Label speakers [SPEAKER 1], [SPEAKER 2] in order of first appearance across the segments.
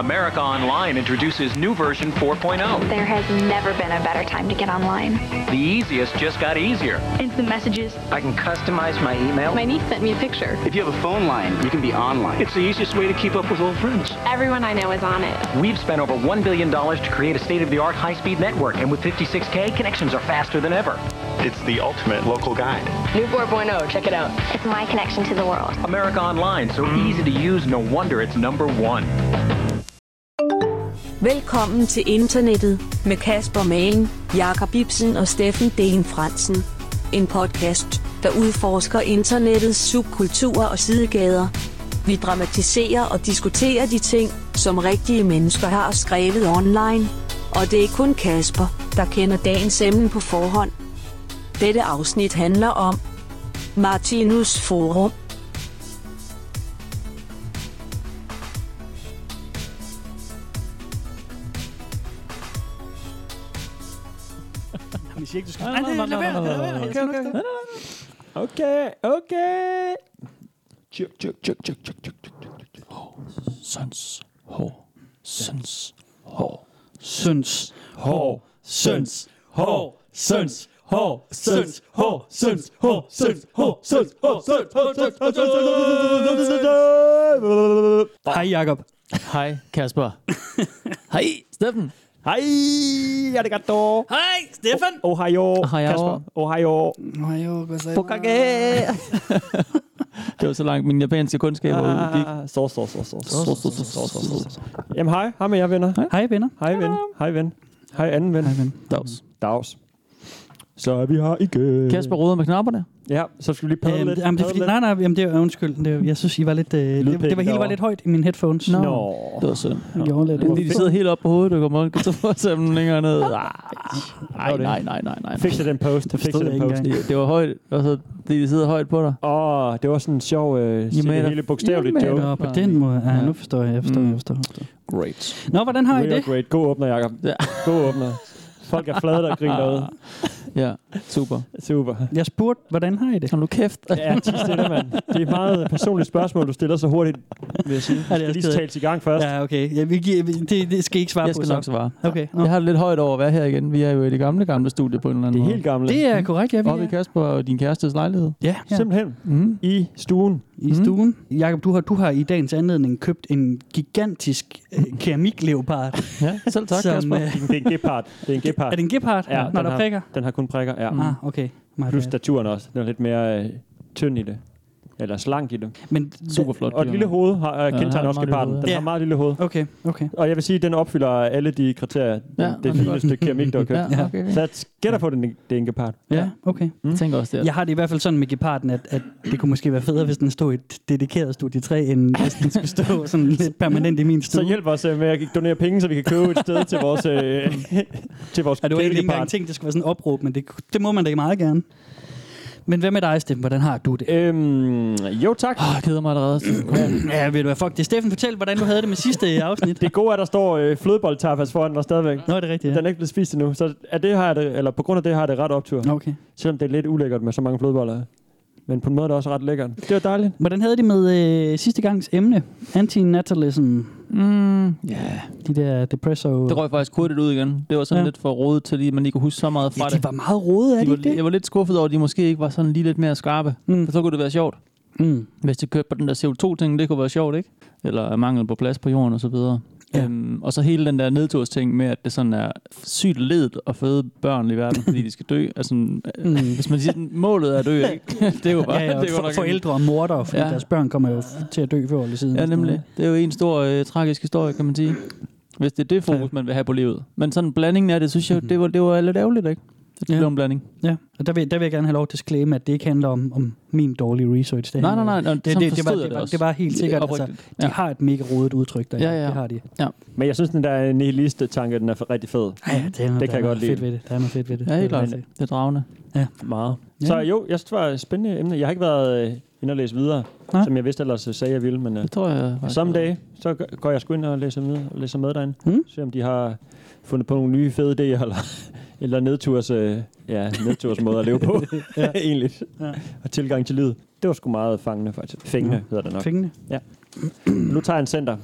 [SPEAKER 1] America Online introduces new version 4.0.
[SPEAKER 2] There has never been a better time to get online.
[SPEAKER 1] The easiest just got easier.
[SPEAKER 3] Instant messages.
[SPEAKER 4] I can customize my email.
[SPEAKER 3] My niece sent me a picture.
[SPEAKER 4] If you have a phone line, you can be online.
[SPEAKER 5] It's the easiest way to keep up with old friends.
[SPEAKER 3] Everyone I know is on it.
[SPEAKER 1] We've spent over $1 billion to create a state-of-the-art high-speed network, and with 56K, connections are faster than ever.
[SPEAKER 5] It's the ultimate local guide.
[SPEAKER 3] New 4.0. Check it out.
[SPEAKER 2] It's my connection to the world.
[SPEAKER 1] America Online, so hmm. easy to use, no wonder it's number one.
[SPEAKER 6] Velkommen til internettet med Kasper Magen, Jakob Ibsen og Steffen Den Fransen. En podcast, der udforsker internettets subkulturer og sidegader. Vi dramatiserer og diskuterer de ting, som rigtige mennesker har skrevet online. Og det er kun Kasper, der kender dagens emne på forhånd. Dette afsnit handler om Martinus Forum.
[SPEAKER 7] Siger ikke, du skal...
[SPEAKER 8] Nej, nej, nej, okay, okay. Okay, okay. Tjuk, tjuk, tjuk, tjuk, tjuk, tjuk, tjuk, tjuk.
[SPEAKER 7] Søns, hår, søns, hår, søns, hår, søns, hår, søns, hår, søns, hår, søns, hår, søns, hår, søns, hår, søns, hår, søns, hår, søns,
[SPEAKER 8] Hej, Jacob.
[SPEAKER 7] Hej, Kasper. Hej, Steffen.
[SPEAKER 8] Hej, arigato.
[SPEAKER 7] Hej, Steffen.
[SPEAKER 8] Ohio,
[SPEAKER 7] Ohio.
[SPEAKER 8] Kasper. Ohio.
[SPEAKER 7] Ohio, Pokage. Det var så langt mine japanske kundskaber.
[SPEAKER 8] Ah, Så, så, så, så, så,
[SPEAKER 7] Så,
[SPEAKER 8] så,
[SPEAKER 7] så, så, så.
[SPEAKER 8] Jamen hej, hej med jer venner.
[SPEAKER 7] Hej, venner.
[SPEAKER 8] Hej ven, hej ven, hej anden ven.
[SPEAKER 7] Hej, ven. Dags.
[SPEAKER 8] Dags. Så er vi her igen.
[SPEAKER 7] Kasper roder med knapperne.
[SPEAKER 8] Ja, så skal vi lige padle
[SPEAKER 9] Øhm,
[SPEAKER 8] lidt.
[SPEAKER 9] jamen, det er fordi, nej, nej, jamen, det er, undskyld. Det jeg synes, I var lidt, øh, det, det, var hele var lidt højt i mine headphones.
[SPEAKER 7] Nå.
[SPEAKER 8] Nå.
[SPEAKER 7] Det var synd.
[SPEAKER 9] Jeg gjorde lidt.
[SPEAKER 7] Det fordi, de sidder helt oppe på hovedet. Du kommer ikke til at få dem længere ned. Nej,
[SPEAKER 8] det.
[SPEAKER 7] nej, nej, nej, nej.
[SPEAKER 8] Fik jeg den post, jeg den
[SPEAKER 9] jeg
[SPEAKER 8] post.
[SPEAKER 7] Det, det var højt. Altså, de sidder højt på dig.
[SPEAKER 8] Åh, oh, det var sådan en sjov, øh,
[SPEAKER 7] a-
[SPEAKER 8] hele bogstaveligt
[SPEAKER 7] made
[SPEAKER 8] joke.
[SPEAKER 9] på den måde. Ja,
[SPEAKER 7] Ja.
[SPEAKER 9] nu forstår jeg. Jeg forstår,
[SPEAKER 7] Mm.
[SPEAKER 9] jeg forstår. jeg forstår.
[SPEAKER 7] Great.
[SPEAKER 9] Nå, hvordan har I det?
[SPEAKER 8] great. God åbner, Jacob.
[SPEAKER 7] Ja.
[SPEAKER 8] God åbner. Folk er flade, der griner derude.
[SPEAKER 7] Ja, super.
[SPEAKER 8] Super.
[SPEAKER 9] Jeg spurgte, hvordan har I det?
[SPEAKER 7] Hold nu kæft.
[SPEAKER 8] Ja, tig stille, mand. Det er et meget personligt spørgsmål, du stiller så hurtigt, vil jeg sige. Du
[SPEAKER 9] det
[SPEAKER 8] skal lige tales i gang først.
[SPEAKER 9] Ja, okay. Ja, vi det, det skal I ikke svare
[SPEAKER 7] Jeg
[SPEAKER 9] på.
[SPEAKER 7] skal
[SPEAKER 9] så.
[SPEAKER 7] nok svare.
[SPEAKER 9] Okay. Nå.
[SPEAKER 7] Jeg har det lidt højt over at være her igen. Vi er jo i det gamle, gamle studie på en eller
[SPEAKER 8] Det
[SPEAKER 7] anden
[SPEAKER 8] er
[SPEAKER 7] måde.
[SPEAKER 8] helt gamle.
[SPEAKER 9] Det er korrekt, ja. Vi
[SPEAKER 7] Oppe i
[SPEAKER 9] er.
[SPEAKER 7] Kasper og din kærestes lejlighed.
[SPEAKER 9] Ja, ja.
[SPEAKER 8] Simpelthen
[SPEAKER 7] Mm.
[SPEAKER 8] i stuen.
[SPEAKER 9] I stuen. Jakob, du har, du har i dagens anledning købt en gigantisk øh, keramikleopard.
[SPEAKER 7] Ja, selv tak,
[SPEAKER 9] Som,
[SPEAKER 7] Kasper.
[SPEAKER 9] øh,
[SPEAKER 8] Det er en gepard. Det er en gepard.
[SPEAKER 9] er det en gepard?
[SPEAKER 8] Ja,
[SPEAKER 9] Når
[SPEAKER 8] den
[SPEAKER 9] der
[SPEAKER 8] har-
[SPEAKER 9] prikker?
[SPEAKER 8] Den har kun prikker, ja.
[SPEAKER 9] Ah, okay.
[SPEAKER 8] Plus staturen også. Den er lidt mere øh, tynd i det. Eller slank i det.
[SPEAKER 9] Men,
[SPEAKER 7] Super flot.
[SPEAKER 8] Og et lille hoved har øh,
[SPEAKER 7] Ja,
[SPEAKER 8] kendetegner
[SPEAKER 7] har
[SPEAKER 8] også geparden. Den
[SPEAKER 9] ja.
[SPEAKER 8] har meget lille hoved.
[SPEAKER 9] Okay, okay.
[SPEAKER 8] Og jeg vil sige, at den opfylder alle de kriterier. Den,
[SPEAKER 7] Ja,
[SPEAKER 8] det
[SPEAKER 7] det er
[SPEAKER 8] fine
[SPEAKER 7] godt.
[SPEAKER 8] stykke keramik, der er købt.
[SPEAKER 7] Ja,
[SPEAKER 9] Ja.
[SPEAKER 7] okay.
[SPEAKER 8] Så jeg gætter på, at den- det er en gepard.
[SPEAKER 9] Ja, okay.
[SPEAKER 7] Jeg tænker også det.
[SPEAKER 9] Jeg har det i hvert fald sådan med geparden, at, at det kunne måske være federe, hvis den stod i et dedikeret studie 3, end hvis den skulle stå sådan lidt permanent i min
[SPEAKER 8] Så
[SPEAKER 9] stue.
[SPEAKER 8] hjælp os øh, med at donere penge, så vi kan købe et sted til vores, øh, til vores
[SPEAKER 9] Ja, det var ikke engang tænkt, det skulle være sådan en opråb, men det, det må man da meget gerne. Men hvad med dig, Steffen? Hvordan har du det?
[SPEAKER 8] Øhm, jo tak.
[SPEAKER 7] Åh, jeg keder mig allerede.
[SPEAKER 9] Ja, ved du hvad, fuck det. Steffen, fortæl, hvordan du havde det med sidste afsnit.
[SPEAKER 8] Det gode er, at der står øh, flødeboldtapas foran dig stadigvæk.
[SPEAKER 9] Nå, er det rigtigt,
[SPEAKER 8] Den er ikke blevet spist endnu, så er det har det, eller på grund af det har det ret optur.
[SPEAKER 9] ja. Okay.
[SPEAKER 8] Selvom det er lidt ulækkert med så mange flødeboller. Men på en måde er det også ret lækkert. Det var dejligt.
[SPEAKER 9] Hvordan havde de med øh, sidste gangs emne? Antinatalism.
[SPEAKER 7] Mm, ja,
[SPEAKER 9] De der depresso...
[SPEAKER 7] det røg faktisk hurtigt ud igen. Det var sådan
[SPEAKER 9] Ja.
[SPEAKER 7] lidt for rodet til, at man lige kunne huske så meget fra
[SPEAKER 9] ja,
[SPEAKER 7] det.
[SPEAKER 9] de var meget rode, er
[SPEAKER 7] De
[SPEAKER 9] de
[SPEAKER 7] var,
[SPEAKER 9] ikke det?
[SPEAKER 7] jeg var lidt skuffet over, at de måske ikke var sådan lige lidt mere skarpe.
[SPEAKER 9] Mm.
[SPEAKER 7] For så kunne det være sjovt.
[SPEAKER 9] Mm.
[SPEAKER 7] Hvis de købte den der CO2-ting, det kunne være sjovt, ikke? Eller mangel på plads på jorden og så videre.
[SPEAKER 9] Ja.
[SPEAKER 7] Øhm, og så hele den der nedtursting med, at det sådan er sygt ledt at føde børn i verden, fordi de skal dø. Altså, mm.
[SPEAKER 9] Mm.
[SPEAKER 7] Hvis man siger, sådan, målet er at dø, ikke? det er jo bare...
[SPEAKER 9] Ja, ja,
[SPEAKER 7] det er
[SPEAKER 9] for,
[SPEAKER 7] nok-
[SPEAKER 9] forældre og morder, fordi ja. Deres børn kommer jo til at dø før eller siden.
[SPEAKER 7] Ja, nemlig. Det er jo en stor øh, tragisk historie, kan man sige. Hvis det er det fokus,
[SPEAKER 9] Ja.
[SPEAKER 7] man vil have på livet. Men sådan blandingen af det, synes jeg, det var, det var lidt ærgerligt, ikke? Det
[SPEAKER 9] Ja.
[SPEAKER 7] blev en blanding.
[SPEAKER 9] Ja, og der vil, der vil jeg gerne have lov til at disclaim, at det ikke handler om, om min dårlige research. Det
[SPEAKER 7] Nej,
[SPEAKER 9] handler-
[SPEAKER 7] nej, nej.
[SPEAKER 9] Det, det, det, det, var, det, var, det var helt sikkert, altså, de har et mega rodet udtryk der.
[SPEAKER 7] Ja, ja.
[SPEAKER 9] Det har de.
[SPEAKER 8] Men jeg synes, den der nihiliste-tanke, den er rigtig fed.
[SPEAKER 9] Ja, ja, det, er,
[SPEAKER 8] Det kan jeg godt lide.
[SPEAKER 9] fedt ved det. Der er noget fedt ved det.
[SPEAKER 7] Ja, helt
[SPEAKER 9] Det
[SPEAKER 7] klart.
[SPEAKER 9] det.
[SPEAKER 7] Er dragende.
[SPEAKER 8] Meget.
[SPEAKER 9] Ja.
[SPEAKER 8] Så jo, jeg synes, det var et spændende emne. Jeg har ikke været øh, inde og læse videre,
[SPEAKER 9] Nej.
[SPEAKER 8] som jeg vidste ellers øh, sagde, jeg ville. Men øh,
[SPEAKER 7] Det tror jeg faktisk.
[SPEAKER 8] someday, så går jeg sgu ind og læser med, og læser med derinde.
[SPEAKER 9] Mm.
[SPEAKER 8] Se om de har fundet på nogle nye fede idéer, eller, eller nedturs, øh, ja, nedturs måde at leve på, ja. egentlig.
[SPEAKER 9] Ja.
[SPEAKER 8] Og tilgang til lyd. Det var sgu meget fangende, faktisk. Fængende, hedder det nok.
[SPEAKER 9] Fængende.
[SPEAKER 8] Nu tager jeg en center.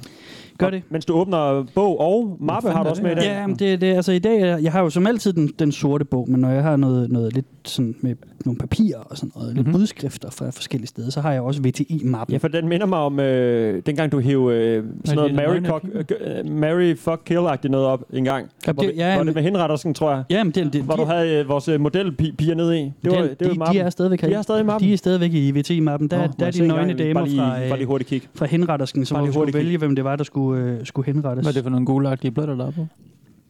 [SPEAKER 9] Gør det.
[SPEAKER 8] Mens du åbner bog og mappe, har du også med i dag?
[SPEAKER 9] Ja, men det, det, altså i dag, jeg har jo som altid den, den sorte bog, men når jeg har noget, noget lidt sådan med nogle papirer og sådan noget, lidt udskrifter fra forskellige steder, så har jeg også VTI-mappen.
[SPEAKER 8] Ja, for den minder mig om, øh, dengang du hæv øh, sådan noget
[SPEAKER 9] det
[SPEAKER 8] Mary, cock, øh, Mary fuck kill-agtigt noget op en gang.
[SPEAKER 9] Ja,
[SPEAKER 8] hvor,
[SPEAKER 9] det-
[SPEAKER 8] det,
[SPEAKER 9] ja,
[SPEAKER 8] hvor det med henrettersken, tror jeg.
[SPEAKER 9] Ja, men det, det,
[SPEAKER 8] Hvor
[SPEAKER 9] de,
[SPEAKER 8] du havde øh, vores øh, modelpiger nede i. Det var,
[SPEAKER 9] den,
[SPEAKER 8] det var
[SPEAKER 9] de,
[SPEAKER 8] mappen.
[SPEAKER 9] de er stadigvæk.
[SPEAKER 8] De er stadig i mappen.
[SPEAKER 9] De er stadigvæk i VTI-mappen. Der,
[SPEAKER 8] Nå,
[SPEAKER 9] der er de nøgne damer
[SPEAKER 8] Bare lige-
[SPEAKER 9] fra, øh,
[SPEAKER 8] bare lige hurtigt kig.
[SPEAKER 9] fra henrettersken, som skulle vælge, hvem det var, der skulle, øh, skulle henrettes.
[SPEAKER 7] Hvad er det for nogle gulagtige blætter, der er på?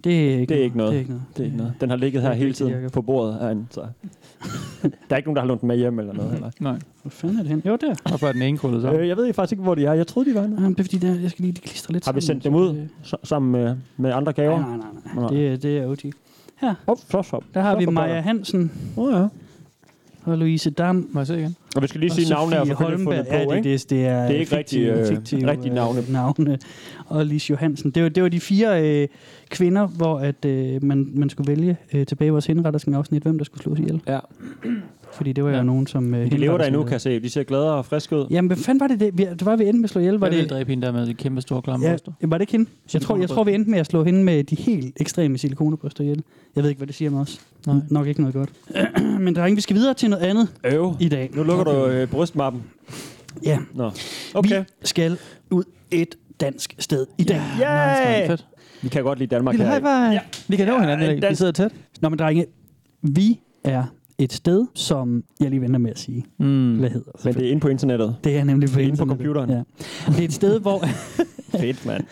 [SPEAKER 9] Det er ikke,
[SPEAKER 8] Det er ikke noget.
[SPEAKER 9] Det er ikke noget.
[SPEAKER 8] Det er ikke noget. Den har ligget her
[SPEAKER 9] er
[SPEAKER 8] hele tiden
[SPEAKER 9] Jacob.
[SPEAKER 8] på bordet herinde, så... der er ikke nogen, der har lånt den med hjem eller noget. Eller?
[SPEAKER 7] Nej.
[SPEAKER 9] Hvor fanden er det hen? Jo, der.
[SPEAKER 7] Hvorfor er den ene krøllet så?
[SPEAKER 8] Øh, jeg ved faktisk ikke, hvor de er. Jeg troede, de var.
[SPEAKER 9] Jamen, det er fordi, der, jeg skal lige de klister lidt
[SPEAKER 8] Har vi sendt dem
[SPEAKER 9] så
[SPEAKER 8] ud
[SPEAKER 9] det-
[SPEAKER 8] s- sammen med, med andre gaver?
[SPEAKER 9] Nej, nej, nej. nej. Det, er- det er OG. Her,
[SPEAKER 8] Oh, så, så.
[SPEAKER 9] der har
[SPEAKER 8] så
[SPEAKER 9] vi Maja. Hansen
[SPEAKER 8] Åh, ja.
[SPEAKER 9] Og Louise Dam.
[SPEAKER 7] Må jeg se igen?
[SPEAKER 8] Og vi skal lige
[SPEAKER 9] og
[SPEAKER 8] sige navne
[SPEAKER 9] Sofie
[SPEAKER 8] selvfølgelig fundet
[SPEAKER 9] Holmberg.
[SPEAKER 8] på,
[SPEAKER 9] ja,
[SPEAKER 8] ikke?
[SPEAKER 9] det, det, det er,
[SPEAKER 8] Det er ikke
[SPEAKER 9] fiktive,
[SPEAKER 8] rigtige, øh,
[SPEAKER 9] fiktive,
[SPEAKER 8] rigtige
[SPEAKER 9] øh,
[SPEAKER 8] navne.
[SPEAKER 9] navne. Og Lise Johansen. Det var, det var de fire øh, kvinder, hvor at, øh, man, man skulle vælge øh, tilbage i vores henrettersken afsnit, hvem der skulle slås ihjel.
[SPEAKER 8] Ja.
[SPEAKER 9] Fordi det var jo
[SPEAKER 7] Ja.
[SPEAKER 9] nogen, som... Øh,
[SPEAKER 8] De lever der endnu, kan jeg se. De ser glade og friske ud.
[SPEAKER 9] Jamen, hvad fanden var det, det, vi, det var, vi endte med at slå ihjel? Var
[SPEAKER 7] Var det
[SPEAKER 9] det,
[SPEAKER 7] dræbe hende der med de kæmpe store klamme
[SPEAKER 9] ja,
[SPEAKER 7] bryster?
[SPEAKER 9] var det ikke hende? Jeg tror, jeg tror, vi endte med at slå hende med de helt ekstreme silikonebryster ihjel. Jeg ved ikke, hvad det siger med os.
[SPEAKER 7] Nej.
[SPEAKER 9] Nok ikke noget godt. Men drenge, vi skal videre til noget andet
[SPEAKER 8] Øv.
[SPEAKER 9] i dag.
[SPEAKER 8] Nu lukker du øh, brystmappen.
[SPEAKER 9] Ja,
[SPEAKER 8] Nå. Okay.
[SPEAKER 9] vi skal ud et dansk sted i dag.
[SPEAKER 8] Yay!
[SPEAKER 7] Fedt.
[SPEAKER 8] Vi kan godt lide Danmark
[SPEAKER 7] Lille
[SPEAKER 8] her.
[SPEAKER 7] high five.
[SPEAKER 8] Ja.
[SPEAKER 7] Vi kan nå hinanden i dag. Vi sidder tæt.
[SPEAKER 9] Nå, men drenge, vi er et sted, som jeg lige venter med at sige,
[SPEAKER 7] Mm.
[SPEAKER 9] hvad hedder.
[SPEAKER 8] Men det er inde på internettet.
[SPEAKER 9] det er nemlig på,
[SPEAKER 8] det er inde på computeren.
[SPEAKER 9] Ja. Det er et sted, hvor
[SPEAKER 8] Fedt, mand.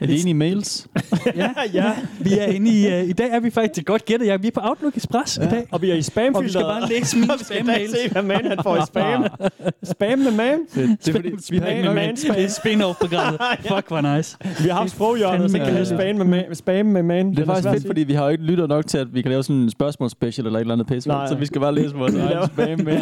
[SPEAKER 7] Er det inde i mails?
[SPEAKER 9] ja, ja, vi er inde i... Uh, I dag er vi faktisk godt gættet. Ja, vi er på Outlook Express ja. i dag.
[SPEAKER 8] Og vi er i spam
[SPEAKER 9] Og vi skal bare læse mine
[SPEAKER 8] Og vi skal da
[SPEAKER 9] spam-mails.
[SPEAKER 8] se, hvad man han får i spam. spam med man.
[SPEAKER 7] Det er fordi, vi har
[SPEAKER 8] Spam
[SPEAKER 7] ikke
[SPEAKER 8] med man.
[SPEAKER 9] Det er spin-off-programmet. Fuck, hvor nice.
[SPEAKER 8] Vi har haft sproghjørnet, så kan vi spam med man. Spam med man.
[SPEAKER 7] Det er faktisk fedt, fordi vi har jo ikke lyttet nok til, at vi kan lave sådan en spørgsmålsspecial eller et eller andet pisse.
[SPEAKER 8] Nej.
[SPEAKER 7] Så vi skal bare læse vores egen
[SPEAKER 8] laver-
[SPEAKER 7] spam med.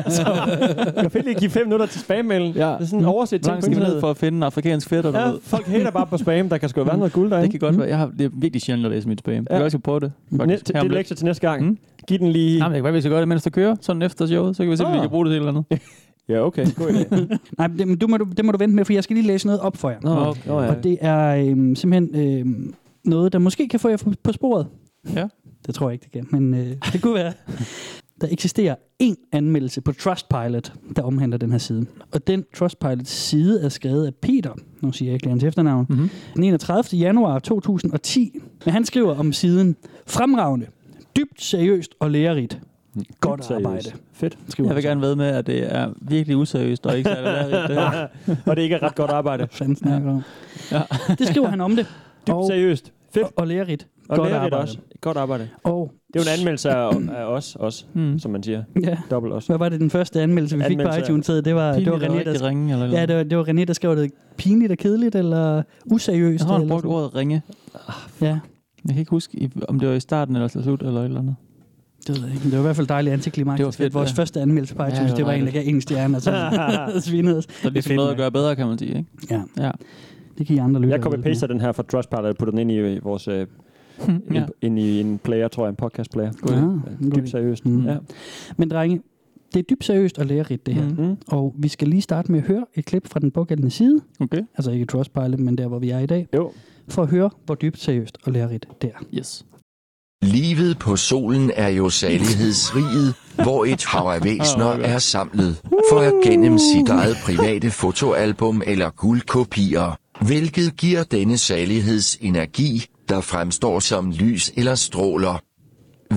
[SPEAKER 8] Jeg kan fedt lige give fem minutter til spam-mailen.
[SPEAKER 7] Ja.
[SPEAKER 8] Det er sådan en overset
[SPEAKER 7] Hvor
[SPEAKER 8] ting på
[SPEAKER 7] skal vi ned
[SPEAKER 8] internettet.
[SPEAKER 7] for at finde en afrikansk fedt eller
[SPEAKER 8] Ja,
[SPEAKER 7] noget?
[SPEAKER 8] folk hater bare på spam. Der kan sgu være noget guld derinde.
[SPEAKER 7] Det kan godt være. Jeg har, det er virkelig sjældent at læse mit spam.
[SPEAKER 8] Ja.
[SPEAKER 7] kan også prøve det.
[SPEAKER 8] Næ- det er lektier til næste gang.
[SPEAKER 7] Mm.
[SPEAKER 8] Giv den lige...
[SPEAKER 7] Jamen, det kan være, vi skal gøre det, mens der kører. Sådan efter showet, så kan vi se, om vi
[SPEAKER 8] Ah.
[SPEAKER 7] kan bruge det til et eller andet.
[SPEAKER 8] Ja, okay. God idé.
[SPEAKER 9] Nej, men det, men du må, du, det må du vente med, for jeg skal lige læse noget op for jer.
[SPEAKER 8] Nå,
[SPEAKER 7] Okay.
[SPEAKER 8] Nå, ja.
[SPEAKER 9] Og det er øhm, simpelthen øhm, noget, der måske kan få jer på sporet.
[SPEAKER 7] Ja.
[SPEAKER 9] Det tror jeg ikke, det kan, men øh, det kunne være. Der eksisterer en anmeldelse på Trustpilot, der omhandler den her side. Og den Trustpilot-side er skrevet af Peter, nu siger jeg ikke hans efternavn,
[SPEAKER 7] Mm-hmm.
[SPEAKER 9] den 31. januar 2010. Men han skriver om siden, fremragende, dybt seriøst og lærerigt. Godt
[SPEAKER 8] seriøst.
[SPEAKER 9] arbejde.
[SPEAKER 8] Fedt.
[SPEAKER 9] Skriver
[SPEAKER 7] Jeg vil gerne ved med, at det er virkelig useriøst og ikke særlig lærerigt. Det her.
[SPEAKER 8] Og det ikke er ret godt arbejde.
[SPEAKER 9] Fanden snakker du om?
[SPEAKER 7] Ja.
[SPEAKER 9] Det skriver han om det.
[SPEAKER 8] Dybt
[SPEAKER 9] og,
[SPEAKER 8] seriøst. Fedt.
[SPEAKER 9] og, og lærerigt.
[SPEAKER 8] Og
[SPEAKER 9] Godt
[SPEAKER 8] lærerigt
[SPEAKER 9] arbejde.
[SPEAKER 8] også. Godt arbejde.
[SPEAKER 9] Og
[SPEAKER 8] Det er jo en anmeldelse af, af os, også,
[SPEAKER 7] Mm.
[SPEAKER 8] som man siger.
[SPEAKER 9] ja,
[SPEAKER 8] Dobbelt også.
[SPEAKER 9] hvad var det den første anmeldelse, vi fik
[SPEAKER 8] Anmeldelse
[SPEAKER 9] på
[SPEAKER 8] af-
[SPEAKER 9] iTunes? Det var, det var René, der,
[SPEAKER 7] ringe, eller
[SPEAKER 9] ja, det var, det var René, der skrev det pinligt og kedeligt, eller useriøst.
[SPEAKER 7] Jeg har brugt ordet ringe.
[SPEAKER 9] Ja,
[SPEAKER 7] Jeg kan ikke huske, om det var i starten eller til slut eller et eller andet.
[SPEAKER 9] det ved jeg ikke. men Det var i hvert fald dejligt antiklimatisk.
[SPEAKER 7] Det var fedt,
[SPEAKER 9] Vores
[SPEAKER 7] ja.
[SPEAKER 9] første anmeldelse på
[SPEAKER 7] Ja,
[SPEAKER 9] iTunes,
[SPEAKER 7] det
[SPEAKER 9] det
[SPEAKER 7] var
[SPEAKER 9] var en, der gav en stjerne, og så svinede os.
[SPEAKER 7] Der er ligesom noget at gøre bedre, kan man sige. Ikke?
[SPEAKER 9] Ja,
[SPEAKER 7] Ja.
[SPEAKER 9] det kan I andre lytte.
[SPEAKER 8] Jeg kommer paste den her fra Trustpilot og putter den ind i vores... Øh,
[SPEAKER 7] ja.
[SPEAKER 8] ind, i en player, tror jeg, en podcast player.
[SPEAKER 9] God idé.
[SPEAKER 8] Ja, Dybt seriøst.
[SPEAKER 9] Mm.
[SPEAKER 8] Ja.
[SPEAKER 9] Men drenge, det er dybt seriøst og lærerigt, det her.
[SPEAKER 7] Mm.
[SPEAKER 8] Mm.
[SPEAKER 9] Og vi skal lige starte med at høre et klip fra den pågældende side.
[SPEAKER 7] Okay.
[SPEAKER 9] Altså ikke Trustpilot, men der, hvor vi er i dag.
[SPEAKER 8] Jo.
[SPEAKER 9] For at høre, hvor dybt seriøst og lærerigt det er.
[SPEAKER 7] Yes.
[SPEAKER 10] Livet på solen er jo salighedsriget, hvor et hav af væsner er samlet, for at gennem sit eget private fotoalbum eller guldkopier, hvilket giver denne salighedsenergi, der fremstår som lys eller stråler.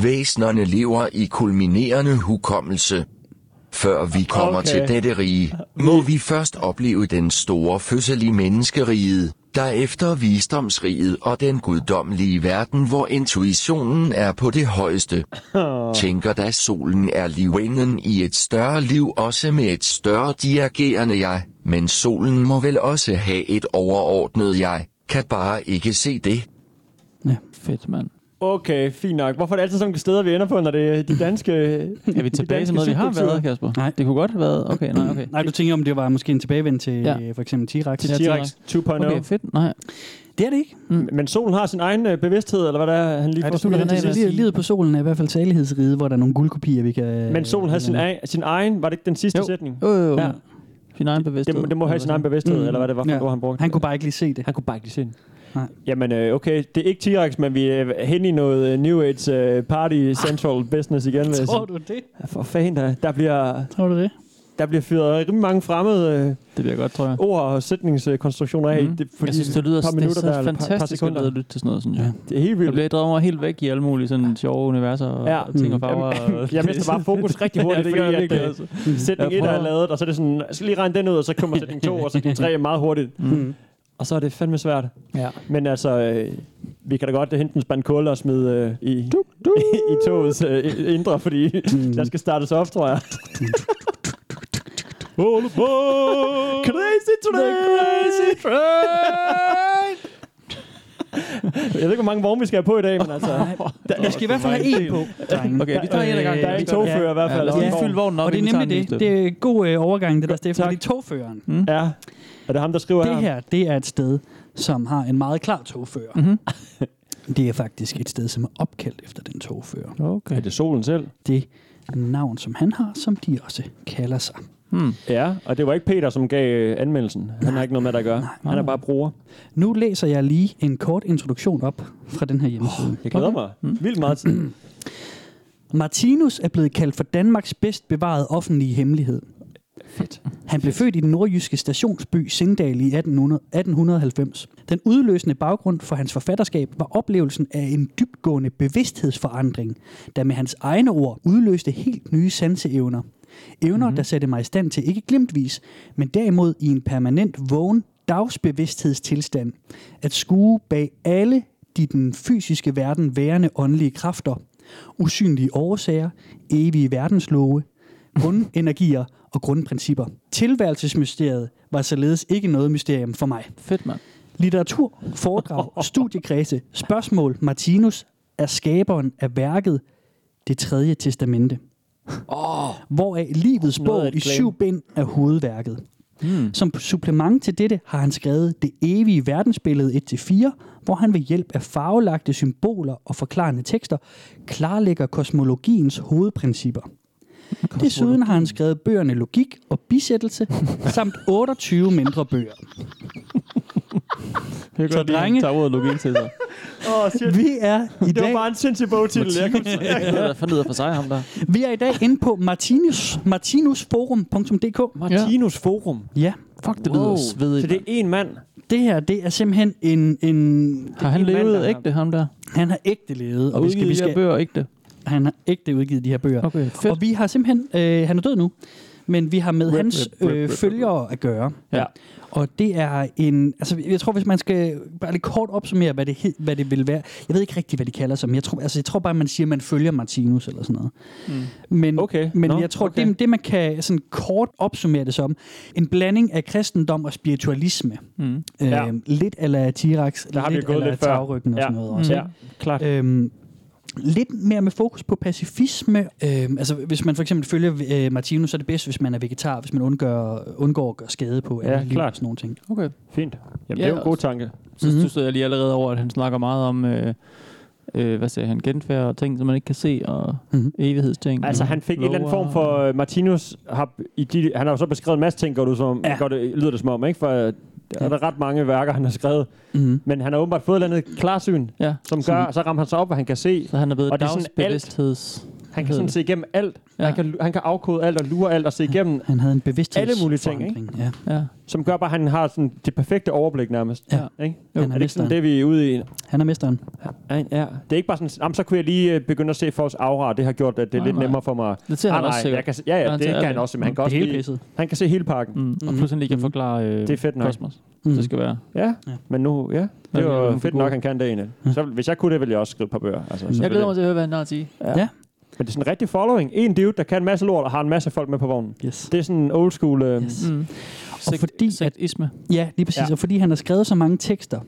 [SPEAKER 10] Væsnerne lever i kulminerende hukommelse. Før vi kommer
[SPEAKER 8] Okay.
[SPEAKER 10] til dette rige, må vi først opleve den store fødsel i menneskeriget, derefter visdomsriget og den guddommelige verden, hvor intuitionen er på det højeste. Tænker da solen er livenden i et større liv også med et større dirigerende jeg, men solen må vel også have et overordnet jeg, kan bare ikke se det.
[SPEAKER 7] Fedt, mand.
[SPEAKER 8] Okay, fint nok. Hvorfor er det altid sådan nogle steder, vi ender på, når det er de danske...
[SPEAKER 7] Er vi tilbage til noget, vi har været, Kasper?
[SPEAKER 9] Nej.
[SPEAKER 7] Det kunne godt have været. Okay, nej, okay.
[SPEAKER 9] Nej, du tænker, om det var måske en tilbagevend til
[SPEAKER 7] Ja.
[SPEAKER 9] ja. for eksempel T-Rex?
[SPEAKER 8] Til
[SPEAKER 7] Ja,
[SPEAKER 8] T-Rex 2.0.
[SPEAKER 7] Okay, fedt. Nej.
[SPEAKER 9] Det er det ikke.
[SPEAKER 8] Men solen har sin egen øh, bevidsthed, eller hvad der er, han lige
[SPEAKER 7] Ja,
[SPEAKER 8] får
[SPEAKER 7] det af
[SPEAKER 8] til sidst.
[SPEAKER 9] Livet, på solen er i hvert fald salighedsrige, hvor der er nogle guldkopier, vi kan...
[SPEAKER 8] Men solen havde sin, egen, sin egen, var det ikke den sidste
[SPEAKER 7] Jo.
[SPEAKER 8] sætning?
[SPEAKER 7] Jo, jo, jo.
[SPEAKER 8] Ja.
[SPEAKER 7] sin egen bevidsthed.
[SPEAKER 8] Det, det må have sin egen bevidsthed,
[SPEAKER 9] Mm.
[SPEAKER 8] eller hvad det var for
[SPEAKER 9] Ja.
[SPEAKER 8] ja. ord, han brugte.
[SPEAKER 9] Han kunne bare ikke lige se det.
[SPEAKER 8] Han kunne bare ikke lige se den.
[SPEAKER 9] Nej.
[SPEAKER 8] Jamen, øh, okay, det er ikke T-Rex, men vi er hen i noget øh, New Age øh, Party Central Business igen. jeg
[SPEAKER 9] Tror du det?
[SPEAKER 8] Ja, For fanden, der, der bliver,
[SPEAKER 9] Tror du det?
[SPEAKER 8] der bliver fyret rimelig mange fremmede øh,
[SPEAKER 7] Det bliver godt, tror jeg.
[SPEAKER 8] ord og sætningskonstruktioner af.
[SPEAKER 7] Mm.
[SPEAKER 8] Det, for
[SPEAKER 7] jeg synes, det lyder
[SPEAKER 8] par
[SPEAKER 7] det er
[SPEAKER 8] minutter
[SPEAKER 7] så
[SPEAKER 8] der, eller par- par
[SPEAKER 7] fantastisk at lytte til sådan noget, synes jeg.
[SPEAKER 8] Det er helt
[SPEAKER 7] Jeg
[SPEAKER 8] vildt.
[SPEAKER 7] bliver drevet mig helt væk i alle mulige sådan sjove universer og
[SPEAKER 8] Ja.
[SPEAKER 7] ja. ting og farver.
[SPEAKER 8] Jamen,
[SPEAKER 7] og-
[SPEAKER 8] jeg mister bare fokus rigtig hurtigt,
[SPEAKER 7] ja, det
[SPEAKER 8] fordi
[SPEAKER 7] jeg
[SPEAKER 8] at, øh,
[SPEAKER 7] altså.
[SPEAKER 8] sætning
[SPEAKER 7] Jeg
[SPEAKER 8] 1 er lavet, og så er det sådan, jeg skal lige regne den ud, og så kommer sætning 2, og sætning 3 er meget hurtigt.
[SPEAKER 9] Mm.
[SPEAKER 8] Og så er det fandme svært.
[SPEAKER 9] Ja.
[SPEAKER 8] Men altså, øh, vi kan da godt hente en spand kul og smide øh, i, i togets øh, indre, fordi
[SPEAKER 9] Mm.
[SPEAKER 8] der skal startes op, tror jeg. Hold på! Crazy train! Crazy train! Jeg ved ikke, hvor mange vogne vi skal have på i dag, men altså...
[SPEAKER 9] Der, vi skal i hvert fald have en på, drenge.
[SPEAKER 7] Okay, vi tager en ad gangen.
[SPEAKER 8] Der er en togfører i hvert fald.
[SPEAKER 7] Ja, lad os lige fylde vognen op,
[SPEAKER 9] Og det er nemlig det. Det er god øh, overgang, det der, Steffen.
[SPEAKER 8] Tak.
[SPEAKER 9] Fordi togføreren,
[SPEAKER 8] Ja. Er det ham, der skriver
[SPEAKER 9] det
[SPEAKER 8] her?
[SPEAKER 9] her, det er et sted, som har en meget klar togfører.
[SPEAKER 7] Mhm.
[SPEAKER 9] Det er faktisk et sted, som er opkaldt efter den togfører.
[SPEAKER 7] Okay.
[SPEAKER 8] Er det solen selv?
[SPEAKER 9] Det navn, som han har, som de også kalder sig.
[SPEAKER 7] Hmm.
[SPEAKER 8] Ja, og det var ikke Peter, som gav øh, anmeldelsen. Han har ikke noget med det at gøre.
[SPEAKER 9] Nej.
[SPEAKER 8] Han er bare bruger.
[SPEAKER 9] Nu læser jeg lige en kort introduktion op fra den her hjemmeside.
[SPEAKER 8] Jeg glæder mig vildt meget til.
[SPEAKER 9] Martinus er blevet kaldt for Danmarks bedst bevarede offentlige hemmelighed.
[SPEAKER 8] Fedt.
[SPEAKER 9] Han blev født i den nordjyske stationsby Singdal i 1800, 1890. Den udløsende baggrund for hans forfatterskab var oplevelsen af en dybtgående bevidsthedsforandring, der med hans egne ord udløste helt nye sanseevner. Evner, mm-hmm. der satte mig i stand til ikke glimtvis, men derimod i en permanent vågen dagsbevidsthedstilstand, at skue bag alle de den fysiske verden værende åndelige kræfter, usynlige årsager, evige verdenslove, grundenergier og grundprincipper. Tilværelsesmysteriet var således ikke noget mysterium for mig.
[SPEAKER 7] Fedt, mand.
[SPEAKER 9] Litteratur, foredrag, studiekredse, spørgsmål, Martinus er skaberen af værket Det tredje testamente. Oh, hvoraf livets bog i syv bind er hovedværket.
[SPEAKER 7] Hmm.
[SPEAKER 9] Som supplement til dette har han skrevet det evige verdensbillede 1-4, hvor han ved hjælp af farvelagte symboler og forklarende tekster klarlægger kosmologiens hovedprincipper. Desuden har han skrevet bøgerne Logik og Bisættelse, samt 28 mindre bøger.
[SPEAKER 7] Jeg
[SPEAKER 9] Så drenge-
[SPEAKER 7] tager ordet logik til sig.
[SPEAKER 8] Åh, oh, shit.
[SPEAKER 9] Vi er i
[SPEAKER 8] Det var
[SPEAKER 9] dag,
[SPEAKER 8] bare en sindssyg bogtitel. Jeg kom til.
[SPEAKER 7] Det er for sig, ham der.
[SPEAKER 9] vi er i dag inde på Martinus, martinusforum.dk.
[SPEAKER 8] Martinus Forum.
[SPEAKER 9] Ja,
[SPEAKER 7] Fuck, det lyder svedigt.
[SPEAKER 8] Så det er en mand.
[SPEAKER 9] det her det er simpelthen en... en
[SPEAKER 7] Har han
[SPEAKER 8] en mand,
[SPEAKER 7] levet
[SPEAKER 8] har-
[SPEAKER 7] ægte, ham der?
[SPEAKER 9] han har ægte levet,
[SPEAKER 7] Og
[SPEAKER 9] og vi skal, vi skal,
[SPEAKER 7] bøger ægte?
[SPEAKER 9] Han har ægte udgivet de her bøger.
[SPEAKER 7] Okay, fedt.
[SPEAKER 9] Og vi har simpelthen, øh, han er død nu, men vi har med
[SPEAKER 7] Rip,
[SPEAKER 9] hans
[SPEAKER 7] rip, rip,
[SPEAKER 9] øh, følgere at gøre.
[SPEAKER 7] Ja.
[SPEAKER 9] Og det er en, altså jeg tror, hvis man skal bare lidt kort opsummere, hvad det, hed- hvad det vil være. Jeg ved ikke rigtig, hvad de kalder sig, men jeg tror, altså, jeg tror bare, man siger, at man følger Martinus eller sådan noget. Mm. Men,
[SPEAKER 8] Okay.
[SPEAKER 9] men
[SPEAKER 8] Nå,
[SPEAKER 9] jeg tror,
[SPEAKER 8] okay.
[SPEAKER 9] det, det man kan sådan kort opsummere det som, en blanding af kristendom og spiritualisme.
[SPEAKER 7] Mm.
[SPEAKER 9] Øh,
[SPEAKER 8] Ja.
[SPEAKER 9] Lidt eller T-Rex,
[SPEAKER 8] Der har vi
[SPEAKER 9] lidt
[SPEAKER 8] gået
[SPEAKER 9] eller
[SPEAKER 8] lidt før.
[SPEAKER 9] tagryggen og
[SPEAKER 8] Ja.
[SPEAKER 9] sådan noget også.
[SPEAKER 8] Ja, klart.
[SPEAKER 9] Øhm, lidt mere med fokus på pacifisme. Øhm, altså, hvis man for eksempel følger øh, Martinus, så er det bedst, hvis man er vegetar, hvis man undgår, undgår at gøre skade på
[SPEAKER 8] Ja,
[SPEAKER 9] liv
[SPEAKER 8] klart.
[SPEAKER 9] og sådan nogle ting.
[SPEAKER 7] Okay.
[SPEAKER 8] Fint. Jamen,
[SPEAKER 7] Ja,
[SPEAKER 8] det er jo en god tanke.
[SPEAKER 7] Så
[SPEAKER 9] Mhm.
[SPEAKER 7] mm-hmm. synes jeg lige allerede over, at han snakker meget om, øh, øh, hvad sagde han, genfærd og ting, som man ikke kan se, og
[SPEAKER 9] Mhm.
[SPEAKER 7] mm-hmm. evighedsting.
[SPEAKER 8] Altså, han fik en eller anden form for... Uh, Martinus har, i de, han har jo så beskrevet en masse ting, går det, som,
[SPEAKER 9] ja.
[SPEAKER 8] går det, lyder det som om, ikke? For der er der ret mange værker, han har skrevet.
[SPEAKER 9] Mm-hmm.
[SPEAKER 8] Men han har åbenbart fået et eller andet klarsyn,
[SPEAKER 7] Ja,
[SPEAKER 8] som gør, så rammer han sig op, hvad han kan se.
[SPEAKER 7] så han er blevet
[SPEAKER 8] Og det er sådan alt. Han kan sådan se igennem alt.
[SPEAKER 7] Ja.
[SPEAKER 8] Han, kan, han kan afkode alt og lure alt og se igennem,
[SPEAKER 9] Han havde en.
[SPEAKER 8] Alle mulige ting, ikke?
[SPEAKER 9] Ja.
[SPEAKER 7] Ja.
[SPEAKER 8] som gør bare, at han har sådan det perfekte overblik nærmest.
[SPEAKER 9] Ja.
[SPEAKER 8] Ikke?
[SPEAKER 9] Han er
[SPEAKER 8] er det ikke sådan det, vi er ude i?
[SPEAKER 9] Han er mesteren.
[SPEAKER 8] Ja, ja. Det er ikke bare sådan, jamen, så kunne jeg lige øh, begynde at se folks aura, det har gjort, at det er
[SPEAKER 7] Nej,
[SPEAKER 8] lidt
[SPEAKER 7] nej.
[SPEAKER 8] nemmere for mig.
[SPEAKER 7] Det ser
[SPEAKER 8] Ah,
[SPEAKER 7] han også
[SPEAKER 8] nej,
[SPEAKER 7] sikkert.
[SPEAKER 8] jeg kan, se- ja, ja, det kan han også, men han kan også
[SPEAKER 9] hele
[SPEAKER 8] lige, han kan se hele pakken.
[SPEAKER 7] Mm. Og
[SPEAKER 9] Mhm.
[SPEAKER 7] pludselig lige kan forklare øh,
[SPEAKER 8] Det er fedt nok.
[SPEAKER 7] kosmos.
[SPEAKER 9] Mm.
[SPEAKER 7] Det skal være.
[SPEAKER 8] Ja, men nu, ja, det
[SPEAKER 7] ja,
[SPEAKER 8] jo fedt nok, han kan det egentlig. Så hvis jeg kunne det, ville jeg også skrive et par bøger. Altså,
[SPEAKER 7] Jeg glæder mig til at høre, hvad han har at sige.
[SPEAKER 8] Ja. Men det er sådan en rigtig following. En dude, der kan en masse lort og har en masse folk med på vognen.
[SPEAKER 9] Yes.
[SPEAKER 8] Det er sådan en old school... Øh,
[SPEAKER 9] Yes.
[SPEAKER 7] Mm.
[SPEAKER 9] Og fordi, at,
[SPEAKER 7] Sektisme.
[SPEAKER 9] ja, lige præcis. Ja. Og fordi han har skrevet så mange tekster,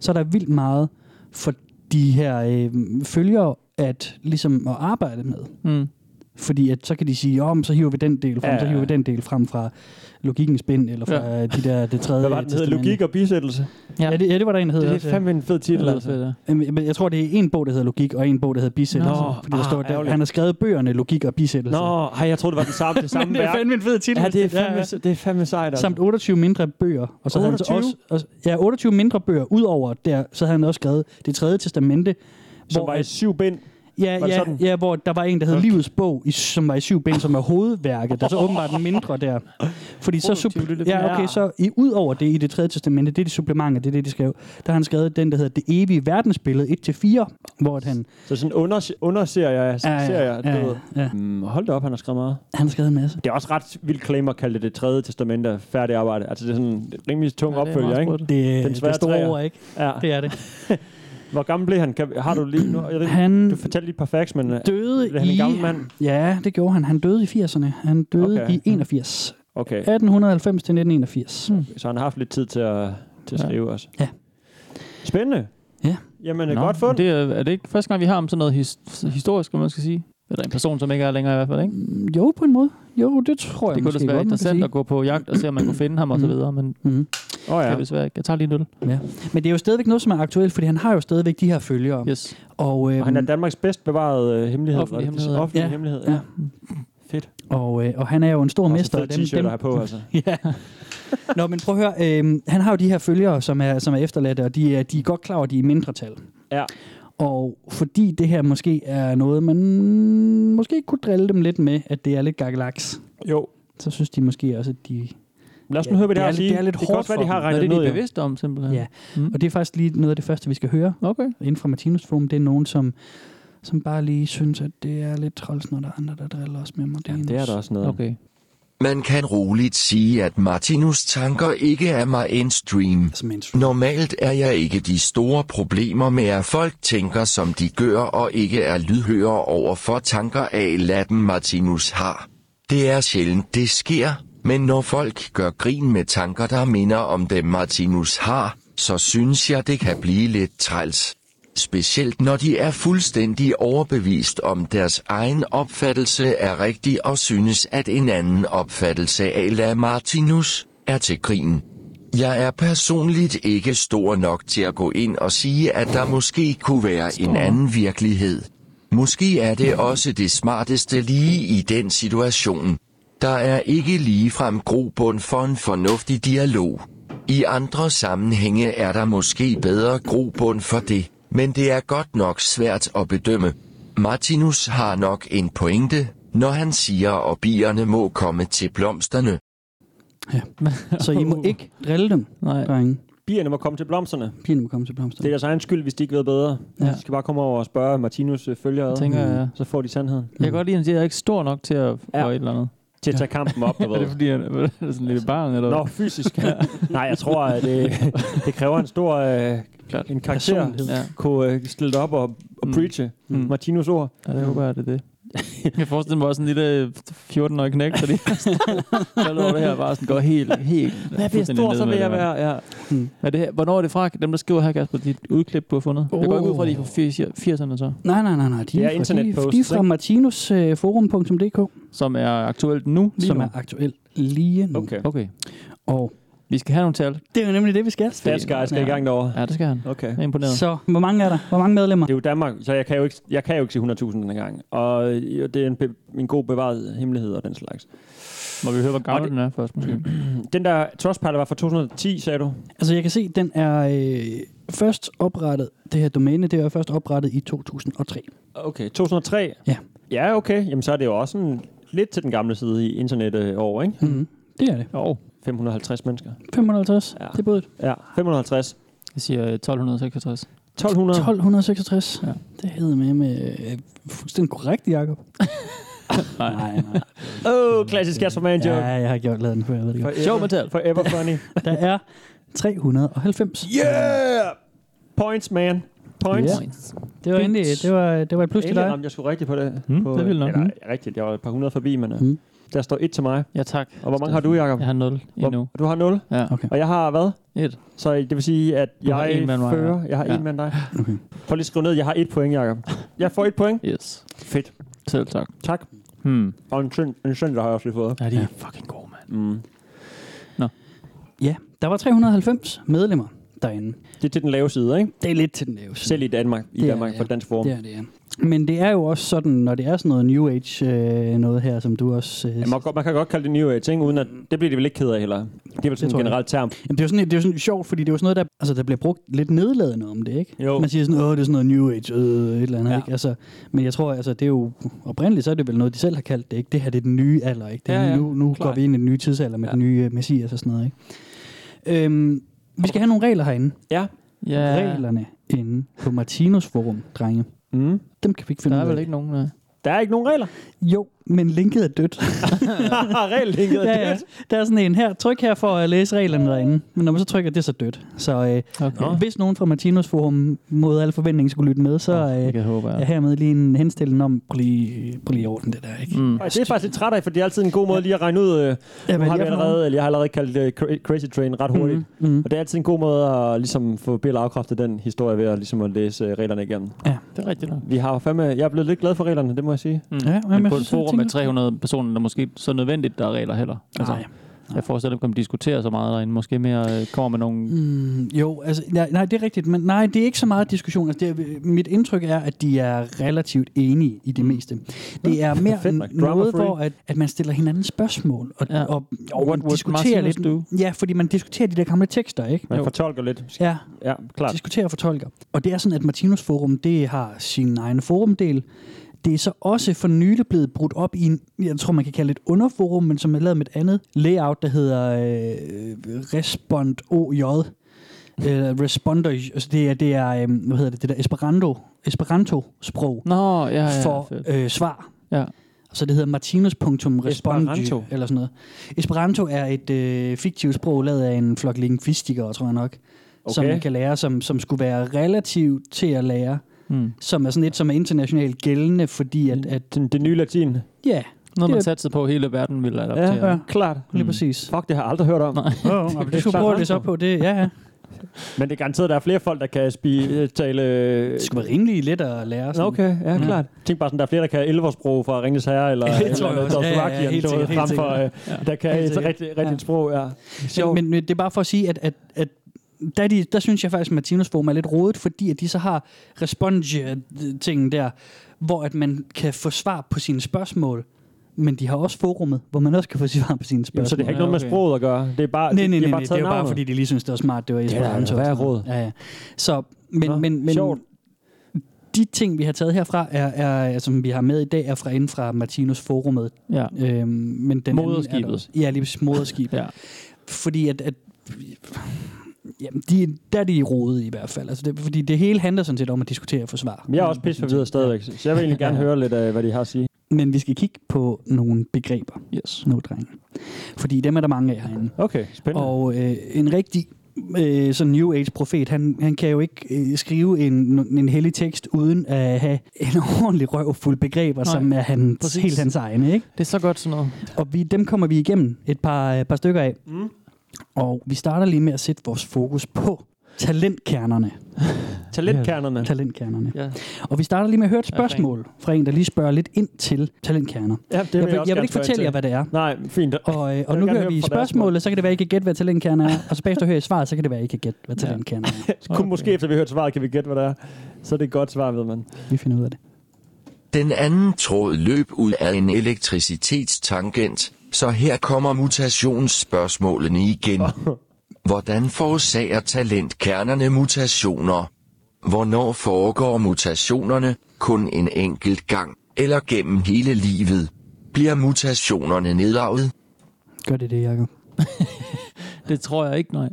[SPEAKER 9] så er der vildt meget for de her øh, følgere at, ligesom at arbejde med.
[SPEAKER 7] Mm.
[SPEAKER 9] Fordi at, så kan de sige, om så hiver vi den del frem,
[SPEAKER 8] Ja,
[SPEAKER 9] så
[SPEAKER 8] ja.
[SPEAKER 9] hiver vi den del frem fra logikkens bind, eller fra
[SPEAKER 7] Ja.
[SPEAKER 9] ja. de der, det tredje
[SPEAKER 8] Hvad var den hedder? Logik og bisættelse.
[SPEAKER 9] Ja, det, ja, det var der en, der hed.
[SPEAKER 8] Det er
[SPEAKER 9] også, ja.
[SPEAKER 8] fandme en fed titel,
[SPEAKER 7] Det er
[SPEAKER 8] altså.
[SPEAKER 7] ja.
[SPEAKER 9] Men Jeg tror, det er en bog, der hedder Logik, og en bog, der hedder Bisættelse.
[SPEAKER 8] Nå,
[SPEAKER 9] fordi der
[SPEAKER 8] ah,
[SPEAKER 9] står, der, han har skrevet bøgerne Logik og Bisættelse.
[SPEAKER 8] Nå, ej, jeg troede, det var den samme, det samme
[SPEAKER 9] Men det er fandme en fed titel.
[SPEAKER 8] Ja, det er
[SPEAKER 9] Ja,
[SPEAKER 8] fandme,
[SPEAKER 9] ja.
[SPEAKER 8] det er fandme sejt. Altså.
[SPEAKER 9] Samt 28 mindre bøger. Og så havde han så
[SPEAKER 8] 28?
[SPEAKER 9] også, og, ja, 28 mindre bøger. Udover der, så havde han også skrevet det tredje testamente.
[SPEAKER 8] Som var i syv bind.
[SPEAKER 9] Ja,
[SPEAKER 8] det
[SPEAKER 9] ja,
[SPEAKER 8] sådan?
[SPEAKER 9] ja, hvor der var en, der hed
[SPEAKER 8] Okay.
[SPEAKER 9] Livets bog, i, som var i syv bind, som er hovedværket. Der er så åbenbart en mindre der. Fordi så,
[SPEAKER 8] det det,
[SPEAKER 9] ja, okay,
[SPEAKER 8] ja.
[SPEAKER 9] så i, ud over det i det tredje testamente, det er de supplementer, det er det, de skrev. Der har han skrevet den, der hedder Det evige verdensbillede 1-4, hvor at han,
[SPEAKER 8] Så sådan under, underserie,
[SPEAKER 9] ja,
[SPEAKER 8] serie,
[SPEAKER 9] ja,
[SPEAKER 8] du ved.
[SPEAKER 9] ja,
[SPEAKER 8] Mm, hold da op, han har skrevet meget.
[SPEAKER 9] han har skrevet en masse.
[SPEAKER 8] Det er også ret vildt claim at kalde det det tredje testament af færdig arbejde. Altså det er sådan en rimelig tung
[SPEAKER 7] Ja, det er
[SPEAKER 8] opfølger, ikke?
[SPEAKER 9] Det,
[SPEAKER 8] Den
[SPEAKER 9] det
[SPEAKER 8] svære
[SPEAKER 9] er store ord, ikke?
[SPEAKER 8] Ja.
[SPEAKER 9] Det er det.
[SPEAKER 8] Hvor gammel blev han? Kan, har du lige nu? Jeg ved,
[SPEAKER 9] Han
[SPEAKER 8] du fortalte lige et par facts, men øh,
[SPEAKER 9] døde
[SPEAKER 8] blev han en
[SPEAKER 9] i...
[SPEAKER 8] gammel mand?
[SPEAKER 9] Ja, det gjorde han. Han døde i 80'erne. Han døde
[SPEAKER 8] Okay.
[SPEAKER 9] i 81.
[SPEAKER 8] Okay,
[SPEAKER 9] 1890 til 1981. Hmm.
[SPEAKER 8] så han har haft lidt tid til at, til at
[SPEAKER 7] Ja.
[SPEAKER 8] skrive også.
[SPEAKER 9] Ja.
[SPEAKER 8] Spændende.
[SPEAKER 9] Ja.
[SPEAKER 8] Jamen,
[SPEAKER 7] Nå,
[SPEAKER 8] godt fund.
[SPEAKER 7] Det er, er det ikke første gang, vi har om sådan noget his, historisk, man skal sige? Eller en person, som ikke er længere i hvert fald, ikke?
[SPEAKER 9] Mm, Jo, på en måde. Jo, det tror jeg
[SPEAKER 7] Det kunne
[SPEAKER 9] måske
[SPEAKER 7] da være
[SPEAKER 9] godt,
[SPEAKER 7] interessant at gå på jagt og se, om man kunne finde ham og så
[SPEAKER 9] Mhm.
[SPEAKER 7] videre, men
[SPEAKER 9] Mm.
[SPEAKER 8] Åh oh,
[SPEAKER 7] ja. det desværre ikke. Jeg tager lige en øl.
[SPEAKER 9] Ja. Men det er jo stadigvæk noget, som er aktuelt, fordi han har jo stadigvæk de her følgere.
[SPEAKER 7] Yes.
[SPEAKER 9] Og, øhm,
[SPEAKER 8] Og han er Danmarks bedst bevarede øh, hemmelighed.
[SPEAKER 7] Offentlig hemmelighed.
[SPEAKER 8] Offentlig
[SPEAKER 9] Ja.
[SPEAKER 8] hemmelighed,
[SPEAKER 9] Ja.
[SPEAKER 8] ja. Fedt.
[SPEAKER 9] og, øh, og han er jo en stor
[SPEAKER 8] Også
[SPEAKER 9] mester.
[SPEAKER 8] en
[SPEAKER 9] af
[SPEAKER 8] fed t-shirt på, altså.
[SPEAKER 9] ja. Nå, men prøv at høre. Øhm, han har jo de her følgere, som er, som er efterladte, og de er, de er godt klar over, at de er i mindretal.
[SPEAKER 8] Ja.
[SPEAKER 9] Og fordi det her måske er noget, man måske kunne drille dem lidt med, at det er lidt gakkelaks,
[SPEAKER 8] Jo.
[SPEAKER 9] så synes de måske også, at de...
[SPEAKER 8] Lad os
[SPEAKER 9] Ja,
[SPEAKER 8] nu høre, hvad
[SPEAKER 9] det
[SPEAKER 8] det,
[SPEAKER 9] er
[SPEAKER 8] har at
[SPEAKER 9] lidt-
[SPEAKER 8] sige.
[SPEAKER 9] det er lidt
[SPEAKER 8] det
[SPEAKER 9] hårdt
[SPEAKER 8] også være,
[SPEAKER 9] for
[SPEAKER 8] de har regnet
[SPEAKER 7] det, de
[SPEAKER 8] noget.
[SPEAKER 7] er bevidste om, simpelthen?
[SPEAKER 9] Ja.
[SPEAKER 7] Mm.
[SPEAKER 9] Og det er faktisk lige noget af det første, vi skal høre
[SPEAKER 7] Okay.
[SPEAKER 9] inden fra Martinus Forum. Det er nogen, som, som bare lige synes, at det er lidt træls, når der er andre, der driller os med Martinus.
[SPEAKER 8] Ja, det er der også noget.
[SPEAKER 7] Okay.
[SPEAKER 10] Man kan roligt sige, at Martinus tanker ikke er mainstream.
[SPEAKER 9] Altså.
[SPEAKER 10] Normalt er jeg ikke de store problemer med, at folk tænker, som de gør, og ikke er lydhøre over for tanker af latten Martinus har. Det er sjældent, det sker, men når folk gør grin med tanker, der minder om dem Martinus har, så synes jeg, det kan blive lidt træls. Specielt når de er fuldstændig overbevist om deres egen opfattelse er rigtig og synes, at en anden opfattelse af La Martinus er til grin. Jeg er personligt ikke stor nok til at gå ind og sige, at der måske kunne være en anden virkelighed. Måske er det også det smarteste lige i den situation. Der er ikke ligefrem grobund for en fornuftig dialog. I andre sammenhænge er der måske bedre grobund for det, men det er godt nok svært at bedømme. Martinus har nok en pointe, når han siger, at bierne må komme til blomsterne.
[SPEAKER 9] Så I må ikke drille dem,
[SPEAKER 7] Nej.
[SPEAKER 9] drenge.
[SPEAKER 8] Bierne må komme til blomsterne.
[SPEAKER 9] Pigerne må komme til
[SPEAKER 8] Det er
[SPEAKER 9] blomsterne.
[SPEAKER 8] deres egen skyld, hvis de ikke ved bedre.
[SPEAKER 9] Ja.
[SPEAKER 8] Ja. De skal bare komme over og spørge Martinus øh, følgere,
[SPEAKER 7] Tænker jeg.
[SPEAKER 8] så får de sandheden.
[SPEAKER 7] Jeg kan godt lide, at han siger, at jeg er ikke stor nok til at
[SPEAKER 8] Ja.
[SPEAKER 7] få et eller andet.
[SPEAKER 8] Til at tage kampen op. Du
[SPEAKER 7] Er det
[SPEAKER 8] ved.
[SPEAKER 7] fordi, han er sådan en lille barn? Eller?
[SPEAKER 8] Nå, fysisk. Nej, jeg tror, at det, det kræver en stor øh,
[SPEAKER 7] Klart.
[SPEAKER 8] en karakter.
[SPEAKER 9] Personlighed.
[SPEAKER 7] Ja.
[SPEAKER 8] Kunne øh, stille op og, og
[SPEAKER 7] Mm.
[SPEAKER 8] preache
[SPEAKER 7] Mm.
[SPEAKER 8] Martinus ord.
[SPEAKER 7] Ja, det håber jeg, det er det. Jeg forestiller mig også en lille 14-årig knæk, fordi så lå det her bare sådan går helt, helt...
[SPEAKER 8] Hvad bliver stor, så vil jeg være. Ja.
[SPEAKER 7] Er det her, hvornår er det fra, dem der skriver her, Kasper, dit udklip, du har fundet? Oh. Jeg går ikke ud fra, at de er fra 80'erne så,
[SPEAKER 9] Nej, nej, nej, nej. De
[SPEAKER 8] Det er
[SPEAKER 9] fra, de, de er fra martinusforum.dk,
[SPEAKER 7] som er aktuelt nu. Lige
[SPEAKER 9] som
[SPEAKER 7] nu.
[SPEAKER 9] er aktuelt lige nu.
[SPEAKER 8] Okay.
[SPEAKER 7] Okay.
[SPEAKER 9] Og
[SPEAKER 7] Vi skal have nogle tal.
[SPEAKER 9] det er jo nemlig det, vi skal.
[SPEAKER 8] Fast guy skal i gang derovre.
[SPEAKER 7] Ja, det skal han.
[SPEAKER 8] Okay.
[SPEAKER 7] Jeg er imponeret.
[SPEAKER 9] Så hvor mange er der? Hvor mange medlemmer?
[SPEAKER 8] Det er jo Danmark, så jeg kan jo ikke, jeg kan jo ikke sige 100.000 den gang. Og det er en, en god bevaret hemmelighed og den slags.
[SPEAKER 7] Må vi høre, hvor gammel den er først, måske?
[SPEAKER 8] Den der Trustpilot var fra 2010, sagde du?
[SPEAKER 9] Altså jeg kan se, den er øh, først oprettet, det her domæne, det er først oprettet i 2003.
[SPEAKER 8] Okay, 2003?
[SPEAKER 9] Ja.
[SPEAKER 8] Ja, okay. Jamen, så er det jo også en, lidt til den gamle side i internettet år, ikke?
[SPEAKER 9] Mm-hmm. Det er det.
[SPEAKER 8] Jo. 550 mennesker.
[SPEAKER 9] 550,
[SPEAKER 8] Ja.
[SPEAKER 9] ja. det er både
[SPEAKER 8] Ja, 550.
[SPEAKER 7] Jeg siger øh, 1266.
[SPEAKER 8] 1200.
[SPEAKER 9] 1266.
[SPEAKER 7] Ja.
[SPEAKER 9] Ja. Det hedder med med øh, fuldstændig korrekt, Jacob.
[SPEAKER 7] Nej.
[SPEAKER 9] nej.
[SPEAKER 8] Åh, oh, klassisk Kasper Man joke.
[SPEAKER 9] Ja, jeg har gjort lavet den før, jeg ved det godt.
[SPEAKER 8] Forever,
[SPEAKER 7] Sjov med tal.
[SPEAKER 8] Forever funny.
[SPEAKER 9] Der er 390.
[SPEAKER 8] Yeah! Points, man. Points.
[SPEAKER 9] Ja. Det var endelig, det var, det var et plus til dig.
[SPEAKER 8] ramte jeg sgu rigtigt på det.
[SPEAKER 7] Mm,
[SPEAKER 8] på,
[SPEAKER 7] det vildt nok.
[SPEAKER 8] Eller, rigtigt, jeg var et par hundrede forbi, men mm. Der står et til mig.
[SPEAKER 7] Ja, tak.
[SPEAKER 8] Og hvor mange har du, Jacob?
[SPEAKER 7] Jeg har 0 endnu.
[SPEAKER 8] Du har 0,
[SPEAKER 7] Ja.
[SPEAKER 9] Okay.
[SPEAKER 8] og jeg har hvad?
[SPEAKER 7] Et.
[SPEAKER 8] Så det vil sige, at
[SPEAKER 7] Du har
[SPEAKER 8] jeg
[SPEAKER 7] en mand, mig,
[SPEAKER 8] fører.
[SPEAKER 7] ja.
[SPEAKER 8] Jeg har
[SPEAKER 7] Ja.
[SPEAKER 8] en mand dig.
[SPEAKER 9] Okay.
[SPEAKER 8] Prøv lige at skrive ned, jeg har et point, Jacob. Jeg får et point.
[SPEAKER 7] Yes.
[SPEAKER 8] Fedt.
[SPEAKER 7] Selv tak.
[SPEAKER 8] Tak.
[SPEAKER 7] Hmm.
[SPEAKER 8] Og en, søn, en søndag har jeg også lige fået.
[SPEAKER 7] Ja, de er fucking gode, mand.
[SPEAKER 8] Mm.
[SPEAKER 9] Ja, der var 390 medlemmer derinde.
[SPEAKER 8] Det er til den lave side, ikke?
[SPEAKER 9] Det er lidt til den lave side.
[SPEAKER 8] Selv i Danmark, i
[SPEAKER 9] Det er
[SPEAKER 8] Danmark for
[SPEAKER 9] ja.
[SPEAKER 8] Dansk Forum.
[SPEAKER 9] Det er det, ja. Men det er jo også sådan, når det er sådan noget New Age øh, noget her, som du også... Øh,
[SPEAKER 8] Ja, man, man kan godt kalde det New Age, ikke? uden at det bliver de vel ikke ked af heller. Det er vel sådan en generelt term.
[SPEAKER 9] Jamen, det er jo sådan, det er jo sådan sjovt, fordi det er jo sådan noget, der, altså, der bliver brugt lidt nedladende om det, ikke?
[SPEAKER 8] Jo.
[SPEAKER 9] Man siger sådan, åh, det er sådan noget New Age, øh, et eller andet,
[SPEAKER 8] Ja.
[SPEAKER 9] ikke? Altså, men jeg tror, altså, det er jo, oprindeligt så er det vel noget, de selv har kaldt det, ikke? Det her, det er den nye alder, ikke? Det er,
[SPEAKER 7] Ja, ja,
[SPEAKER 9] nu nu går vi ind i den nye tidsalder med
[SPEAKER 7] Ja.
[SPEAKER 9] den nye uh, messias og sådan noget, ikke? Øhm, vi skal have nogle regler herinde.
[SPEAKER 8] Ja.
[SPEAKER 7] Ja,
[SPEAKER 9] Reglerne inde på Martinus Forum, drenge.
[SPEAKER 8] Mm.
[SPEAKER 9] Dem kan vi ikke finde
[SPEAKER 7] der er
[SPEAKER 9] ud af.
[SPEAKER 7] vel ikke nogen... Uh...
[SPEAKER 8] Der er ikke nogen regler.
[SPEAKER 9] Jo, men linket er dødt.
[SPEAKER 8] Regellinket er
[SPEAKER 9] ja, ja.
[SPEAKER 8] dødt.
[SPEAKER 9] Der er sådan en her. Tryk her for at læse reglerne derinde. Men når man så trykker, det er så dødt. Så øh,
[SPEAKER 7] Okay.
[SPEAKER 9] hvis nogen fra Martinus Forum mod alle forventninger skulle lytte med, så øh,
[SPEAKER 7] jeg håbe,
[SPEAKER 9] er
[SPEAKER 7] ja.
[SPEAKER 9] hermed lige en henstilling om, prøv lige, prøv lige i orden det der, ikke?
[SPEAKER 7] Mm.
[SPEAKER 8] Det er faktisk lidt træt af, for det er altid en god måde lige at regne ud. Øh,
[SPEAKER 9] Ja,
[SPEAKER 8] nu har
[SPEAKER 9] er
[SPEAKER 8] vi allerede, eller jeg har allerede kaldt det cra- Crazy Train ret hurtigt.
[SPEAKER 9] Mhm, mhm.
[SPEAKER 8] Og det er altid en god måde at ligesom, få Bill afkræftet den historie ved at, ligesom, at læse øh, reglerne igennem.
[SPEAKER 7] Det er rigtigt nok.
[SPEAKER 8] Vi har fandme, jeg er blevet lidt glad for reglerne, det må jeg sige.
[SPEAKER 7] Mm.
[SPEAKER 9] Ja,
[SPEAKER 7] Ja,
[SPEAKER 9] men
[SPEAKER 7] men på et forum med
[SPEAKER 9] tænker-
[SPEAKER 7] 300 personer, der er måske så nødvendigt, der er regler heller. Altså,
[SPEAKER 9] Nej.
[SPEAKER 7] Jeg forestiller mig, at de diskuterer så meget derinde. Måske mere øh, kommer med nogle...
[SPEAKER 9] Mm, jo, altså, nej, nej, det er rigtigt, men nej, det er ikke så meget diskussion. Altså, det er, mit indtryk er, at de er relativt enige i det meste. Det er mere
[SPEAKER 8] Fedt
[SPEAKER 9] noget, hvor at, at man stiller hinanden spørgsmål, og,
[SPEAKER 7] Ja.
[SPEAKER 9] og, og
[SPEAKER 7] What
[SPEAKER 9] man diskuterer lidt.
[SPEAKER 7] do?
[SPEAKER 9] Ja, fordi man diskuterer de der gamle tekster, ikke?
[SPEAKER 8] Man
[SPEAKER 7] Jo.
[SPEAKER 8] fortolker lidt.
[SPEAKER 9] Ja,
[SPEAKER 8] Ja, klart.
[SPEAKER 9] diskuterer og fortolker. Og det er sådan, at Martinus Forum, det har sin egen forumdel. Det er så også for nylig blevet brudt op i en, jeg tror man kan kalde et underforum, men som er lavet med et andet layout, der hedder øh, Respond OJ. Øh, responder, altså det er, det er øh, hvad hedder det, det der Esperanto, Esperanto-sprog
[SPEAKER 7] Nå, ja, ja,
[SPEAKER 9] for
[SPEAKER 7] fedt.
[SPEAKER 9] øh, svar.
[SPEAKER 7] Ja.
[SPEAKER 9] Så det hedder martinus.respondu,
[SPEAKER 8] Esperanto?
[SPEAKER 9] eller sådan noget. Esperanto er et øh, fiktivt sprog, lavet af en flok lingvistikere, tror jeg nok, okay. som man kan lære, som, som skulle være relativt til at lære,
[SPEAKER 7] Mm.
[SPEAKER 9] som er sådan lidt, som er internationalt gældende, fordi at, at
[SPEAKER 8] Det, det nye latin.
[SPEAKER 9] ja,
[SPEAKER 7] Noget, man
[SPEAKER 9] Det-
[SPEAKER 7] satte på hele verden ville adoptere.
[SPEAKER 8] Ja, ja, klart.
[SPEAKER 9] lige
[SPEAKER 7] Mm.
[SPEAKER 9] præcis.
[SPEAKER 8] Fuck, det har jeg aldrig hørt om.
[SPEAKER 7] Nej.
[SPEAKER 9] Oh, oh, det skulle prøve læse op på det, ja, ja.
[SPEAKER 8] Men det er garanteret, at der er flere folk, der kan spi- øh, tale...
[SPEAKER 9] Det skulle være rimelig let at lære. Sådan.
[SPEAKER 8] okay, ja,
[SPEAKER 9] Ja.
[SPEAKER 8] klart. Tænk bare sådan, der er flere, der kan elversprog fra Ringens Herre, eller,
[SPEAKER 9] Det
[SPEAKER 8] eller
[SPEAKER 9] tror jeg også. Ja, ja, ja, helt
[SPEAKER 8] eller
[SPEAKER 9] sikkert,
[SPEAKER 8] noget,
[SPEAKER 9] helt
[SPEAKER 8] frem for, øh, der kan
[SPEAKER 9] Helt
[SPEAKER 8] et rigtigt, rigtigt
[SPEAKER 9] Ja.
[SPEAKER 8] sprog, ja.
[SPEAKER 9] Men, men det er bare for at sige, at, at, at der, er de, der synes jeg faktisk, at Martinus Forum er lidt rodet, fordi at de så har responge-tingen der, hvor at man kan få svar på sine spørgsmål, men de har også forummet, hvor man også kan få svar på sine spørgsmål.
[SPEAKER 8] så det har ikke noget med sproget at gøre. Det er bare,
[SPEAKER 9] Nej, nej, nej,
[SPEAKER 8] har
[SPEAKER 9] nej,
[SPEAKER 8] bare
[SPEAKER 9] det er jo bare fordi, de lige synes, det var smart, det var
[SPEAKER 8] værre
[SPEAKER 9] og sådan noget.
[SPEAKER 8] råd.
[SPEAKER 9] Ja, ja. Så, men,
[SPEAKER 8] Nå,
[SPEAKER 9] men, men
[SPEAKER 8] sjovt.
[SPEAKER 9] de ting, vi har taget herfra, er, er, som vi har med i dag, er fra inden fra Martinus Forummet.
[SPEAKER 7] Ja.
[SPEAKER 9] Øhm, men den anden er der
[SPEAKER 7] Moderskibet.
[SPEAKER 9] Ja, lige moderskibet.
[SPEAKER 7] ja.
[SPEAKER 9] Fordi at, at jamen, de, der er de i rodet i hvert fald. Altså det, fordi det hele handler sådan set om at diskutere og forsvare.
[SPEAKER 8] Men jeg er også pisse forvirret stadigvæk, så jeg vil egentlig gerne
[SPEAKER 9] Ja.
[SPEAKER 8] høre lidt af, hvad de har at sige.
[SPEAKER 9] Men vi skal kigge på nogle begreber
[SPEAKER 7] Yes.
[SPEAKER 9] nu, drenge. Fordi dem er der mange af herinde.
[SPEAKER 8] Okay, spændende.
[SPEAKER 9] Og øh, en rigtig øh, sådan New Age-profet, han, han kan jo ikke øh, skrive en, en hellig tekst uden at have en ordentlig røvfuld begreber,
[SPEAKER 7] Nej,
[SPEAKER 9] som er hans,
[SPEAKER 7] præcis.
[SPEAKER 9] helt hans egne. Ikke?
[SPEAKER 7] Det er så godt sådan noget.
[SPEAKER 9] Og vi, dem kommer vi igennem et par, øh, par stykker af.
[SPEAKER 8] Mm.
[SPEAKER 9] Og vi starter lige med at sætte vores fokus på talentkernerne.
[SPEAKER 8] Talentkernerne.
[SPEAKER 9] talentkernerne.
[SPEAKER 7] Ja.
[SPEAKER 9] Og vi starter lige med at høre et spørgsmål fra en, der lige spørger lidt ind til talentkerner.
[SPEAKER 8] Ja, det
[SPEAKER 9] Jeg
[SPEAKER 8] vil
[SPEAKER 9] vil,
[SPEAKER 8] også
[SPEAKER 9] jeg vil ikke fortælle jer, hvad det er.
[SPEAKER 8] Nej, fint.
[SPEAKER 9] Og, øh, og
[SPEAKER 8] vil
[SPEAKER 9] nu hører
[SPEAKER 8] høre
[SPEAKER 9] vi spørgsmålet, så kan det være, at I kan gætte, hvad talentkerner er. Og så bagefter hører I svaret, så kan det være, at I kan gætte, hvad talentkerner er.
[SPEAKER 8] Kun måske efter vi har hørt svaret, kan vi gætte, hvad det er. Så er det et godt svar, ved man.
[SPEAKER 9] Vi finder ud af det.
[SPEAKER 10] Den anden tråd løb ud af en elektricitetstangent, så her kommer mutationsspørgsmålene igen. Hvordan forårsager talentkernerne mutationer? Hvornår foregår mutationerne kun en enkelt gang, eller gennem hele livet? Bliver mutationerne nedarvet?
[SPEAKER 9] Gør det det, Jacob?
[SPEAKER 7] Det tror jeg ikke, nej.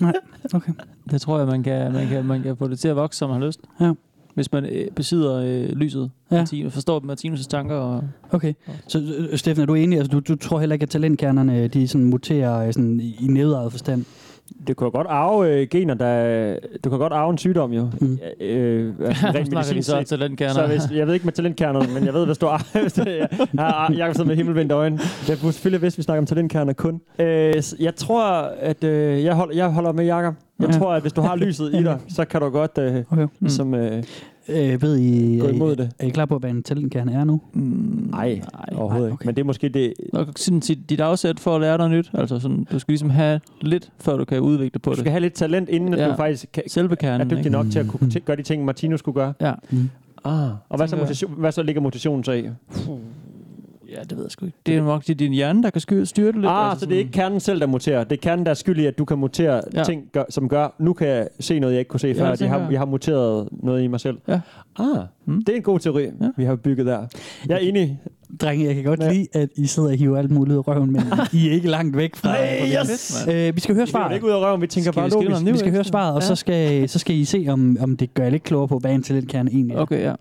[SPEAKER 9] Nej, okay.
[SPEAKER 7] Det tror jeg, man kan, man kan, man kan få det til at vokse, som man har lyst.
[SPEAKER 9] Ja.
[SPEAKER 7] Hvis man øh, besidder øh, lyset.
[SPEAKER 9] Ja.
[SPEAKER 7] Martin, forstår Martinus' tanker. Og,
[SPEAKER 9] Okay. Så øh, Steffen, er du enig? Altså, du, du tror heller ikke, at talentkernerne de sådan muterer øh, sådan, i, nedejet forstand?
[SPEAKER 8] Det kan godt arve øh, gener, der... Du kan godt arve en sygdom, jo.
[SPEAKER 9] Mm.
[SPEAKER 8] Øh, altså,
[SPEAKER 7] nu
[SPEAKER 8] rent medicinsk
[SPEAKER 7] så
[SPEAKER 8] set.
[SPEAKER 7] talentkerner.
[SPEAKER 8] Så hvis, jeg ved ikke med talentkernerne, men jeg ved, hvis du det- jeg, sidde med himmelvendte øjne. Jeg kunne selvfølgelig vidst, vi snakker om talentkerner kun. Øh, jeg tror, at øh, jeg, hold, jeg holder med Jakob. Jeg
[SPEAKER 9] Ja.
[SPEAKER 8] tror, at hvis du har lyset i dig, så kan du godt øh,
[SPEAKER 9] Okay.
[SPEAKER 8] ligesom, øh,
[SPEAKER 9] Øh, ved I,
[SPEAKER 8] Gå
[SPEAKER 9] er I,
[SPEAKER 8] imod det.
[SPEAKER 9] er I klar på, hvad en talentkerne er nu?
[SPEAKER 8] Nej, overhovedet ikke. Men det er måske det...
[SPEAKER 7] Nok sådan sit, dit afsæt for at lære noget nyt. Altså sådan, du skal ligesom have lidt, før du kan udvikle på
[SPEAKER 8] Du
[SPEAKER 7] det.
[SPEAKER 8] skal have lidt talent, inden ja. Du faktisk kan,
[SPEAKER 7] Selve kernen,
[SPEAKER 8] er dygtig
[SPEAKER 7] ikke?
[SPEAKER 8] nok til at kunne t- gøre de ting, Martino skulle gøre.
[SPEAKER 7] Ja.
[SPEAKER 9] Mm.
[SPEAKER 8] Ah, og hvad så, motivation, hvad så ligger motivationen så i?
[SPEAKER 7] Ja, det ved jeg sgu ikke. Det er nok det er din hjerne, der kan sky- styre det lidt.
[SPEAKER 8] Ah,
[SPEAKER 7] altså
[SPEAKER 8] så det er ikke kernen selv, der muterer. Det er kernen, der er skyld i, at du kan mutere ja.
[SPEAKER 7] Ja.
[SPEAKER 8] ting, gør, som gør, nu kan jeg se noget, jeg ikke kunne se
[SPEAKER 7] Ja,
[SPEAKER 8] før. De
[SPEAKER 7] tænker
[SPEAKER 8] har,
[SPEAKER 7] jeg.
[SPEAKER 8] vi har muteret noget i mig selv.
[SPEAKER 7] Ja.
[SPEAKER 8] Ah,
[SPEAKER 7] Mm.
[SPEAKER 8] det er en god teori, ja. vi har bygget der. Jeg er enig.
[SPEAKER 9] Drenge, jeg kan godt lide, at I sidder og hiver alt muligt ud af røven, men I er ikke langt væk fra. Det.
[SPEAKER 8] yes!
[SPEAKER 9] Øh, vi skal høre
[SPEAKER 8] Vi
[SPEAKER 9] svaret.
[SPEAKER 8] ikke ud af røven, vi tænker
[SPEAKER 7] Skal
[SPEAKER 8] bare
[SPEAKER 7] vi
[SPEAKER 8] logisk.
[SPEAKER 7] noget
[SPEAKER 9] Vi skal høre svaret, og
[SPEAKER 7] Ja.
[SPEAKER 9] så skal, så skal I se, om, om det gør lidt klogere på, hvad en talentkerne egentlig er.
[SPEAKER 7] Okay, ja.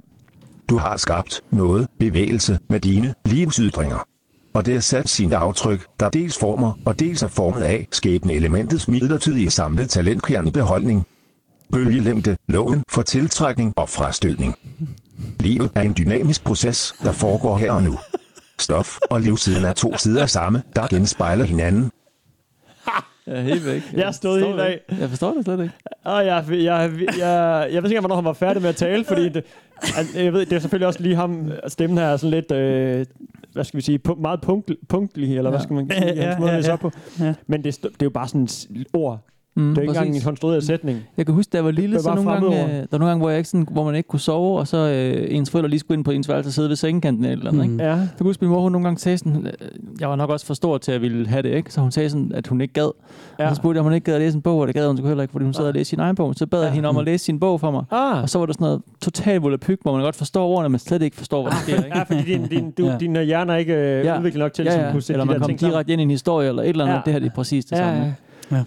[SPEAKER 10] Du har skabt noget bevægelse med dine livsytringer. Og det har sat sine aftryk, der dels former og dels er formet af skæbne elementets midlertidige samlede talentkernebeholdning. Bølgelængde, loven for tiltrækning og frastødning. Livet er en dynamisk proces, der foregår her og nu. Stof og livsiden er to sider af samme, der genspejler hinanden.
[SPEAKER 7] Ja, helt væk.
[SPEAKER 8] Jeg er stået
[SPEAKER 7] forstår
[SPEAKER 8] helt
[SPEAKER 7] ikke. Jeg forstår det slet ikke.
[SPEAKER 8] Og jeg, jeg, jeg, jeg, jeg ved ikke hvornår han var færdig med at tale, fordi det, jeg ved, det er selvfølgelig også lige ham, stemmen her er sådan lidt, øh, hvad skal vi sige, pu- meget punkt, punktlig, eller ja. hvad skal man sige,
[SPEAKER 9] Ja,
[SPEAKER 8] hans måde
[SPEAKER 9] ja, ja.
[SPEAKER 8] op på.
[SPEAKER 9] Ja.
[SPEAKER 8] Men det, det er jo bare sådan et ord.
[SPEAKER 7] Mm,
[SPEAKER 8] Det er ikke engang en
[SPEAKER 7] præcis.
[SPEAKER 8] konstrueret sætning.
[SPEAKER 7] Jeg kan huske, da jeg var lille, så nogle gange, øh, der var nogle gange, hvor, jeg ikke sådan, hvor man ikke kunne sove, og så øh, ens forældre lige skulle ind på ens værelse og sidde ved sengekanten eller, eller andet.
[SPEAKER 9] Mm.
[SPEAKER 7] Ikke?
[SPEAKER 8] Ja.
[SPEAKER 7] Jeg kan huske, min mor hun nogle gange sagde sådan, øh, jeg var nok også for stor til at ville have det, ikke? så hun sagde sådan, at hun ikke gad.
[SPEAKER 8] Ja.
[SPEAKER 7] Og så spurgte jeg, om hun ikke gad at læse en bog, og det gad hun så heller ikke, fordi hun sad og læste sin egen bog. Så bad jeg
[SPEAKER 8] Ja.
[SPEAKER 7] hende om at læse sin bog for mig.
[SPEAKER 8] Ah,
[SPEAKER 7] Og så var der sådan noget totalt volapyk, hvor man godt forstår ordene, men slet ikke forstår, hvad der sker. Ikke?
[SPEAKER 8] ja, fordi din, din, du,
[SPEAKER 9] Ja.
[SPEAKER 8] din øh, hjerne er ikke øh,
[SPEAKER 7] Ja.
[SPEAKER 8] udviklet nok til,
[SPEAKER 7] Ja,
[SPEAKER 8] at
[SPEAKER 7] ja.
[SPEAKER 8] kunne sætte
[SPEAKER 7] Eller
[SPEAKER 8] de
[SPEAKER 7] man
[SPEAKER 8] der sammen.
[SPEAKER 7] direkte ind i en historie, eller et eller andet.
[SPEAKER 8] Ja.
[SPEAKER 7] Det her det er præcis det
[SPEAKER 8] Ja,
[SPEAKER 7] samme.
[SPEAKER 8] ja.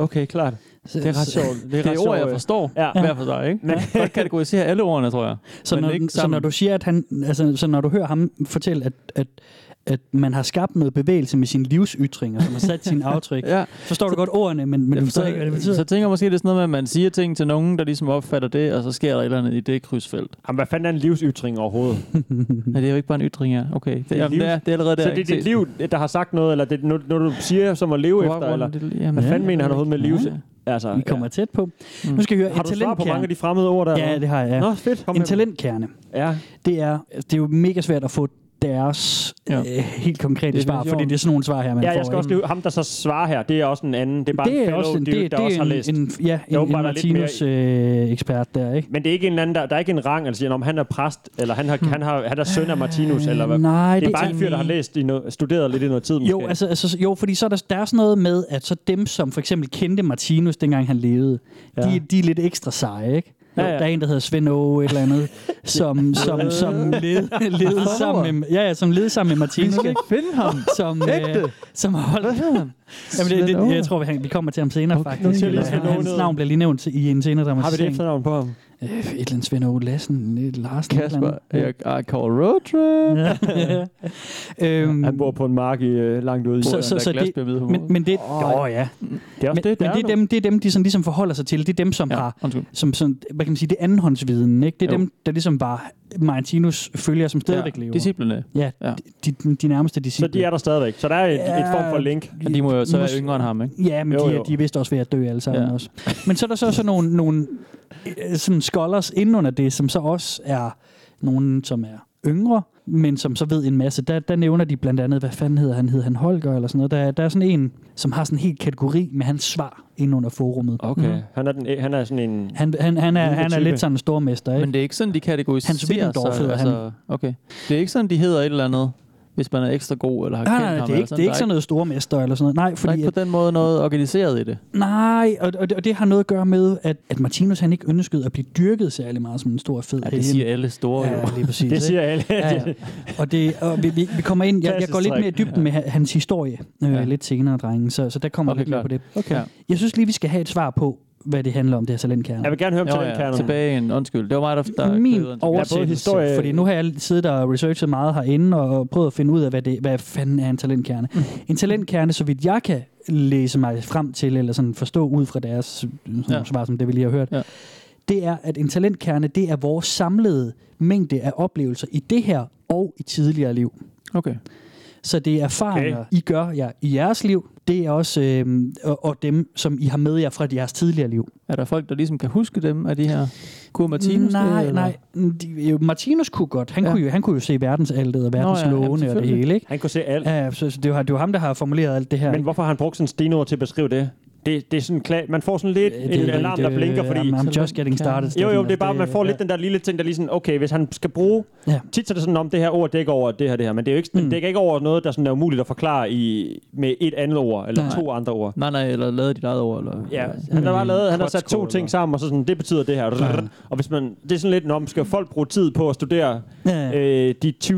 [SPEAKER 8] Okay, klart. Det er ret sjovt. Det er,
[SPEAKER 7] Det er ord, jeg forstår,
[SPEAKER 8] Ja.
[SPEAKER 7] hver for sig. Ikke? Man kan godt kategorisere alle ordene, tror jeg.
[SPEAKER 9] Så, når, så når du siger, at han, altså, så når du hører ham fortælle, at, at, at man har skabt noget bevægelse med sine livsytringer, som har sat sine aftryk,
[SPEAKER 7] Ja,
[SPEAKER 9] forstår du godt ordene, men, men
[SPEAKER 7] jeg
[SPEAKER 9] du
[SPEAKER 7] forstår,
[SPEAKER 9] ikke, hvad det betyder.
[SPEAKER 7] så tænker jeg måske, det er sådan noget med, at man siger ting til nogen, der ligesom opfatter det, og så sker der et eller andet i det krydsfelt.
[SPEAKER 8] Jamen, hvad fanden er en livsytring overhovedet?
[SPEAKER 7] Ja, det er jo ikke bare en ytring, ja. Okay, det, jamen,
[SPEAKER 8] livs-
[SPEAKER 7] det, er, det er allerede der.
[SPEAKER 8] så det er dit liv, der har sagt noget, eller det, når, når du siger som at leve efter, eller hvad fanden mener han overhovedet med liv? Altså,
[SPEAKER 9] Vi kommer tæt på.
[SPEAKER 7] Mm.
[SPEAKER 9] Nu skal vi høre
[SPEAKER 8] Har
[SPEAKER 9] et
[SPEAKER 8] du svar på mange af de fremmede ord der?
[SPEAKER 9] Ja, det har jeg. Ja.
[SPEAKER 8] Nå, fedt. Kom
[SPEAKER 9] En talentkerne,
[SPEAKER 8] Ja.
[SPEAKER 9] det er, det er jo mega svært at få deres
[SPEAKER 7] Ja.
[SPEAKER 9] øh, helt konkrete svar,
[SPEAKER 7] Definition.
[SPEAKER 9] fordi det er sådan nogle svar her, man
[SPEAKER 8] Ja,
[SPEAKER 9] får.
[SPEAKER 8] jeg skal også lige, ham der så svarer her, det er også en anden. Det er bare
[SPEAKER 9] det
[SPEAKER 8] en
[SPEAKER 9] er
[SPEAKER 8] fellow
[SPEAKER 9] også en,
[SPEAKER 8] dude,
[SPEAKER 9] det,
[SPEAKER 8] der
[SPEAKER 9] det
[SPEAKER 8] også
[SPEAKER 9] er
[SPEAKER 8] har
[SPEAKER 9] en,
[SPEAKER 8] læst.
[SPEAKER 9] en, ja, en,
[SPEAKER 8] Jo,
[SPEAKER 9] en
[SPEAKER 8] bare der lidt
[SPEAKER 9] Martinus øh, ekspert der, ikke?
[SPEAKER 8] Men det er ikke en anden, der, der er ikke en rang, altså om han er præst, eller han, har, han, har, han er søn af Martinus, eller hvad?
[SPEAKER 9] Nej,
[SPEAKER 8] Det er bare en fyr, der har læst i no, studeret lidt i noget tid, måske.
[SPEAKER 9] Jo, altså, altså, jo, fordi så er der, der er sådan noget med, at så dem, som for eksempel kendte Martinus, dengang han levede, ja. de, de er lidt ekstra seje, ikke?
[SPEAKER 8] Ja,
[SPEAKER 9] Ja. Der er en, der hedder Svend Åge, et eller andet, som, som, som led, levede sammen med, ja, ja, som levede sammen med Martinus. ikke?
[SPEAKER 7] finde ham.
[SPEAKER 9] Som, øh, som holdt...
[SPEAKER 7] Hvad hedder han?
[SPEAKER 9] Jamen, det, det, jeg tror, vi, vi kommer til ham senere, okay,
[SPEAKER 8] nu
[SPEAKER 9] faktisk.
[SPEAKER 8] Åge
[SPEAKER 9] hans navn bliver lige nævnt i en senere
[SPEAKER 8] Har vi det
[SPEAKER 9] dramatisering.
[SPEAKER 8] efternavn på ham?
[SPEAKER 9] Øh, et eller andet Svend Åge Lassen, et Larsen. et
[SPEAKER 7] Kasper, jeg, I call road trip.
[SPEAKER 9] Ja. øhm,
[SPEAKER 8] Han bor på en mark i, øh, langt ude i.
[SPEAKER 9] så, så,
[SPEAKER 7] der
[SPEAKER 9] så det, men, men det,
[SPEAKER 8] Åh,
[SPEAKER 9] oh, ja.
[SPEAKER 8] det er også
[SPEAKER 9] Men,
[SPEAKER 8] det,
[SPEAKER 9] men
[SPEAKER 8] der
[SPEAKER 9] det, er dem, det er dem, de sådan ligesom forholder sig til. Det er dem, som ja. Har,
[SPEAKER 7] undskyld.
[SPEAKER 9] som sådan, hvad kan man sige, det er andenhåndsviden, ikke? Det er
[SPEAKER 7] Jo.
[SPEAKER 9] dem, der ligesom var Martinus følger, som stadigvæk
[SPEAKER 7] Ja,
[SPEAKER 9] lever.
[SPEAKER 7] disciplene.
[SPEAKER 9] Ja,
[SPEAKER 7] Ja.
[SPEAKER 9] de, de, de nærmeste
[SPEAKER 8] Så
[SPEAKER 9] disciple.
[SPEAKER 8] de er der stadigvæk. Så der er et,
[SPEAKER 9] Ja.
[SPEAKER 8] et form for link.
[SPEAKER 7] Og de må jo så være yngre end ham, ikke?
[SPEAKER 9] Ja, men
[SPEAKER 8] Jo,
[SPEAKER 9] de,
[SPEAKER 8] jo.
[SPEAKER 9] de er vist også ved at dø alle sammen
[SPEAKER 7] Ja.
[SPEAKER 9] også. Men så er der så sådan nogle, nogle sådan scholars inden under det, som så også er nogen, som er yngre, men som så ved en masse. Der, der nævner de blandt andet, hvad fanden hedder han? Hedder han Holger eller sådan noget? Der, der er sådan en, som har sådan en helt kategori med hans svar inden under forummet.
[SPEAKER 8] Okay. Mm. Han, er den, han er sådan en...
[SPEAKER 9] Han, han, han, er, han er lidt sådan en stormester, ikke?
[SPEAKER 7] Men det er ikke sådan, de kategoriserer
[SPEAKER 9] Hans Wittendorf hedder
[SPEAKER 7] altså, Okay. Det er ikke sådan, de hedder et eller andet, hvis man er ekstra god eller har
[SPEAKER 9] Nej,
[SPEAKER 7] kendt
[SPEAKER 9] nej,
[SPEAKER 7] ham.
[SPEAKER 9] det er ikke, det er ikke sådan noget stormester eller sådan noget. Nej,
[SPEAKER 7] Der er
[SPEAKER 9] fordi
[SPEAKER 7] ikke på den måde noget organiseret i det.
[SPEAKER 9] Nej, og, og, det, og det har noget at gøre med, at, at Martinus han ikke ønskede at blive dyrket særlig meget som en stor fed
[SPEAKER 7] Ja, det siger alle store jo.
[SPEAKER 9] Ja, lige præcis.
[SPEAKER 8] Det siger alle.
[SPEAKER 9] Ja, ja. Og, det, og vi, vi, vi kommer ind, jeg, jeg går lidt mere i dybden med ha- hans historie øh,
[SPEAKER 7] Ja.
[SPEAKER 9] lidt senere, drengen, så, så der kommer
[SPEAKER 7] Okay,
[SPEAKER 9] lidt mere på det.
[SPEAKER 7] Okay.
[SPEAKER 9] Jeg synes lige, vi skal have et svar på, hvad det handler om, det her talentkerne.
[SPEAKER 8] Jeg vil gerne høre om
[SPEAKER 7] Jo, ja,
[SPEAKER 8] talentkernen.
[SPEAKER 7] tilbage igen. Undskyld. Det var mig, der, der
[SPEAKER 9] Min oversættelse,
[SPEAKER 8] historie-
[SPEAKER 9] fordi nu har jeg siddet og researchet meget herinde og prøvet at finde ud af, hvad, det, hvad fanden er en talentkerne.
[SPEAKER 7] Mm.
[SPEAKER 9] En talentkerne, så vidt jeg kan læse mig frem til, eller sådan forstå ud fra deres sådan
[SPEAKER 7] Ja.
[SPEAKER 9] ja. svar, som det vi lige har hørt,
[SPEAKER 7] Ja.
[SPEAKER 9] det er, at en talentkerne, det er vores samlede mængde af oplevelser i det her og i tidligere liv.
[SPEAKER 7] Okay.
[SPEAKER 9] Så det er erfaringer, okay. I gør jer i jeres liv. Det er også øh, og, og dem, som I har med jer fra jeres tidligere liv.
[SPEAKER 7] Er der folk, der ligesom kan huske dem af de her Kur Martinus?
[SPEAKER 9] nej,
[SPEAKER 7] det,
[SPEAKER 9] nej. De, jo, Martinus kunne godt. Han,
[SPEAKER 7] Ja.
[SPEAKER 9] kunne, jo, han kunne jo se verdensaltet og verdens
[SPEAKER 7] Nå ja,
[SPEAKER 9] og det hele. Ikke?
[SPEAKER 8] Han kunne se alt.
[SPEAKER 9] Ja, så, så det, var, det var ham, der har formuleret alt det her.
[SPEAKER 8] Men hvorfor har han brugt sådan en stenord til at beskrive det? Det, det er sådan klar, man får sådan lidt
[SPEAKER 9] det
[SPEAKER 8] en
[SPEAKER 9] er
[SPEAKER 8] alarm, der blinker, fordi...
[SPEAKER 9] I'm- I'm just getting started,
[SPEAKER 8] Jo, jo, det er bare, man får
[SPEAKER 9] det-
[SPEAKER 8] lidt den der lille ting, der lige sådan, okay, hvis han skal bruge...
[SPEAKER 9] Ja.
[SPEAKER 8] Tit så er det sådan, om det her ord dækker over det her, det her, men det er jo ikke, mm. det dækker ikke over noget, der sådan er umuligt at forklare i, med et andet ord, eller
[SPEAKER 7] Nej.
[SPEAKER 8] to andre ord.
[SPEAKER 7] Nej, nej, eller lavet dit eget ord. Eller,
[SPEAKER 8] Ja, han har bare lavet, han har sat to ting sammen, og så sådan, det betyder det her. Og hvis man, det er sådan lidt, når skal folk bruge tid på at studere
[SPEAKER 9] Ja.
[SPEAKER 8] øh, de 20.000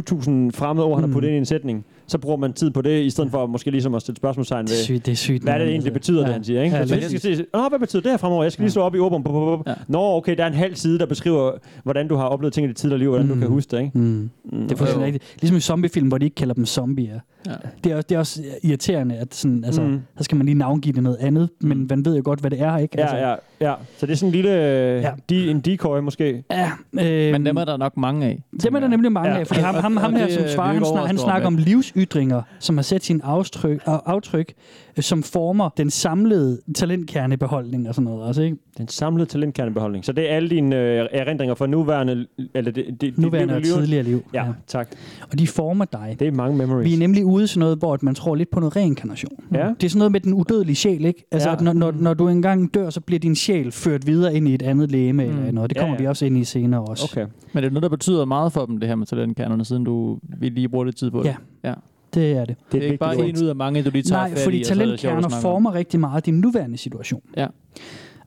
[SPEAKER 8] fremmede ord, han har
[SPEAKER 9] Mm.
[SPEAKER 8] puttet ind i en sætning, så bruger man tid på det, i stedet for måske ligesom at stille spørgsmålstegn
[SPEAKER 9] Det er
[SPEAKER 8] ved,
[SPEAKER 9] sygt, det er sygt.
[SPEAKER 8] hvad er det egentlig,
[SPEAKER 9] altså,
[SPEAKER 8] betyder,
[SPEAKER 9] ja.
[SPEAKER 8] det han siger. Ikke?
[SPEAKER 9] Ja,
[SPEAKER 8] så
[SPEAKER 9] lige
[SPEAKER 8] jeg skal se, Åh, hvad betyder det her fremover? Jeg skal lige slå op i ordbogen. Bup, bup, bup.
[SPEAKER 7] Ja.
[SPEAKER 8] Nå, okay, der er en halv side, der beskriver, hvordan du har oplevet ting i dit tidligere liv, hvordan du
[SPEAKER 9] Mm.
[SPEAKER 8] kan huske det. Ikke?
[SPEAKER 9] Mm.
[SPEAKER 8] Mm.
[SPEAKER 9] Det er fuldstændig rigtigt. Ligesom i zombiefilm, hvor de ikke kalder dem zombier.
[SPEAKER 7] Ja.
[SPEAKER 9] Det er, også, det er også irriterende, at sådan, altså,
[SPEAKER 8] Mm.
[SPEAKER 9] mm. så skal man lige navngive det noget andet, men man ved jo godt, hvad det er, ikke? Altså,
[SPEAKER 8] Ja, ja, ja. Så det er sådan en lille, ja.
[SPEAKER 9] Ja.
[SPEAKER 8] de, en decoy måske.
[SPEAKER 9] ja øh,
[SPEAKER 7] Men dem er der nok mange af.
[SPEAKER 9] dem er der nemlig mange
[SPEAKER 8] Ja.
[SPEAKER 9] af, fordi ham, ham, ham her, som
[SPEAKER 7] vi
[SPEAKER 9] svarer, han, snak, han snakker om livsytringer, som har sat sine aftryk, aftryk øh, som former den samlede talentkernebeholdning og sådan noget også, ikke?
[SPEAKER 8] Den samlede talentkernebeholdning. Så det er alle dine øh, erindringer fra nuværende... Eller det, det, dit
[SPEAKER 9] Nuværende
[SPEAKER 8] liv,
[SPEAKER 9] og tidligere liv.
[SPEAKER 8] Ja, tak.
[SPEAKER 9] Og de former dig.
[SPEAKER 8] Det er mange memories.
[SPEAKER 9] Vi er nemlig ude i sådan noget, hvor at man tror lidt på noget reinkarnation.
[SPEAKER 8] Ja.
[SPEAKER 9] Det er sådan noget med den udødelige sjæl, ikke? Altså,
[SPEAKER 8] Ja.
[SPEAKER 9] ja. at når, når, når du engang dør, så bliver din sjæl ført videre ind i et andet læme mm. eller noget. Det
[SPEAKER 8] Ja,
[SPEAKER 9] kommer
[SPEAKER 8] ja.
[SPEAKER 9] vi også ind i senere også.
[SPEAKER 8] Okay.
[SPEAKER 7] Men det er noget, der betyder meget for dem, det her med talentkernerne, siden du vi lige bruger lidt tid på det.
[SPEAKER 9] Ja.
[SPEAKER 7] ja.
[SPEAKER 9] Det er det.
[SPEAKER 7] Det er,
[SPEAKER 8] et
[SPEAKER 7] ikke bare en ud af mange, du lige tager
[SPEAKER 9] Nej,
[SPEAKER 7] fat
[SPEAKER 9] fordi
[SPEAKER 7] i, er det
[SPEAKER 9] talentkerner former rigtig meget din nuværende situation.
[SPEAKER 7] Ja.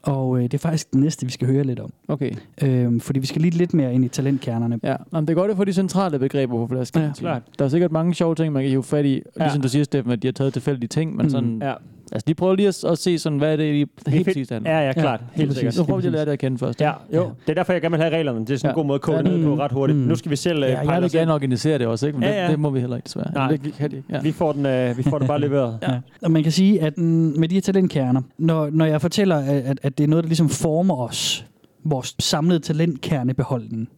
[SPEAKER 9] Og øh, det er faktisk det næste, vi skal høre lidt om.
[SPEAKER 7] Okay.
[SPEAKER 9] Øhm, fordi vi skal lige lidt mere ind i talentkernerne.
[SPEAKER 7] Ja, Jamen, det er godt at få de centrale begreber på flasken.
[SPEAKER 9] Ja.
[SPEAKER 8] Klart.
[SPEAKER 7] Der er sikkert mange sjove ting, man kan hive fat i.
[SPEAKER 8] Ja.
[SPEAKER 7] Ligesom du siger, Steffen, at de har taget tilfældige ting, men
[SPEAKER 9] Mm.
[SPEAKER 7] sådan...
[SPEAKER 8] Ja.
[SPEAKER 7] Altså, de prøver lige at, at se sådan, hvad er det lige helt præcis handler.
[SPEAKER 8] Ja, ja, klart.
[SPEAKER 9] Ja,
[SPEAKER 8] Helt sikkert.
[SPEAKER 7] Nu prøver vi at lære det at kende først.
[SPEAKER 8] Ja, jo.
[SPEAKER 9] Ja.
[SPEAKER 8] Det er derfor, jeg gerne vil have reglerne. Det er sådan en
[SPEAKER 7] Ja.
[SPEAKER 8] god måde at kode
[SPEAKER 7] Ja,
[SPEAKER 8] det ned på ret hurtigt.
[SPEAKER 9] mm.
[SPEAKER 8] Nu skal vi selv øh,
[SPEAKER 7] Ja,
[SPEAKER 8] pejle
[SPEAKER 7] jeg vil gerne organisere det også, ikke? Men
[SPEAKER 8] Ja,
[SPEAKER 7] det,
[SPEAKER 8] ja.
[SPEAKER 7] det, må vi heller ikke desværre.
[SPEAKER 8] Nej.
[SPEAKER 7] Det kan de ikke. Ja.
[SPEAKER 8] Vi får, den, øh, vi får det bare leveret.
[SPEAKER 9] Ja. Og man kan sige, at med de her talentkerner, når, når jeg fortæller, at, at, at det er noget, der ligesom former os, vores samlede talentkernebeholdning,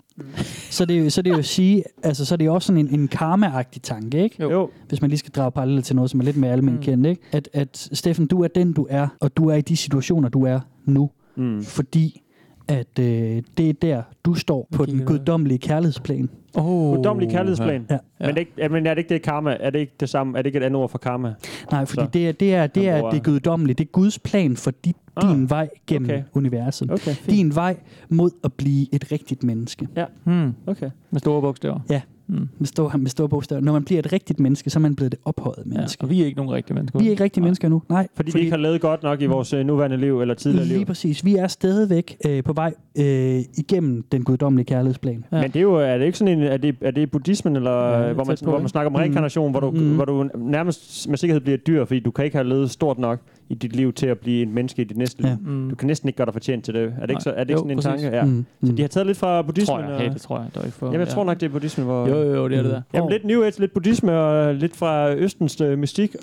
[SPEAKER 9] så det, er jo- så det er jo at sige, altså så er det jo også sådan en, en karma-agtig tanke, ikke?
[SPEAKER 7] Jo.
[SPEAKER 8] Jo.
[SPEAKER 9] Hvis man lige skal drage paralleller til noget, som er lidt mere almindeligt
[SPEAKER 7] Mm.
[SPEAKER 9] kendt, ikke? At, at Steffen, du er den, du er, og du er i de situationer, du er nu,
[SPEAKER 8] Mm.
[SPEAKER 9] fordi at øh, det er der, du står på den guddommelige kærlighedsplan.
[SPEAKER 7] Oh,
[SPEAKER 8] Guddommelig kærlighedsplan.
[SPEAKER 9] Ja.
[SPEAKER 8] Men, det er ikke, ja, men er det ikke det karma? Er det ikke det samme? Er det ikke et andet ord for karma?
[SPEAKER 9] Nej, fordi
[SPEAKER 8] Så.
[SPEAKER 9] det er, det er, det er det guddommelige. Det er Guds plan for dit,
[SPEAKER 8] Ah,
[SPEAKER 9] din vej gennem
[SPEAKER 8] okay.
[SPEAKER 9] universet.
[SPEAKER 8] Okay,
[SPEAKER 9] Din vej mod at blive et rigtigt menneske.
[SPEAKER 7] Hmm.
[SPEAKER 8] Okay.
[SPEAKER 7] Med store bogstaver.
[SPEAKER 9] Ja.
[SPEAKER 7] Hmm.
[SPEAKER 9] Med store, med store bogstaver. Når man bliver et rigtigt menneske, så er man blevet et ophøjet
[SPEAKER 7] Ja.
[SPEAKER 9] menneske.
[SPEAKER 7] Og vi er ikke nogen rigtige mennesker.
[SPEAKER 9] Vi er ikke rigtige mennesker nu. Nej,
[SPEAKER 8] Fordi, vi ikke har levet godt nok i vores øh, nuværende liv eller tidligere
[SPEAKER 9] Lige
[SPEAKER 8] liv.
[SPEAKER 9] præcis. Vi er stadigvæk øh, på vej øh, igennem den guddommelige kærlighedsplan.
[SPEAKER 7] Ja.
[SPEAKER 8] Men det er jo, er det ikke sådan en, er det, er det buddhismen, eller
[SPEAKER 7] Ja,
[SPEAKER 8] ja, hvor, man,
[SPEAKER 7] på,
[SPEAKER 8] hvor man snakker om reinkarnation, hvor, du,
[SPEAKER 9] Mm.
[SPEAKER 8] hvor du nærmest med sikkerhed bliver et dyr, fordi du kan ikke have levet stort nok i dit liv til at blive en menneske i dit næste liv.
[SPEAKER 9] Ja.
[SPEAKER 7] Mm.
[SPEAKER 8] Du kan næsten ikke gøre dig fortjent til det. Er det ikke, så, er det ikke
[SPEAKER 7] Jo,
[SPEAKER 8] sådan en
[SPEAKER 7] præcis.
[SPEAKER 8] tanke? Ja.
[SPEAKER 9] Mm.
[SPEAKER 8] Så
[SPEAKER 9] Mm.
[SPEAKER 8] de har taget lidt fra buddhismen?
[SPEAKER 7] Tror jeg.
[SPEAKER 8] og-
[SPEAKER 7] Hey, det tror jeg. Det er ikke for,
[SPEAKER 8] Jamen, jeg
[SPEAKER 7] ja.
[SPEAKER 8] tror nok, det er buddhismen, hvor...
[SPEAKER 7] Jo, jo, jo, det er det der.
[SPEAKER 8] Jamen, lidt New Age, lidt buddhisme og lidt fra Østens øh, mystik.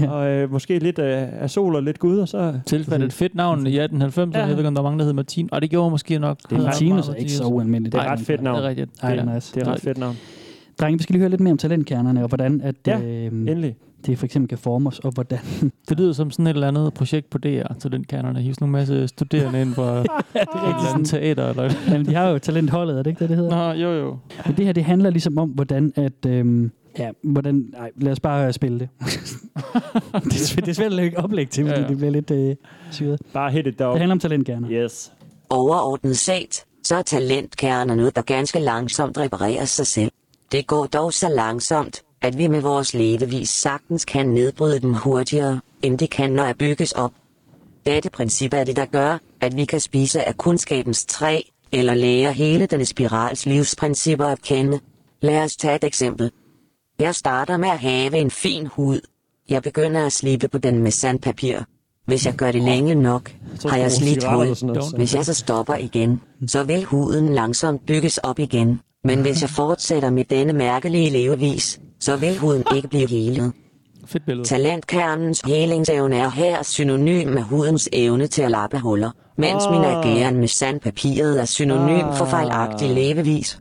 [SPEAKER 9] Ja.
[SPEAKER 8] Og øh, måske lidt øh, af sol og lidt Gud, og så...
[SPEAKER 7] Tilfældet et fedt navn i 1890, ja. Jeg ved ikke, om der er mange, der hedder Martin. Og det gjorde måske nok.
[SPEAKER 9] Det er Martinus
[SPEAKER 7] meget
[SPEAKER 9] er ikke så ualmindeligt.
[SPEAKER 8] Det er
[SPEAKER 7] Nej,
[SPEAKER 8] ret fedt navn.
[SPEAKER 7] Det er rigtigt.
[SPEAKER 9] Er.
[SPEAKER 8] Det er ret fedt navn.
[SPEAKER 9] Drenge, vi skal lige høre lidt mere om talentkernerne, og hvordan at,
[SPEAKER 8] Ja,
[SPEAKER 9] øh,
[SPEAKER 8] Endelig.
[SPEAKER 9] Det for eksempel kan forme os, og hvordan...
[SPEAKER 7] Det lyder som sådan et eller andet projekt på DR, til den kernerne. Hive sådan en masse studerende ind fra et eller andet teater. Eller...
[SPEAKER 9] Jamen, de har jo talentholdet, er det ikke det, det hedder?
[SPEAKER 7] Nå, jo, jo.
[SPEAKER 9] Men det her, det handler ligesom om, hvordan at... Øhm, ja, hvordan... Nej, lad os bare spille det. det, er, svært- det er svært at lægge oplæg til, fordi
[SPEAKER 7] Ja, ja.
[SPEAKER 9] det bliver lidt øh, syret.
[SPEAKER 8] Bare hit it dog.
[SPEAKER 9] Det handler om talentkerner.
[SPEAKER 8] Yes.
[SPEAKER 11] Overordnet set, så er talentkerner noget, der ganske langsomt reparerer sig selv. Det går dog så langsomt, at vi med vores levevis sagtens kan nedbryde dem hurtigere, end det kan når at bygges op. Dette princip er det, der gør, at vi kan spise af kundskabens træ, eller lære hele den spirals livsprincipper at kende. Lad os tage et eksempel. Jeg starter med at have en fin hud. Jeg begynder at slibe på den med sandpapir. Hvis jeg gør det længe nok, har jeg slidt hul. Hvis jeg så stopper igen, så vil huden langsomt bygges op igen. Men hvis jeg fortsætter med denne mærkelige levevis, så vil huden ikke blive helet.
[SPEAKER 7] Fedt billede.
[SPEAKER 11] Talentkernens helingsevne er her synonym med hudens evne til at lappe huller, mens min
[SPEAKER 8] Ah.
[SPEAKER 11] ageren med sandpapiret er synonym for
[SPEAKER 8] Ah.
[SPEAKER 11] fejlagtig levevis.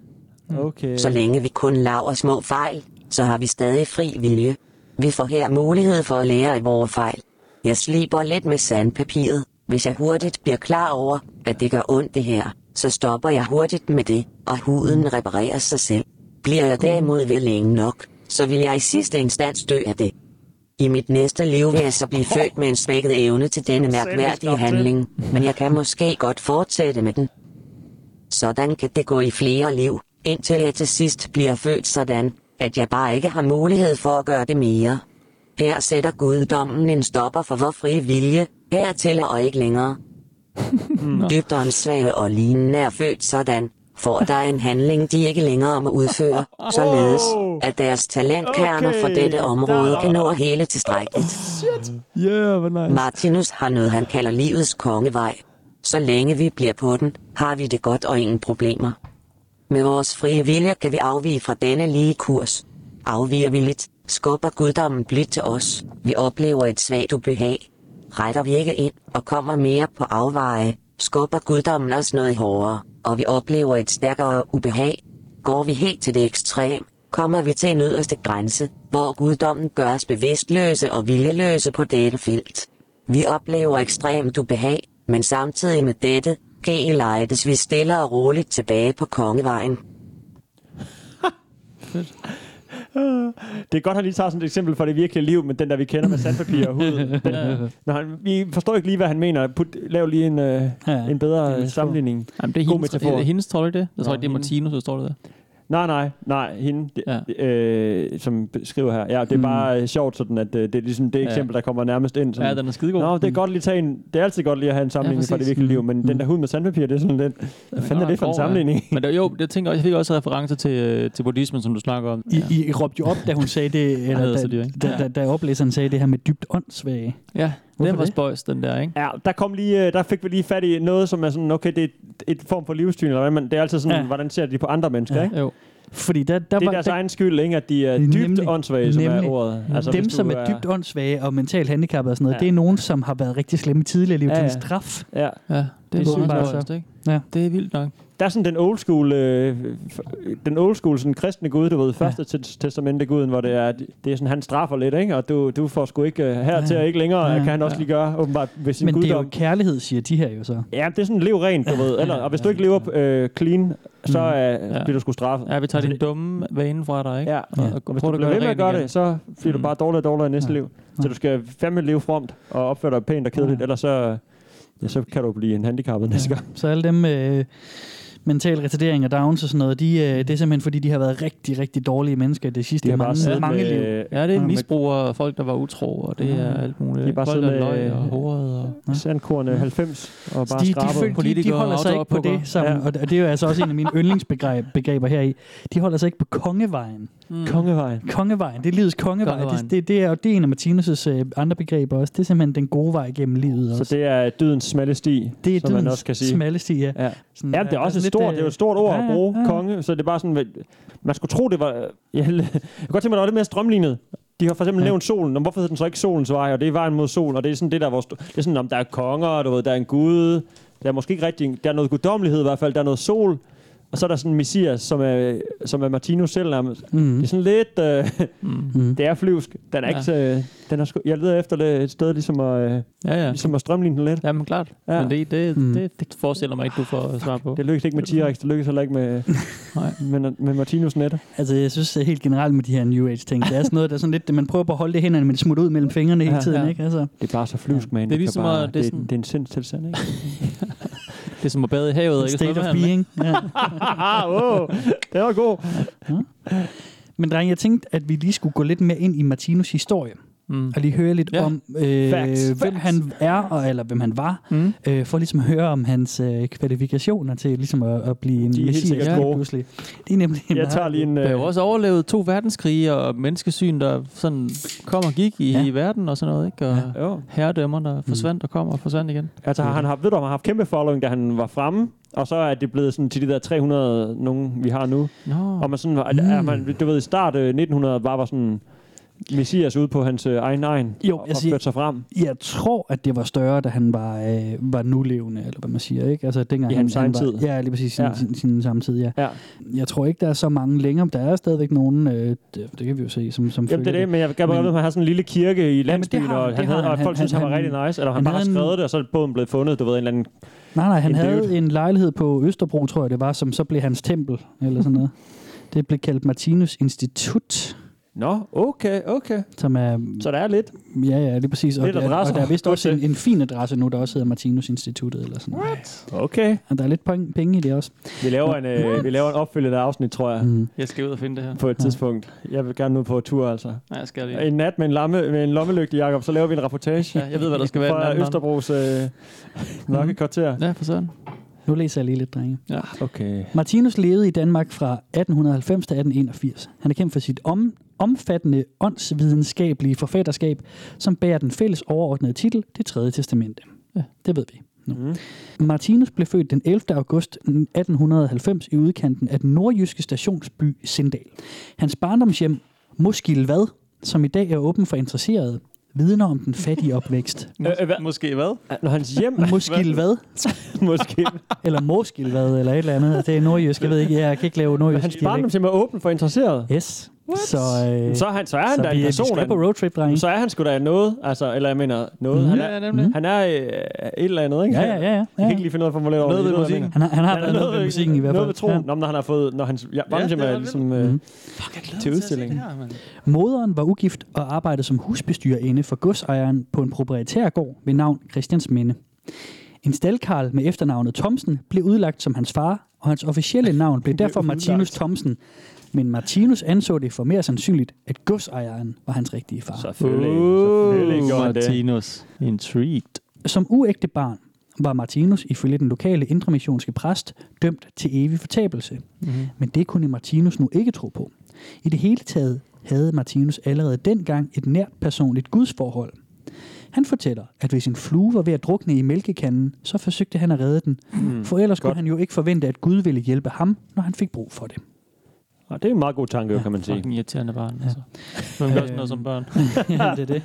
[SPEAKER 8] Okay.
[SPEAKER 11] Så længe vi kun laver små fejl, så har vi stadig fri vilje. Vi får her mulighed for at lære af vores fejl. Jeg sliber lidt med sandpapiret. Hvis jeg hurtigt bliver klar over, at det gør ondt det her, så stopper jeg hurtigt med det, og huden reparerer sig selv. Bliver jeg derimod ved længe nok, så vil jeg i sidste instans dø af det. I mit næste liv vil jeg så blive født med en svækket evne til denne mærkværdige handling, men jeg kan måske godt fortsætte med den. Sådan kan det gå i flere liv, indtil jeg til sidst bliver født sådan, at jeg bare ikke har mulighed for at gøre det mere. Her sætter guddommen en stopper for vor frie vilje, her tæller og ikke længere. Dybt åndssvage og lignende er født sådan, for der er en handling, de ikke længere må udføre, således at deres talentkerner okay. for dette område kan nå hele tilstrækkeligt.
[SPEAKER 7] Yeah, hvor nice.
[SPEAKER 11] Martinus har noget, han kalder livets kongevej. Så længe vi bliver på den, har vi det godt og ingen problemer. Med vores frie vilje kan vi afvige fra denne lige kurs. Afviger vi lidt, skubber guddommen blidt til os. Vi oplever et svagt ubehag. Retter vi ikke ind og kommer mere på afveje, skubber guddommen os noget hårdere, og vi oplever et stærkere ubehag. Går vi helt til det ekstrem, kommer vi til en yderste grænse, hvor guddommen gør os bevidstløse og viljeløse på dette felt. Vi oplever ekstremt ubehag, men samtidig med dette, gelejdes vi stille og roligt tilbage på kongevejen.
[SPEAKER 8] Det er godt, at han lige tager sådan et eksempel for det virkelige liv, men den der, vi kender med sandpapir og hud. Den, når han, vi forstår ikke lige, hvad han mener. Put, lav lige en, øh,
[SPEAKER 7] Ja,
[SPEAKER 8] en bedre
[SPEAKER 7] det
[SPEAKER 8] sammenligning.
[SPEAKER 7] Jamen, det er
[SPEAKER 8] God
[SPEAKER 7] hendes,
[SPEAKER 8] metafor.
[SPEAKER 7] det er hendes, tror du ikke det? Jeg tror ikke, det er
[SPEAKER 8] hende.
[SPEAKER 7] Martinus, der står der.
[SPEAKER 8] Nej, nej, nej, hende, ja. øh, som skriver her. Ja, det er
[SPEAKER 7] Mm.
[SPEAKER 8] bare øh, sjovt sådan, at øh, det er ligesom det
[SPEAKER 7] Ja.
[SPEAKER 8] eksempel, der kommer nærmest ind. Sådan,
[SPEAKER 7] Ja, den er skidegod.
[SPEAKER 8] Nå, det er
[SPEAKER 7] Mm.
[SPEAKER 8] godt lige at tage en, det er altid godt lige at have en sammenligning ja, fra det virkelige liv, men
[SPEAKER 7] Mm.
[SPEAKER 8] den der hud med sandpapir, det er sådan lidt, hvad fanden er det for en
[SPEAKER 7] grov, ja.
[SPEAKER 8] sammenligning?
[SPEAKER 7] Men der, jo, det tænker jeg, jeg fik også referencer til, øh, til buddhismen, som du snakker om.
[SPEAKER 9] I, I, I råbte jo op, da hun sagde det, eller da,
[SPEAKER 7] så dyr, ikke?
[SPEAKER 9] da, da, da oplæseren sagde det her med dybt åndssvage.
[SPEAKER 7] Ja,
[SPEAKER 9] Hvorfor
[SPEAKER 7] den var
[SPEAKER 9] det?
[SPEAKER 7] spøjs, den der, ikke?
[SPEAKER 8] Ja, der, kom lige, øh, der fik vi lige fat i noget, som er sådan, okay, det er et, form for livssyn, eller hvad, men det er altid sådan,
[SPEAKER 9] Ja.
[SPEAKER 8] ja. hvordan ser de på andre mennesker,
[SPEAKER 9] Ja.
[SPEAKER 8] ikke?
[SPEAKER 7] Jo.
[SPEAKER 9] Fordi der, der
[SPEAKER 8] Det er
[SPEAKER 9] var,
[SPEAKER 8] deres
[SPEAKER 9] der,
[SPEAKER 8] egen skyld, ikke? At de er dybt
[SPEAKER 9] Nemlig.
[SPEAKER 8] åndssvage, som er
[SPEAKER 9] Nemlig.
[SPEAKER 8] ordet.
[SPEAKER 9] altså, dem, som
[SPEAKER 8] du
[SPEAKER 9] er dybt åndssvage og mentalt handicappede og sådan noget,
[SPEAKER 8] Ja.
[SPEAKER 9] det er nogen, som har været rigtig slemme i tidligere liv
[SPEAKER 8] Ja,
[SPEAKER 9] til en
[SPEAKER 8] ja.
[SPEAKER 9] straf.
[SPEAKER 8] Ja,
[SPEAKER 7] Ja, det
[SPEAKER 9] Det
[SPEAKER 7] er
[SPEAKER 9] er
[SPEAKER 7] sygt
[SPEAKER 9] bare så.
[SPEAKER 7] ikke?
[SPEAKER 9] Ja.
[SPEAKER 7] Det er vildt nok.
[SPEAKER 8] Der er sådan den old school, øh, den old school sådan kristne gud, du ved, første ja. testamente guden, hvor det er, det er sådan, han straffer lidt, ikke? Og du, du får sgu ikke, uh, her til
[SPEAKER 9] Ja.
[SPEAKER 8] og ikke længere,
[SPEAKER 9] Ja.
[SPEAKER 8] ja. kan han også
[SPEAKER 7] Ja.
[SPEAKER 8] lige gøre, åbenbart, ved sin
[SPEAKER 9] Men det er jo
[SPEAKER 8] guddom.
[SPEAKER 9] kærlighed, siger de her jo så.
[SPEAKER 8] Ja, det er sådan, lev rent, du ved. Eller, og hvis du ikke lever øh, clean, så
[SPEAKER 9] Mm.
[SPEAKER 8] øh,
[SPEAKER 7] Ja.
[SPEAKER 8] bliver du sgu straffet.
[SPEAKER 7] Ja, vi tager din dumme vane fra dig, ikke?
[SPEAKER 8] Ja,
[SPEAKER 7] Og,
[SPEAKER 8] og,
[SPEAKER 7] og,
[SPEAKER 8] og hvis du bliver ved med at gøre
[SPEAKER 7] igen.
[SPEAKER 8] det, så bliver du
[SPEAKER 7] Mm.
[SPEAKER 8] bare dårligere og dårligere i næste
[SPEAKER 9] Ja.
[SPEAKER 8] liv. Så du skal fandme leve fromt og opføre dig pænt og kedeligt,
[SPEAKER 9] Ja.
[SPEAKER 8] ellers så, ja, så kan du blive en handicappet næste gang.
[SPEAKER 9] Så alle dem med mental retardering og downs og sådan noget, de, øh, det er simpelthen fordi, de har været rigtig, rigtig dårlige mennesker det sidste
[SPEAKER 8] De
[SPEAKER 9] mange, mange
[SPEAKER 8] med,
[SPEAKER 9] liv.
[SPEAKER 7] Ja, det er
[SPEAKER 9] Ja,
[SPEAKER 7] misbrugere, folk, der var utro, og det er alt muligt.
[SPEAKER 8] De er bare
[SPEAKER 7] folk, der
[SPEAKER 8] med,
[SPEAKER 7] løg og hårde. Og...
[SPEAKER 8] Sandkorne 90 og bare
[SPEAKER 9] de, de, de, de
[SPEAKER 7] Politikere
[SPEAKER 9] holder sig
[SPEAKER 7] og
[SPEAKER 9] ikke på det, som,
[SPEAKER 8] Ja.
[SPEAKER 9] og, og det er jo altså også en af mine yndlingsbegreber her i. De holder sig ikke på kongevejen.
[SPEAKER 7] Mm.
[SPEAKER 8] Kongevejen.
[SPEAKER 9] Kongevejen, det er livets kongevej.
[SPEAKER 7] Kongevejen.
[SPEAKER 9] Det, det, det, er, jo- det er en af Martinus' øh, andre begreber også. Det er simpelthen den gode vej gennem livet også.
[SPEAKER 8] Så det er dydens smalle sti,
[SPEAKER 9] det er
[SPEAKER 8] som man også kan sige.
[SPEAKER 9] smalle sti, ja.
[SPEAKER 8] Ja.
[SPEAKER 9] Sådan,
[SPEAKER 8] Ja, det er
[SPEAKER 9] øh,
[SPEAKER 8] også et stort,
[SPEAKER 9] øh,
[SPEAKER 8] det er jo et stort ord
[SPEAKER 9] ja,
[SPEAKER 8] at bruge,
[SPEAKER 9] ja, ja.
[SPEAKER 8] konge, så det er bare sådan, man skulle tro, det var, jeg, jeg kunne godt tænke mig, at det var lidt mere strømlignet. De har for eksempel
[SPEAKER 9] Ja.
[SPEAKER 8] nævnt solen, og hvorfor hedder den så ikke solens vej, og det er vejen mod solen, og det er sådan det der, hvor, det er sådan, om der er konger, du ved, der er en gud, der er måske ikke rigtig, der er noget guddommelighed i hvert fald, der er noget sol, og så er der sådan en messias, som er, som er Martinus selv nærmest.
[SPEAKER 9] Mm.
[SPEAKER 8] Det er sådan lidt, øh,
[SPEAKER 9] Mm.
[SPEAKER 8] det er flyvsk. Den er
[SPEAKER 7] Ja.
[SPEAKER 8] ikke så, den er sgu, jeg leder efter det et sted, ligesom at, øh,
[SPEAKER 7] Ja, ja.
[SPEAKER 8] ligesom at strømligne den lidt.
[SPEAKER 7] Jamen klart.
[SPEAKER 8] Ja.
[SPEAKER 7] Men det, det,
[SPEAKER 9] Mm.
[SPEAKER 7] det, det forestiller mig ikke, du får svar på.
[SPEAKER 8] Det lykkedes ikke med T-Rex, det lykkedes heller ikke med,
[SPEAKER 7] Nej.
[SPEAKER 8] med, med Martinus net.
[SPEAKER 9] Altså, jeg synes øh, helt generelt med de her New Age-ting, det er sådan noget, der er sådan lidt, man prøver på at holde det hænderne, men det smutter ud mellem fingrene hele
[SPEAKER 8] Ja.
[SPEAKER 9] tiden,
[SPEAKER 7] Ja.
[SPEAKER 9] ikke? Altså,
[SPEAKER 8] Det er bare så flyvsk, man.
[SPEAKER 7] Det er ligesom
[SPEAKER 8] bare,
[SPEAKER 7] det er
[SPEAKER 8] det,
[SPEAKER 7] sådan-
[SPEAKER 8] det er en sindstilstand, ikke?
[SPEAKER 7] Det er som at bade i havet, ikke?
[SPEAKER 9] state of being. Ja.
[SPEAKER 8] oh, det var god.
[SPEAKER 9] Men dreng, jeg tænkte, at vi lige skulle gå lidt mere ind i Martinus historie,
[SPEAKER 7] Mm.
[SPEAKER 9] og lige høre lidt
[SPEAKER 7] Ja.
[SPEAKER 9] om, øh,
[SPEAKER 8] Facts.
[SPEAKER 9] hvem
[SPEAKER 8] Facts.
[SPEAKER 9] han er, og, eller hvem han var,
[SPEAKER 7] Mm.
[SPEAKER 9] øh, for ligesom at høre om hans øh, kvalifikationer til ligesom at, at blive en
[SPEAKER 8] De er helt sikkert
[SPEAKER 9] pludselig. Det er nemlig
[SPEAKER 8] Jeg tager lige en... Øh,
[SPEAKER 7] også overlevet to verdenskrige og menneskesyn, der sådan kom og gik i,
[SPEAKER 9] Ja.
[SPEAKER 7] i verden og sådan noget, ikke? Og
[SPEAKER 9] Ja.
[SPEAKER 8] jo.
[SPEAKER 7] herredømmer, der forsvandt og kom og forsvandt igen.
[SPEAKER 8] Altså, han har, ved du, han har haft kæmpe following, da han var fremme, og så er det blevet sådan til de der 300, nogen vi har nu.
[SPEAKER 7] Nå.
[SPEAKER 8] Og man sådan,
[SPEAKER 9] Mm.
[SPEAKER 8] mm. er man, du ved, i start øh, 1900 bare var sådan, Messias ude på hans øh, egen egen
[SPEAKER 9] Jo,
[SPEAKER 8] og,
[SPEAKER 9] jeg
[SPEAKER 8] og sig frem.
[SPEAKER 9] Jeg tror, at det var større, da han var, øh, var nulevende, eller hvad man siger, ikke? Altså, dengang
[SPEAKER 8] I
[SPEAKER 9] han,
[SPEAKER 8] hans
[SPEAKER 9] han
[SPEAKER 8] egen
[SPEAKER 9] var,
[SPEAKER 8] tid.
[SPEAKER 9] Ja, lige præcis sin,
[SPEAKER 8] Ja.
[SPEAKER 9] ja. sin, sin samme tid, ja.
[SPEAKER 8] Ja.
[SPEAKER 9] Jeg tror ikke, der er så mange længere. Der er stadigvæk nogen, øh, det, det kan vi jo se, som, som
[SPEAKER 8] Jamen det er det, men jeg gerne
[SPEAKER 9] Men-
[SPEAKER 8] vide, om han har sådan en lille kirke i landsbyen,
[SPEAKER 9] har
[SPEAKER 8] og,
[SPEAKER 9] han,
[SPEAKER 8] han havde,
[SPEAKER 9] har
[SPEAKER 8] og
[SPEAKER 9] han.
[SPEAKER 8] folk
[SPEAKER 9] Han-
[SPEAKER 8] synes, han, var
[SPEAKER 9] han-
[SPEAKER 8] rigtig nice, eller han,
[SPEAKER 9] han
[SPEAKER 8] bare har
[SPEAKER 9] havde en-
[SPEAKER 8] skrevet det, og så er båden blevet fundet, du ved, en eller anden...
[SPEAKER 9] Nej, nej, han
[SPEAKER 8] En
[SPEAKER 9] havde
[SPEAKER 8] dude.
[SPEAKER 9] en lejlighed på Østerbro, tror jeg det var, som så blev hans tempel, eller sådan noget. Det blev kaldt Martinus Institut,
[SPEAKER 8] Nå, okay, okay.
[SPEAKER 9] som er...
[SPEAKER 8] Så der er lidt.
[SPEAKER 9] Ja, ja, det er præcis. Og,
[SPEAKER 8] Lidt
[SPEAKER 9] der, og
[SPEAKER 8] adresser.
[SPEAKER 9] der er vist også en, en fin adresse nu, der også hedder Martinus Instituttet, eller sådan noget.
[SPEAKER 8] Okay.
[SPEAKER 9] Og der er lidt penge, penge i det også.
[SPEAKER 8] Vi laver, en, øh, vi laver en opfølgende afsnit, tror jeg,
[SPEAKER 9] Mm.
[SPEAKER 7] Jeg skal ud og finde det her.
[SPEAKER 8] på et tidspunkt. Jeg vil gerne ud på tur, altså.
[SPEAKER 7] Nej, jeg skal lige.
[SPEAKER 8] En nat med en, lamme, med en lommelygte, Jacob, så laver vi en reportage.
[SPEAKER 7] Ja, jeg ved, hvad der skal være
[SPEAKER 8] Fra Østerbros øh, mørke kvarter.
[SPEAKER 7] Ja, for sådan.
[SPEAKER 9] Nu læser jeg lige lidt, drenge.
[SPEAKER 7] Ja.
[SPEAKER 8] Okay.
[SPEAKER 9] Martinus levede i Danmark fra 1890 til 1881. Han er kendt for sit om, omfattende åndsvidenskabelige forfatterskab, som bærer den fælles overordnede titel, Det tredje testamente.
[SPEAKER 7] Ja.
[SPEAKER 9] Det ved vi. Nu.
[SPEAKER 8] Mm.
[SPEAKER 9] Martinus blev født den 11. august 1890 i udkanten af den nordjyske stationsby Sindal. Hans barndomshjem, Moskilvad, som i dag er åben for interesserede, vidner om den fattige opvækst.
[SPEAKER 8] Øh, øh, hvad?
[SPEAKER 7] Måske hvad?
[SPEAKER 8] Når hans hjem...
[SPEAKER 9] Moskilvad,
[SPEAKER 8] Måske.
[SPEAKER 9] eller Moskilvad, eller et eller andet. Det er nordjysk, jeg ved ikke, jeg kan ikke lave
[SPEAKER 8] Men
[SPEAKER 9] nordjysk
[SPEAKER 8] hans
[SPEAKER 9] dialekt.
[SPEAKER 8] barndomshjem er åben for interesseret.
[SPEAKER 9] Yes. Så, øh,
[SPEAKER 8] Så er han, så er han
[SPEAKER 9] så
[SPEAKER 8] da
[SPEAKER 9] vi,
[SPEAKER 8] en
[SPEAKER 9] vi
[SPEAKER 8] person.
[SPEAKER 9] skal på roadtrip, drenge.
[SPEAKER 8] Så er han sgu da noget, altså, eller jeg mener noget.
[SPEAKER 9] Mhm.
[SPEAKER 8] Han
[SPEAKER 7] Ja,
[SPEAKER 8] er,
[SPEAKER 7] nemlig.
[SPEAKER 9] Mhm.
[SPEAKER 8] han er øh, et eller andet, ikke?
[SPEAKER 9] Ja, ja, ja. ja,
[SPEAKER 8] Jeg kan
[SPEAKER 9] ja.
[SPEAKER 8] ikke lige finde ud af at formulere
[SPEAKER 7] Noget ved musikken.
[SPEAKER 9] Han har, han har
[SPEAKER 8] Han
[SPEAKER 9] noget ved musikken i hvert fald.
[SPEAKER 8] Noget ved troen.
[SPEAKER 9] Ja.
[SPEAKER 8] Nå, når han har fået, når hans ja, barndom
[SPEAKER 7] det er
[SPEAKER 8] er ligesom øh,
[SPEAKER 9] Mhm.
[SPEAKER 8] til udstilling.
[SPEAKER 9] Moderen var ugift og arbejdede som husbestyrerinde for godsejeren på en proprietær gård ved navn Christians Minde. En staldkarl med efternavnet Thomsen blev udlagt som hans far, og hans officielle navn blev derfor Martinus Thomsen. Men Martinus anså det for mere sandsynligt, at godsejeren var hans rigtige far.
[SPEAKER 8] Selvfølgelig. Selvfølgelig gjorde han det.
[SPEAKER 7] Martinus. Intrigued.
[SPEAKER 9] Som uægte barn var Martinus ifølge den lokale indremissionske præst dømt til evig fortabelse.
[SPEAKER 7] Mm-hmm.
[SPEAKER 9] Men det kunne Martinus nu ikke tro på. I det hele taget havde Martinus allerede dengang et nært personligt gudsforhold. Han fortæller, at hvis en flue var ved at drukne i mælkekanden, så forsøgte han at redde den.
[SPEAKER 8] Mm.
[SPEAKER 9] For ellers
[SPEAKER 8] Godt.
[SPEAKER 9] kunne han jo ikke forvente, at Gud ville hjælpe ham, når han fik brug for det.
[SPEAKER 8] Og det er en meget god tanke,
[SPEAKER 9] Ja,
[SPEAKER 8] kan man sige.
[SPEAKER 7] Fucking irriterende barn, altså. Hvem gør sådan noget som børn?
[SPEAKER 9] ja, det er det.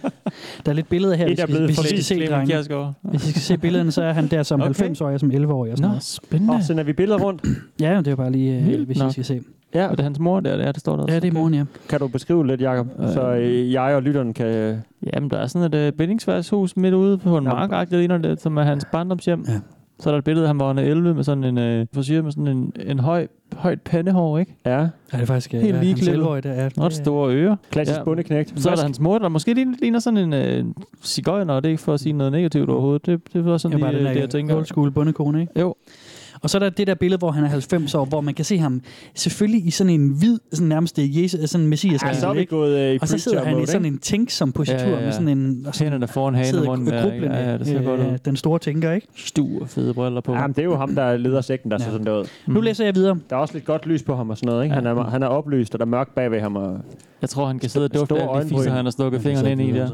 [SPEAKER 9] Der er lidt billeder her, hvis,
[SPEAKER 8] er blevet
[SPEAKER 9] hvis I skal se, drenge. Hvis I skal se billederne, så er han der som
[SPEAKER 8] Okay.
[SPEAKER 9] 90-årig og som 11-årig og sådan
[SPEAKER 7] Nå,
[SPEAKER 9] noget.
[SPEAKER 7] spændende.
[SPEAKER 8] Og sender vi billeder rundt.
[SPEAKER 9] Ja, det er bare lige, øh,
[SPEAKER 7] Vildt
[SPEAKER 9] hvis I
[SPEAKER 7] nok.
[SPEAKER 9] skal se.
[SPEAKER 8] Ja,
[SPEAKER 7] Og det er hans mor der, der, det står der også.
[SPEAKER 9] Ja, det er moren, ja.
[SPEAKER 8] kan du beskrive lidt, Jacob? Så øh, jeg og lytteren kan... Øh,
[SPEAKER 7] Jamen, der er sådan et uh, bindingsværshus midt ude på en
[SPEAKER 8] Ja.
[SPEAKER 7] mark, det ligner det, som er hans barndomshjem.
[SPEAKER 9] Ja.
[SPEAKER 7] Så er der et billede af ham, hvor han er 11 med sådan en uh, frisyr med sådan en, en høj, højt pandehår, ikke?
[SPEAKER 8] ja,
[SPEAKER 9] Ja, det er faktisk øh,
[SPEAKER 7] Helt
[SPEAKER 9] ja,
[SPEAKER 7] lige klippet.
[SPEAKER 9] 11-årige, der er.
[SPEAKER 7] Ret store ører.
[SPEAKER 8] klassisk
[SPEAKER 7] Ja.
[SPEAKER 8] ja. bundeknægt.
[SPEAKER 7] Så er der hans mor, der måske ligner, ligner sådan en øh, cigøjner, og det er ikke for at sige noget negativt overhovedet. Det, det var sådan
[SPEAKER 9] Det er bare
[SPEAKER 7] lige øh, det, jeg
[SPEAKER 9] der
[SPEAKER 7] tænker.
[SPEAKER 9] old school bundekone, ikke?
[SPEAKER 7] Jo.
[SPEAKER 9] Og så er der det der billede, hvor han er 90 år, hvor man kan se ham selvfølgelig i sådan en hvid, sådan nærmest øh, Jesus, sådan messias
[SPEAKER 8] Ja, så er vi gået øh, i
[SPEAKER 9] Og så sidder han i sådan en tænk som positur
[SPEAKER 7] Ja, ja, ja.
[SPEAKER 9] med sådan en... Og sådan,
[SPEAKER 7] Hænderne foran halen og munden. Ja, ja, det ser godt
[SPEAKER 9] øh,
[SPEAKER 7] ud.
[SPEAKER 9] Den store tænker, ikke?
[SPEAKER 7] Stu og fede briller på.
[SPEAKER 8] Jamen, det er jo ham, der leder sekten, der
[SPEAKER 9] Ja.
[SPEAKER 8] ser sådan der ud.
[SPEAKER 9] Nu læser jeg videre.
[SPEAKER 8] Der er også lidt godt lys på ham og sådan noget, ikke? Han er, han er oplyst, og der er mørkt bag ved ham. Og...
[SPEAKER 7] Jeg tror, han kan sidde og dufte af de fiser, han har stukket fingrene ind i der.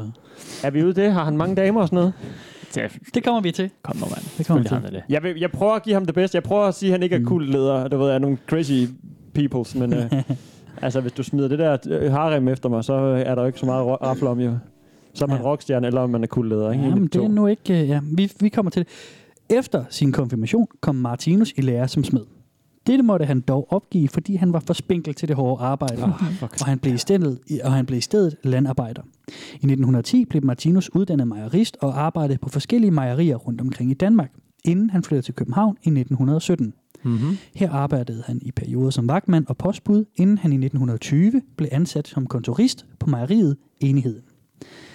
[SPEAKER 8] Er vi ude det? Har han mange damer og sådan noget?
[SPEAKER 9] Det kommer vi til.
[SPEAKER 7] Kom nu, mand.
[SPEAKER 9] Det kommer vi til.
[SPEAKER 7] det.
[SPEAKER 8] Jeg, vil, jeg prøver at give ham det bedste. Jeg prøver at sige, at han ikke er
[SPEAKER 9] Mm.
[SPEAKER 8] cool leder. Du ved, er nogle crazy peoples, men øh, altså, hvis du smider det der øh, harem efter mig, så er der ikke så meget rafle om, jo. Så er man
[SPEAKER 9] Ja.
[SPEAKER 8] rockstjerne, eller om man er cool leder, ikke?
[SPEAKER 9] Ja,
[SPEAKER 8] En af
[SPEAKER 9] men
[SPEAKER 8] de
[SPEAKER 9] det er nu ikke... øh, Ja, vi, vi kommer til det. Efter sin konfirmation kom Martinus i lære som smed. Dette måtte han dog opgive, fordi han var for spinkel til det hårde arbejde,
[SPEAKER 8] fuck.
[SPEAKER 9] og han blev i stedet, og han blev i stedet landarbejder. I 1910 blev Martinus uddannet mejerist og arbejdede på forskellige mejerier rundt omkring i Danmark, inden han flyttede til København i 1917.
[SPEAKER 7] Mm-hmm.
[SPEAKER 9] Her arbejdede han i perioder som vagtmand og postbud, inden han i 1920 blev ansat som kontorist på mejeriet Enigheden.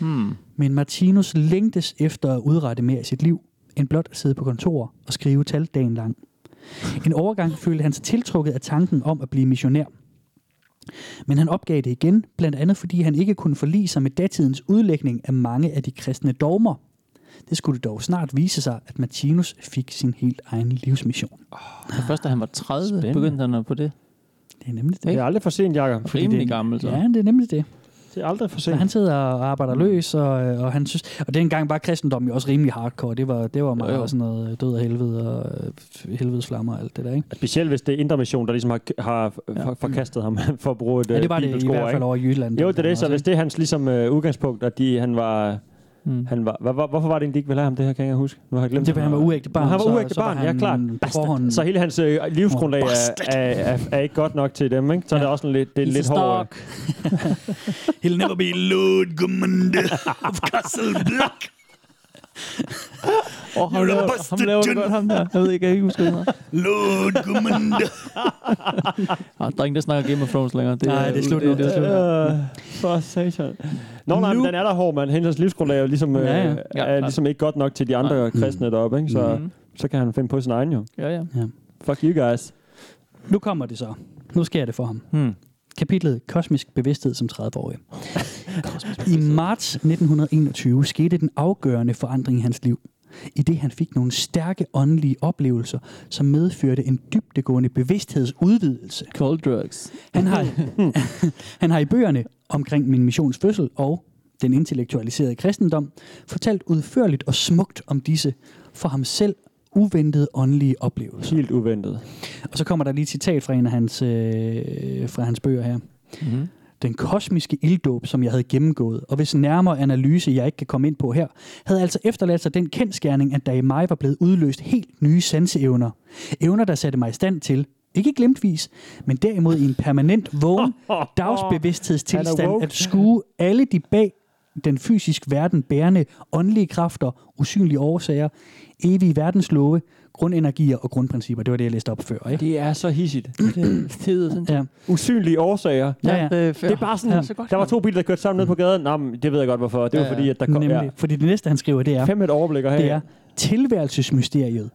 [SPEAKER 7] Hmm.
[SPEAKER 9] Men Martinus længtes efter at udrette mere i sit liv, end blot at sidde på kontor og skrive tal dagen lang. En overgang følte han sig tiltrukket af tanken om at blive missionær. Men han opgav det igen, blandt andet fordi han ikke kunne forlige sig med datidens udlægning af mange af de kristne dogmer. Det skulle dog snart vise sig, at Martinus fik sin helt egen livsmission.
[SPEAKER 7] Det først, da han var 30,
[SPEAKER 8] Spændende.
[SPEAKER 7] begyndte han på det.
[SPEAKER 9] Det er nemlig det.
[SPEAKER 8] Det er aldrig for sent.
[SPEAKER 9] Fordi
[SPEAKER 7] Rimelig
[SPEAKER 9] det-
[SPEAKER 7] gammel, så.
[SPEAKER 9] Ja, det er nemlig det.
[SPEAKER 8] Det er aldrig for sent.
[SPEAKER 9] han sidder og arbejder løs, og, og han synes... Og dengang var kristendommen jo også rimelig hardcore. Det var, det var meget
[SPEAKER 7] Jo, jo.
[SPEAKER 9] sådan noget død og helvede og øh, helvedes flammer og alt det der, ikke?
[SPEAKER 8] Specielt hvis det er Indre Mission, der ligesom har, har ja. forkastet ham for at bruge et
[SPEAKER 9] Ja, det var
[SPEAKER 8] øh,
[SPEAKER 9] det i hvert fald
[SPEAKER 8] ikke?
[SPEAKER 9] over i Jylland.
[SPEAKER 8] Jo, det er det. Så hvis det er hans ligesom, øh, udgangspunkt, at de, han var...
[SPEAKER 7] Mm.
[SPEAKER 8] Han var, hvor, hvor, hvorfor var det, de ikke ville have ham? Det her kan jeg ikke huske. Nu har jeg glemt
[SPEAKER 9] Det var, han var uægte barn.
[SPEAKER 8] Han var
[SPEAKER 9] så-
[SPEAKER 8] uægte
[SPEAKER 9] så var
[SPEAKER 8] barn, ja klart.
[SPEAKER 9] forhånd-
[SPEAKER 8] Så hele hans øh, livsgrundlag er, er, er, er, ikke godt nok til dem, ikke? Så er det også en lidt, det er
[SPEAKER 7] He's
[SPEAKER 8] lidt
[SPEAKER 7] a
[SPEAKER 8] hård...
[SPEAKER 7] stock.
[SPEAKER 9] He'll never be Lord Commander of Castle Black.
[SPEAKER 7] Åh, ham laver, ham laver det godt, ham der. Jeg ved ikke, jeg kan ikke huske det.
[SPEAKER 9] Lord Commander.
[SPEAKER 7] Ah, der er ingen, der snakker Game of Thrones længere. Det
[SPEAKER 9] Nej, det er slut nu.
[SPEAKER 7] Det, det er slut.
[SPEAKER 8] Øh, for satan. Nå, nej,
[SPEAKER 9] Nu-
[SPEAKER 8] men den er der hård, man. Hendes livsgrundlag er jo ligesom, øh,
[SPEAKER 9] Ja, ja.
[SPEAKER 7] Ja,
[SPEAKER 8] er ligesom ikke godt nok til de andre
[SPEAKER 9] Nej.
[SPEAKER 8] kristne deroppe, ikke? Så,
[SPEAKER 7] Mhm.
[SPEAKER 8] så kan han finde på sin egen jo.
[SPEAKER 7] Ja, ja.
[SPEAKER 8] Fuck you guys.
[SPEAKER 9] Nu kommer det så. Nu sker det for ham.
[SPEAKER 7] Hmm.
[SPEAKER 9] Kapitlet Kosmisk bevidsthed som 30-årig. I marts 1921 skete den afgørende forandring i hans liv, i det han fik nogle stærke åndelige oplevelser, som medførte en dybdegående bevidsthedsudvidelse.
[SPEAKER 7] Cold drugs.
[SPEAKER 9] Han har, han har i bøgerne omkring min missions fødsel og den intellektualiserede kristendom fortalt udførligt og smukt om disse for ham selv uventede åndelige oplevelser.
[SPEAKER 8] Helt uventet.
[SPEAKER 9] Og så kommer der lige et citat fra en af hans, øh, fra hans bøger her.
[SPEAKER 7] Mm-hmm.
[SPEAKER 9] Den kosmiske ilddåb, som jeg havde gennemgået, og hvis nærmere analyse jeg ikke kan komme ind på her, havde altså efterladt sig den kendskærning, at der i mig var blevet udløst helt nye sanseevner. Evner, der satte mig i stand til, ikke glemtvis, men derimod i en permanent vågen dagsbevidsthedstilstand at skue alle de bag den fysisk verden bærende åndelige kræfter, usynlige årsager, evige verdenslove, grundenergier og grundprincipper. Det var det, jeg læste op før. Ikke?
[SPEAKER 8] Det er så hissigt.
[SPEAKER 7] Det hedder sådan.
[SPEAKER 9] Ja.
[SPEAKER 8] Usynlige årsager.
[SPEAKER 9] Ja, ja.
[SPEAKER 7] Det,
[SPEAKER 8] Det er bare sådan,
[SPEAKER 9] Ja.
[SPEAKER 8] ja. der var to biler, der kørte sammen ned på gaden. Nå, men det ved jeg godt, hvorfor. Det var
[SPEAKER 7] Ja, ja.
[SPEAKER 8] fordi, at der kom
[SPEAKER 9] Nemlig.
[SPEAKER 8] ja,
[SPEAKER 9] Fordi det næste, han skriver, det er,
[SPEAKER 8] fem et overblik have.
[SPEAKER 9] det er tilværelsesmysteriet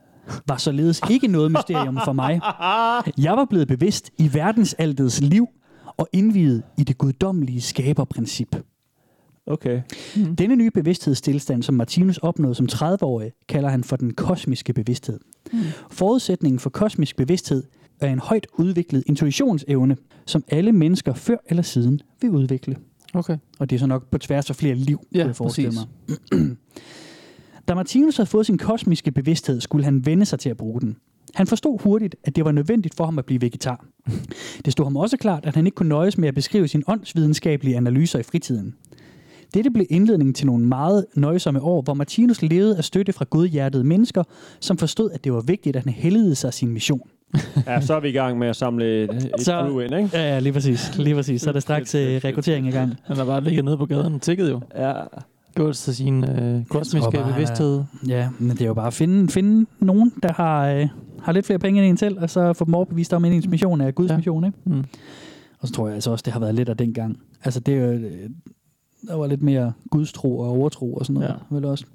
[SPEAKER 9] var således ikke noget mysterium for mig. Jeg var blevet bevidst i verdensaltets liv og indviet i det guddommelige skaberprincip.
[SPEAKER 8] Okay.
[SPEAKER 9] Denne nye bevidsthedstilstand, som Martinus opnåede som 30-årig, kalder han for den kosmiske bevidsthed. Forudsætningen for kosmisk bevidsthed er en højt udviklet intuitionsevne, som alle mennesker før eller siden vil udvikle.
[SPEAKER 7] Okay.
[SPEAKER 9] Og det er så nok på tværs af flere liv,
[SPEAKER 7] Ja,
[SPEAKER 9] jeg forestille
[SPEAKER 7] præcis.
[SPEAKER 9] mig. Da Martinus havde fået sin kosmiske bevidsthed, skulle han vende sig til at bruge den. Han forstod hurtigt, at det var nødvendigt for ham at blive vegetar. Det stod ham også klart, at han ikke kunne nøjes med at beskrive sine åndsvidenskabelige analyser i fritiden. Dette blev indledningen til nogle meget nøjsomme år, hvor Martinus levede af støtte fra godhjertede mennesker, som forstod, at det var vigtigt, at han helligede sig sin mission.
[SPEAKER 8] Ja, så er vi i gang med at samle et, et
[SPEAKER 9] Så-
[SPEAKER 8] crew ind, ikke?
[SPEAKER 9] Ja, ja, lige præcis. Lige præcis. Så er der straks øh, rekruttering i gang.
[SPEAKER 7] Han har bare ligget nede på gaden og tækket jo.
[SPEAKER 8] Ja.
[SPEAKER 7] Gjort sig sin øh, kosmiske
[SPEAKER 9] bare,
[SPEAKER 7] bevidsthed.
[SPEAKER 9] Ja, men det er jo bare at finde, finde nogen, der har, øh, har lidt flere penge end en selv, og så få dem overbevist om, at ens mission er Guds
[SPEAKER 7] Ja.
[SPEAKER 9] ja. mission, ikke?
[SPEAKER 7] Mm.
[SPEAKER 9] Og så tror jeg altså også, det har været lidt af dengang. Altså, det er jo, øh, der var lidt mere gudstro og overtro og sådan noget, ja. vel også.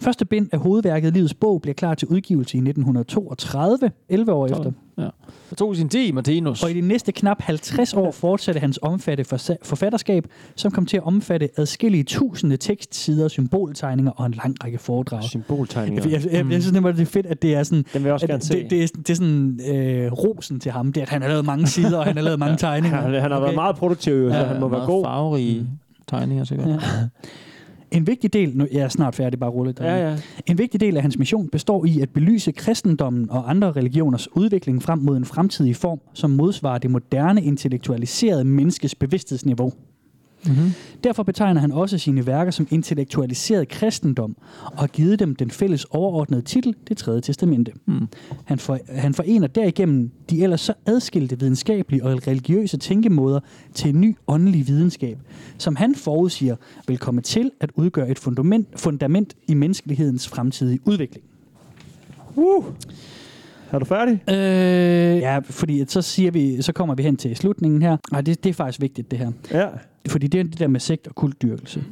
[SPEAKER 9] Første bind af hovedværket Livets Bog bliver klar til udgivelse i 1932, 11 år efter.
[SPEAKER 7] Ja. Det tog sin tid, Martinus.
[SPEAKER 9] Og i de næste knap 50 år fortsatte hans omfatte forsa- forfatterskab, som kom til at omfatte adskillige tusinde tekstsider, symboltegninger og en lang række foredrag.
[SPEAKER 8] Symboltegninger.
[SPEAKER 9] Jeg, jeg, jeg, jeg synes nemlig, det er fedt, at det er sådan...
[SPEAKER 8] Den vil jeg også
[SPEAKER 9] at
[SPEAKER 8] gerne se.
[SPEAKER 9] det, det, er, det er sådan øh, rosen til ham, det er, at han har lavet mange sider, og han har lavet mange tegninger.
[SPEAKER 8] Han, han har været meget produktiv, så
[SPEAKER 9] Ja,
[SPEAKER 8] han må være god.
[SPEAKER 7] farverige tegninger, sikkert.
[SPEAKER 9] Ja. En vigtig del, nu jeg er snart færdig, bare roligt.
[SPEAKER 8] Ja, ja.
[SPEAKER 9] En vigtig del af hans mission består i at belyse kristendommen og andre religioners udvikling frem mod en fremtidig form, som modsvarer det moderne intellektualiserede menneskes bevidsthedsniveau.
[SPEAKER 7] Mm-hmm.
[SPEAKER 9] Derfor betegner han også sine værker som intellektualiseret kristendom og har givet dem den fælles overordnede titel, det tredje testamente.
[SPEAKER 7] Mm.
[SPEAKER 9] Han, for, han forener derigennem de ellers så adskilte videnskabelige og religiøse tænkemåder til en ny åndelig videnskab, som han forudsiger vil komme til at udgøre et fundament, fundament i menneskelighedens fremtidige udvikling.
[SPEAKER 8] Uh. Er du færdig?
[SPEAKER 9] Øh, ja, fordi så, siger vi, så kommer vi hen til slutningen her. Nej, det, det er faktisk vigtigt, det her.
[SPEAKER 8] Ja.
[SPEAKER 9] Fordi det er det der med sekt og kultdyrkelse.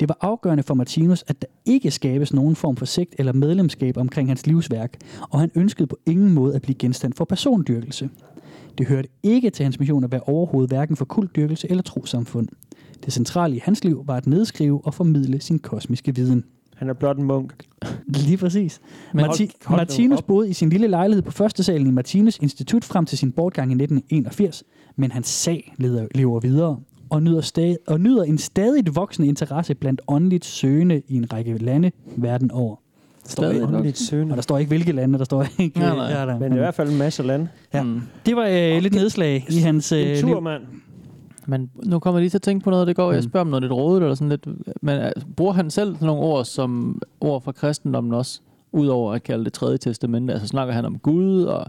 [SPEAKER 9] Det var afgørende for Martinus, at der ikke skabes nogen form for sekt eller medlemskab omkring hans livsværk, og han ønskede på ingen måde at blive genstand for persondyrkelse. Det hørte ikke til hans mission at være overhovedet hverken for kultdyrkelse eller trosamfund. Det centrale i hans liv var at nedskrive og formidle sin kosmiske viden.
[SPEAKER 8] Han er blot en munk.
[SPEAKER 9] Lige præcis.
[SPEAKER 8] Men
[SPEAKER 9] Marti-
[SPEAKER 8] hold- hold nu
[SPEAKER 9] Martinus
[SPEAKER 8] op.
[SPEAKER 9] boede i sin lille lejlighed på første salen i Martinus Institut frem til sin bortgang i 1981, men hans sag leder, lever videre. Og nyder, sta- og nyder en stadigt voksende interesse blandt åndeligt søgende i en række lande verden over. Der står
[SPEAKER 7] Stadigt
[SPEAKER 9] ikke-
[SPEAKER 8] Åndeligt søgende.
[SPEAKER 9] Og der står ikke, hvilke lande, der står ikke.
[SPEAKER 7] Nej, nej.
[SPEAKER 9] Ja, der.
[SPEAKER 8] Men i hvert fald en masse lande.
[SPEAKER 9] Ja.
[SPEAKER 7] Mm.
[SPEAKER 9] Det var øh, lidt nedslag i hans øh,
[SPEAKER 8] En tur, mand.
[SPEAKER 7] Men nu kommer jeg lige til at tænke på noget, det går. Jeg
[SPEAKER 9] Mm.
[SPEAKER 7] spørger om noget lidt rådet, eller sådan lidt. Men altså, bruger han selv sådan nogle ord som ord fra kristendommen også? Udover at kalde det tredje testamente. Altså snakker han om Gud og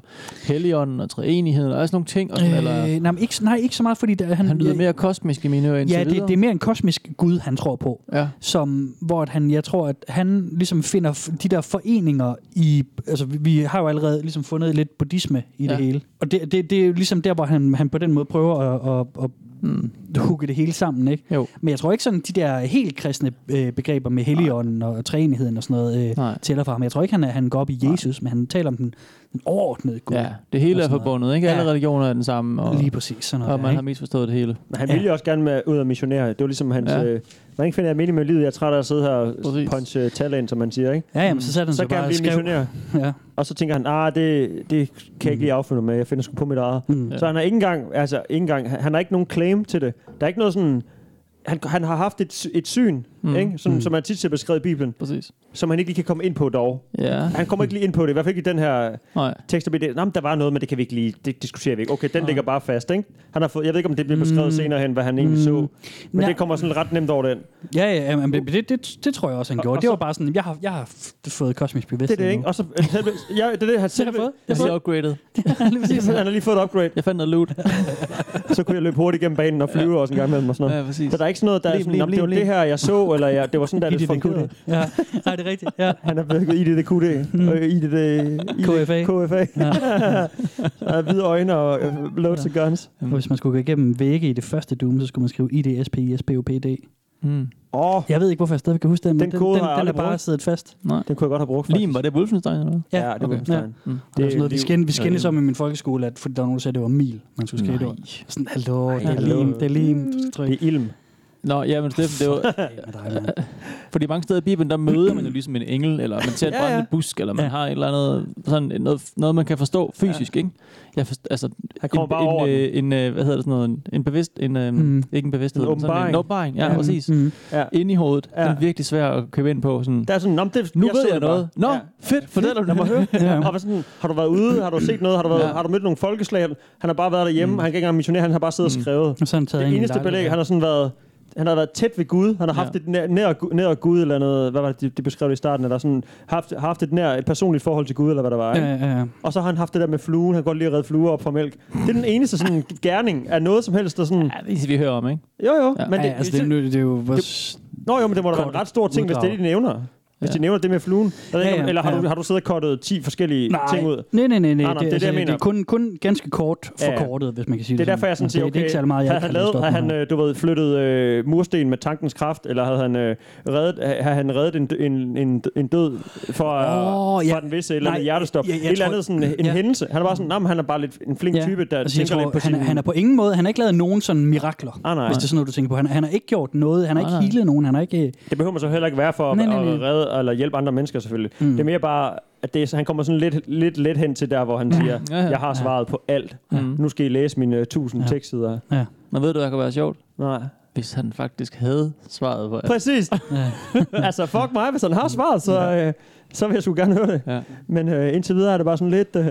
[SPEAKER 7] Helligånden og treenigheden og sådan nogle ting. Og sådan, øh, eller
[SPEAKER 9] Øh, nej, ikke, nej, ikke så meget, fordi der, han,
[SPEAKER 7] han lyder mere kosmisk i mine ører
[SPEAKER 9] Ja, det,
[SPEAKER 7] videre.
[SPEAKER 9] det er mere en kosmisk Gud, han tror på.
[SPEAKER 7] Ja.
[SPEAKER 9] Som, hvor at han, jeg tror, at han ligesom finder de der foreninger i... Altså, vi, har jo allerede ligesom fundet lidt buddhisme i. Ja. det hele. Og det, det, det er jo ligesom der, hvor han, han på den måde prøver at, at, at
[SPEAKER 7] Mm.
[SPEAKER 9] hugge det hele sammen, ikke?
[SPEAKER 7] Jo.
[SPEAKER 9] Men jeg tror ikke sådan, de der helt kristne øh, begreber med helligånden og træenigheden og sådan noget øh,
[SPEAKER 7] Nej.
[SPEAKER 9] tæller for ham. Jeg tror ikke, han, er, han går op i Jesus, men han taler om den, den overordnede Gud.
[SPEAKER 7] Ja, det hele er
[SPEAKER 9] noget.
[SPEAKER 7] forbundet, ikke? Alle
[SPEAKER 9] Ja.
[SPEAKER 7] religioner er den samme, og,
[SPEAKER 9] Lige præcis. Sådan noget
[SPEAKER 7] og
[SPEAKER 9] der,
[SPEAKER 7] man
[SPEAKER 9] ikke?
[SPEAKER 7] har misforstået det hele.
[SPEAKER 8] Men han
[SPEAKER 9] Ja.
[SPEAKER 8] ville jo også gerne med, ud og missionere. Det var ligesom hans...
[SPEAKER 7] Ja.
[SPEAKER 8] Ja. Øh, hvordan finder jeg mening med livet? Jeg er træt af at sidde her og
[SPEAKER 7] Præcis.
[SPEAKER 8] punche talent, som man siger, ikke?
[SPEAKER 9] Ja, jamen, så satte han
[SPEAKER 8] Så
[SPEAKER 9] sig
[SPEAKER 8] kan
[SPEAKER 9] bare
[SPEAKER 8] blive missionær.
[SPEAKER 9] Ja.
[SPEAKER 8] Og så tænker han, ah, det, det kan jeg ikke lige affinde med. Jeg finder sgu på mit eget.
[SPEAKER 9] Mm.
[SPEAKER 8] Så han har ikke engang, altså ikke engang, han han har ikke nogen claim til det. Der er ikke noget sådan, han, han har haft et, et syn,
[SPEAKER 7] Mm.
[SPEAKER 8] mm. ikke? Sådan,
[SPEAKER 9] Mm.
[SPEAKER 8] mm. som man tit ser beskrevet i Bibelen,
[SPEAKER 7] Præcis.
[SPEAKER 8] som han ikke lige kan komme ind på dog.
[SPEAKER 7] Ja.
[SPEAKER 8] Han kommer ikke lige ind på det, i hvert fald ikke i den her
[SPEAKER 7] Nej.
[SPEAKER 8] tekst. Der, Nå, men der var noget, men det kan vi ikke lige, det diskuterer vi ikke. Okay, den
[SPEAKER 7] Nej.
[SPEAKER 8] ligger bare fast, ikke? Han har fået, jeg ved ikke, om det bliver beskrevet
[SPEAKER 9] Mm.
[SPEAKER 8] mm. senere hen, hvad han egentlig så. Men
[SPEAKER 9] Nej.
[SPEAKER 8] det kommer sådan ret nemt over den.
[SPEAKER 9] Ja, ja, ja men det, det, det, det tror jeg også, han
[SPEAKER 8] Og-
[SPEAKER 9] gjorde.
[SPEAKER 8] og
[SPEAKER 9] det
[SPEAKER 8] så-
[SPEAKER 9] var bare sådan, jeg har, jeg har fået kosmisk
[SPEAKER 8] Det
[SPEAKER 9] bevidsthed
[SPEAKER 8] er det, ikke? Og så, selve, ja, det er det, han selv
[SPEAKER 9] fået.
[SPEAKER 7] Jeg bliver upgraded.
[SPEAKER 8] Han har lige fået et upgrade.
[SPEAKER 7] Jeg fandt noget loot.
[SPEAKER 8] Så kunne jeg løbe hurtigt gennem banen og flyve også en gang imellem og sådan noget.
[SPEAKER 7] Ja, præcis.
[SPEAKER 8] Så der er ikke sådan noget, der er sådan,
[SPEAKER 7] lim,
[SPEAKER 8] "Nå, det var det her, jeg så, eller jeg, det var sådan, der det fungerede.
[SPEAKER 9] Ja, nej, det er rigtigt. Ja.
[SPEAKER 8] Han er blevet IDDQD, og IDD,
[SPEAKER 9] KFA.
[SPEAKER 8] KFA.
[SPEAKER 9] Ja.
[SPEAKER 8] Så er hvide øjne og øh, loads of guns.
[SPEAKER 9] Hvis man skulle gå igennem vægge i det første Doom, så skulle man skrive IDSPISPOPD.
[SPEAKER 7] Mm.
[SPEAKER 8] Åh,
[SPEAKER 9] Jeg ved ikke, hvorfor jeg stadig kan huske den, men
[SPEAKER 8] Den kode
[SPEAKER 9] den,
[SPEAKER 8] har jeg
[SPEAKER 9] den er bare siddet fast.
[SPEAKER 7] Nej.
[SPEAKER 8] den kunne jeg godt have brugt,
[SPEAKER 7] Lim, var det Wolfenstein eller hvad?
[SPEAKER 8] Ja, det var
[SPEAKER 7] okay.
[SPEAKER 8] okay.
[SPEAKER 9] Ja.
[SPEAKER 7] Mm.
[SPEAKER 9] Det, det var sådan noget, vi, skændte, vi
[SPEAKER 8] Ja,
[SPEAKER 9] skændtes
[SPEAKER 8] liv.
[SPEAKER 9] om i min folkeskole, at, fordi der var nogen, der sagde, at det var mil, man skulle skrive det. Sådan, hallo, det er lim, det er lim, du skal
[SPEAKER 8] Det
[SPEAKER 9] trykke.
[SPEAKER 8] er ilm.
[SPEAKER 7] Nå, ja, men Steffen, det var... Fordi mange steder i Bibelen, der møder man jo ligesom en engel, eller man ser en
[SPEAKER 8] Ja,
[SPEAKER 7] brændende
[SPEAKER 8] ja.
[SPEAKER 7] busk, eller man
[SPEAKER 9] Ja.
[SPEAKER 7] har et eller andet, sådan noget, noget man kan forstå fysisk, ikke? Jeg forst, altså,
[SPEAKER 8] Han kommer
[SPEAKER 7] en,
[SPEAKER 8] bare over
[SPEAKER 7] en,
[SPEAKER 8] den.
[SPEAKER 7] øh, en, øh, hvad hedder det sådan noget, en, en bevidst, en, øh,
[SPEAKER 9] Mm.
[SPEAKER 7] ikke en bevidsthed,
[SPEAKER 8] En
[SPEAKER 7] men sådan
[SPEAKER 8] åbenbaring.
[SPEAKER 7] en åbenbaring, ja,
[SPEAKER 9] Ja.
[SPEAKER 7] præcis.
[SPEAKER 9] Mm.
[SPEAKER 8] Ja.
[SPEAKER 7] Inde i hovedet,
[SPEAKER 8] Ja.
[SPEAKER 7] den er virkelig svær at købe ind på, sådan,
[SPEAKER 8] Der er sådan, det,
[SPEAKER 7] nu ved jeg
[SPEAKER 8] det bare."
[SPEAKER 7] noget. Nå,
[SPEAKER 8] Ja.
[SPEAKER 7] fedt, fortæller du
[SPEAKER 8] Lad mig høre.
[SPEAKER 9] Ja.
[SPEAKER 8] Og hvad sådan, har du været ude? Har du set noget? Har du, været,
[SPEAKER 7] Ja.
[SPEAKER 8] ja. har du mødt nogle folkeslag? Han har bare været derhjemme. Mm. Han kan ikke engang missionere. Han har bare siddet
[SPEAKER 7] Mm.
[SPEAKER 8] og skrevet.
[SPEAKER 9] Og så har han taget
[SPEAKER 8] Det eneste belæg, han har sådan været han har været tæt ved Gud. Han har haft
[SPEAKER 7] Ja.
[SPEAKER 8] et nær, nær, nær Gud eller noget. Hvad var det, de, de beskrev det i starten? Eller sådan, haft, haft et nær, et personligt forhold til Gud, eller hvad der var. Ikke?
[SPEAKER 9] Ja, ja, ja.
[SPEAKER 8] Og så har han haft det der med fluen. Han kan godt lide at redde fluer op fra mælk. Det er den eneste sådan, gerning af noget som helst, der sådan...
[SPEAKER 7] Ja, det det, vi hører om, ikke?
[SPEAKER 8] Jo, jo.
[SPEAKER 7] Ja.
[SPEAKER 8] Men
[SPEAKER 9] ja, altså, det, er nu- det er jo vores...
[SPEAKER 8] Nå jo, men det må da være en ret stor ting, hvis det er det, de nævner. Hvis
[SPEAKER 7] Ja.
[SPEAKER 8] de nævner det med fluen.
[SPEAKER 9] Ja,
[SPEAKER 8] om-
[SPEAKER 9] ja,
[SPEAKER 8] Eller har,
[SPEAKER 9] ja.
[SPEAKER 8] du, har du siddet og kortet 10 forskellige ting ud?
[SPEAKER 9] Nej, nej, nej, nej.
[SPEAKER 8] nej, det er det,
[SPEAKER 9] altså,
[SPEAKER 8] mener.
[SPEAKER 9] Det er kun, kun ganske kort
[SPEAKER 8] Ja, ja.
[SPEAKER 9] forkortet, hvis man kan sige
[SPEAKER 8] Det
[SPEAKER 9] det
[SPEAKER 8] er derfor, jeg sådan
[SPEAKER 9] det,
[SPEAKER 8] siger,
[SPEAKER 9] det,
[SPEAKER 8] okay,
[SPEAKER 9] er ikke særlig meget, jeg
[SPEAKER 8] havde han, lavet, havde han øh, du ved, flyttet øh, mursten med tankens kraft, eller havde han øh, reddet, havde han reddet en, en, en, en død for, øh,
[SPEAKER 9] ja.
[SPEAKER 8] for den visse eller
[SPEAKER 9] Nej,
[SPEAKER 8] hjertestop?
[SPEAKER 9] jeg- jeg
[SPEAKER 8] et eller andet sådan en
[SPEAKER 9] ja.
[SPEAKER 8] hændelse. Han er bare sådan, men han er bare lidt en flink type, der
[SPEAKER 9] altså,
[SPEAKER 8] tænker lidt på
[SPEAKER 9] han,
[SPEAKER 8] sin...
[SPEAKER 9] er, han er på ingen måde, han har ikke lavet nogen sådan mirakler,
[SPEAKER 8] Ah, nej.
[SPEAKER 9] hvis det er sådan noget, du tænker på. Han, har ikke gjort noget, han har
[SPEAKER 7] Nej,
[SPEAKER 9] ikke
[SPEAKER 7] nej.
[SPEAKER 9] healet nogen, han har ikke...
[SPEAKER 8] Det behøver man så heller ikke være for at,
[SPEAKER 9] Nej,
[SPEAKER 8] redde eller hjælpe andre mennesker selvfølgelig.
[SPEAKER 9] Mm.
[SPEAKER 8] Det er mere bare, at det så han kommer sådan lidt, lidt let hen til der, hvor han siger,
[SPEAKER 7] Ja, ja.
[SPEAKER 8] jeg har svaret på alt.
[SPEAKER 7] Mm.
[SPEAKER 8] Nu skal I læse mine 1000
[SPEAKER 9] Ja.
[SPEAKER 8] tekstsider.
[SPEAKER 9] Ja.
[SPEAKER 7] Men ved du, hvad kan være sjovt?
[SPEAKER 8] Nej.
[SPEAKER 7] Hvis han faktisk havde svaret på alt.
[SPEAKER 8] Præcis.
[SPEAKER 9] Ja.
[SPEAKER 8] altså, fuck mig, hvis han har svaret, så, øh, så vil jeg sgu gerne høre det.
[SPEAKER 7] Ja.
[SPEAKER 8] Men øh, indtil videre er det bare sådan lidt, øh,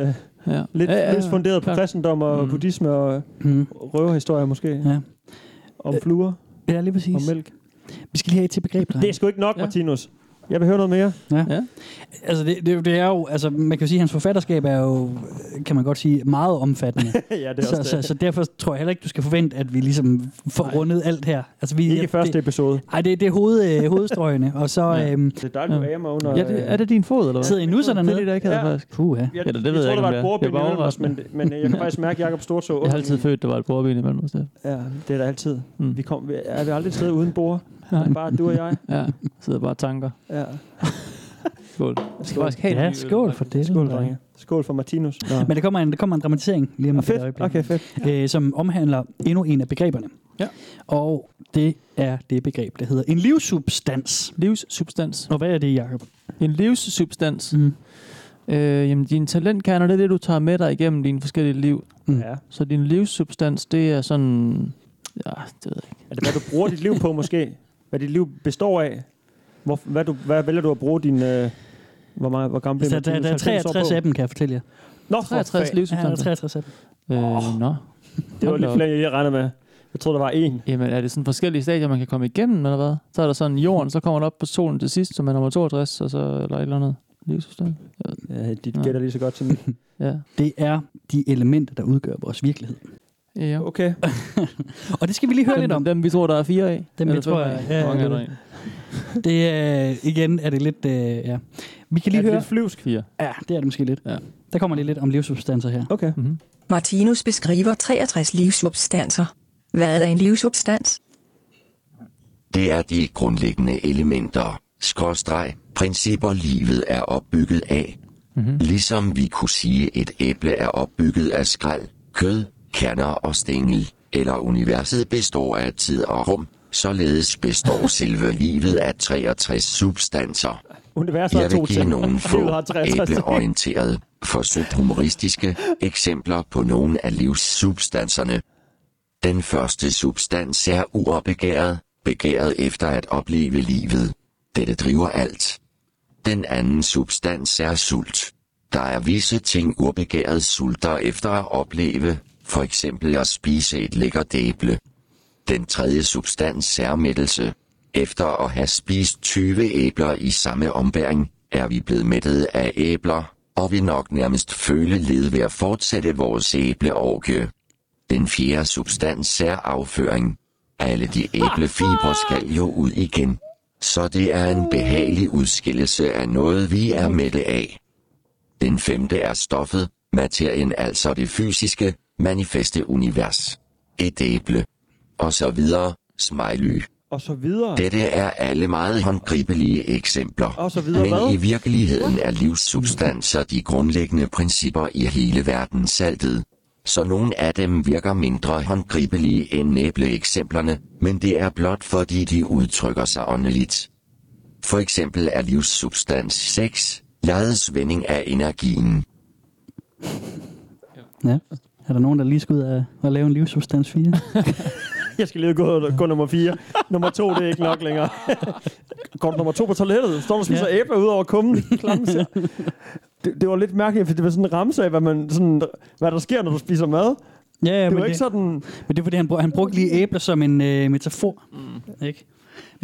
[SPEAKER 7] Ja.
[SPEAKER 8] lidt
[SPEAKER 7] ja, ja, ja.
[SPEAKER 8] funderet på
[SPEAKER 7] klart.
[SPEAKER 8] kristendom og
[SPEAKER 7] Mm.
[SPEAKER 8] buddhisme og
[SPEAKER 9] Mm.
[SPEAKER 8] røverhistorier måske.
[SPEAKER 9] Ja.
[SPEAKER 8] Om fluer
[SPEAKER 9] ja, lige
[SPEAKER 8] og
[SPEAKER 9] præcis.
[SPEAKER 8] mælk.
[SPEAKER 9] Vi skal lige have et til begreb, drenge.
[SPEAKER 8] Det er sgu ikke nok,
[SPEAKER 7] Ja.
[SPEAKER 8] Martinus. Jeg vil høre noget mere.
[SPEAKER 9] Ja.
[SPEAKER 7] Ja.
[SPEAKER 9] Altså, det, det, det er jo, altså, man kan jo sige, at hans forfatterskab er jo, kan man godt sige, meget omfattende.
[SPEAKER 8] ja, det er
[SPEAKER 9] så,
[SPEAKER 8] også
[SPEAKER 9] så,
[SPEAKER 8] det.
[SPEAKER 9] så, derfor tror jeg heller ikke, du skal forvente, at vi ligesom får rundet alt her. Altså, vi,
[SPEAKER 8] Ikke i
[SPEAKER 9] jeg-
[SPEAKER 8] første
[SPEAKER 9] det,
[SPEAKER 8] episode.
[SPEAKER 9] Ej, det, det er hoved, øh, hovedstrøgene, og så
[SPEAKER 7] Ja.
[SPEAKER 9] øhm,
[SPEAKER 8] Det er dejligt, du er mig under...
[SPEAKER 7] Ja, det, er det din fod, eller hvad?
[SPEAKER 9] sidder I nu sådan
[SPEAKER 7] Det er det, ikke havde
[SPEAKER 8] Ja.
[SPEAKER 7] faktisk.
[SPEAKER 9] Puh, ja.
[SPEAKER 8] Jeg,
[SPEAKER 7] Eller det ved
[SPEAKER 8] jeg,
[SPEAKER 7] jeg
[SPEAKER 8] tror,
[SPEAKER 7] ikke,
[SPEAKER 8] der var et
[SPEAKER 7] det
[SPEAKER 8] bordben
[SPEAKER 7] Jeg
[SPEAKER 8] imellem os, men, men øh, jeg kan faktisk mærke Jakob Stortog.
[SPEAKER 7] Jeg har altid følt, der var et bordben imellem os.
[SPEAKER 8] Ja, det er der altid.
[SPEAKER 7] Mm.
[SPEAKER 8] Vi kom, er vi aldrig et sted uden bord?
[SPEAKER 7] Nej.
[SPEAKER 8] Bare du og jeg.
[SPEAKER 7] Ja, sidder bare og tanker.
[SPEAKER 8] Ja.
[SPEAKER 7] Skål. Jeg skal faktisk have
[SPEAKER 9] Ja, skål for det.
[SPEAKER 8] Skål, drenge. Skål for Martinus. Nå.
[SPEAKER 9] Men der kommer en, der kommer en dramatisering lige om
[SPEAKER 8] Ah,
[SPEAKER 9] et
[SPEAKER 8] fedt.
[SPEAKER 9] øjeblik,
[SPEAKER 8] Okay, fedt.
[SPEAKER 9] øh, som omhandler endnu en af begreberne.
[SPEAKER 7] Ja.
[SPEAKER 9] Og det er det begreb, der hedder en livssubstans.
[SPEAKER 7] Livssubstans.
[SPEAKER 9] Og hvad er det, Jacob?
[SPEAKER 7] En livssubstans.
[SPEAKER 9] Mm.
[SPEAKER 7] Øh, jamen, dine talentkerner, det er det, du tager med dig igennem dine forskellige liv.
[SPEAKER 9] Mm.
[SPEAKER 8] Ja.
[SPEAKER 7] Så din livssubstans, det er sådan... Ja, det ved jeg ikke.
[SPEAKER 8] Er det, hvad du bruger dit liv på, måske? Hvad dit liv består af? Hvor, hvad, du, hvad vælger du at bruge din... Øh, hvor, meget, hvor gammel
[SPEAKER 9] Så
[SPEAKER 8] bliver
[SPEAKER 9] der, der er 63 af dem, kan jeg fortælle jer.
[SPEAKER 8] Nå, for
[SPEAKER 7] 63
[SPEAKER 8] fanden.
[SPEAKER 9] Ja, der er
[SPEAKER 7] livssubstanser.
[SPEAKER 9] 63 af dem.
[SPEAKER 7] Øh, nå.
[SPEAKER 8] Det var lidt flere, jeg lige regnede med. Jeg troede, der var en.
[SPEAKER 7] Jamen, er det sådan forskellige stadier, man kan komme igennem, eller hvad? Så er der sådan jorden, så kommer den op på solen til sidst, som er nummer 62, og så, eller et eller andet livssubstans.
[SPEAKER 8] Ja, dit gætter lige så godt som mit.
[SPEAKER 7] Ja.
[SPEAKER 9] Det er de elementer, der udgør vores virkelighed.
[SPEAKER 7] Ja.
[SPEAKER 8] Okay.
[SPEAKER 9] Og det skal vi lige høre
[SPEAKER 7] Dem,
[SPEAKER 9] lidt om.
[SPEAKER 7] dem, vi tror, der er fire af.
[SPEAKER 9] Dem, vi tror,
[SPEAKER 7] af.
[SPEAKER 9] ja,
[SPEAKER 7] mange er
[SPEAKER 9] det-? Det er, igen er det lidt, øh, ja. Vi kan lige
[SPEAKER 8] Er det
[SPEAKER 9] høre.
[SPEAKER 8] lidt flyvsk?
[SPEAKER 7] Fire.
[SPEAKER 9] Ja, det er det måske lidt.
[SPEAKER 7] Ja.
[SPEAKER 9] Der kommer lige lidt om livssubstanser her.
[SPEAKER 8] Okay.
[SPEAKER 7] Mm-hmm.
[SPEAKER 12] Martinus beskriver 63 livssubstanser. Hvad er en livssubstans?
[SPEAKER 10] Det er de grundlæggende elementer, skråstreg, principper livet er opbygget af.
[SPEAKER 7] Mhm.
[SPEAKER 10] Ligesom vi kunne sige, et æble er opbygget af skrald, kød, kerner og stængel, eller universet består af tid og rum, således består selve livet af 63 substanser.
[SPEAKER 8] Universet
[SPEAKER 10] Jeg vil give nogle få
[SPEAKER 8] har 63 ting.
[SPEAKER 10] æbleorienterede, forsøgt humoristiske eksempler på nogle af livssubstanserne. Den første substans er uopbegæret, begæret efter at opleve livet. Dette driver alt. Den anden substans er sult. Der er visse ting urbegæret sulter efter at opleve, for eksempel at spise et lækkert æble. Den tredje substans særmættelse. Efter at have spist 20 æbler i samme ombæring, er vi blevet mættet af æbler, og vi nok nærmest føle led ved at fortsætte vores æbleorgie. Den fjerde substans er afføring. Alle de æblefibre skal jo ud igen. Så det er en behagelig udskillelse af noget, vi er mætte af. Den femte er stoffet, materien altså det fysiske, manifeste univers. Et æble. Og så videre, smiley.
[SPEAKER 8] Og så videre.
[SPEAKER 10] Dette er alle meget håndgribelige eksempler.
[SPEAKER 8] Og så videre
[SPEAKER 10] Men
[SPEAKER 8] hvad?
[SPEAKER 10] i virkeligheden er livssubstanser de grundlæggende principper i hele verden saltet. Så nogle af dem virker mindre håndgribelige end æbleeksemplerne, men det er blot fordi de udtrykker sig åndeligt. For eksempel er livssubstans 6, lejets vending af energien.
[SPEAKER 9] Ja. Er der nogen, der lige skal ud af at lave en livssubstans 4?
[SPEAKER 8] Jeg skal lige gå, gå nummer 4. nummer 2, det er ikke nok længere. Går du nummer 2 på toilettet? Står du og spiser
[SPEAKER 9] Ja.
[SPEAKER 8] æbler ud over kummen? Det, det, var lidt mærkeligt, for det var sådan en ramse af, hvad, man, sådan, hvad der sker, når du spiser mad.
[SPEAKER 9] Ja, ja,
[SPEAKER 8] det
[SPEAKER 9] men
[SPEAKER 8] var ikke sådan...
[SPEAKER 9] Men det er fordi, han, brug, han brugte lige æbler som en øh, metafor. Mm. Ikke?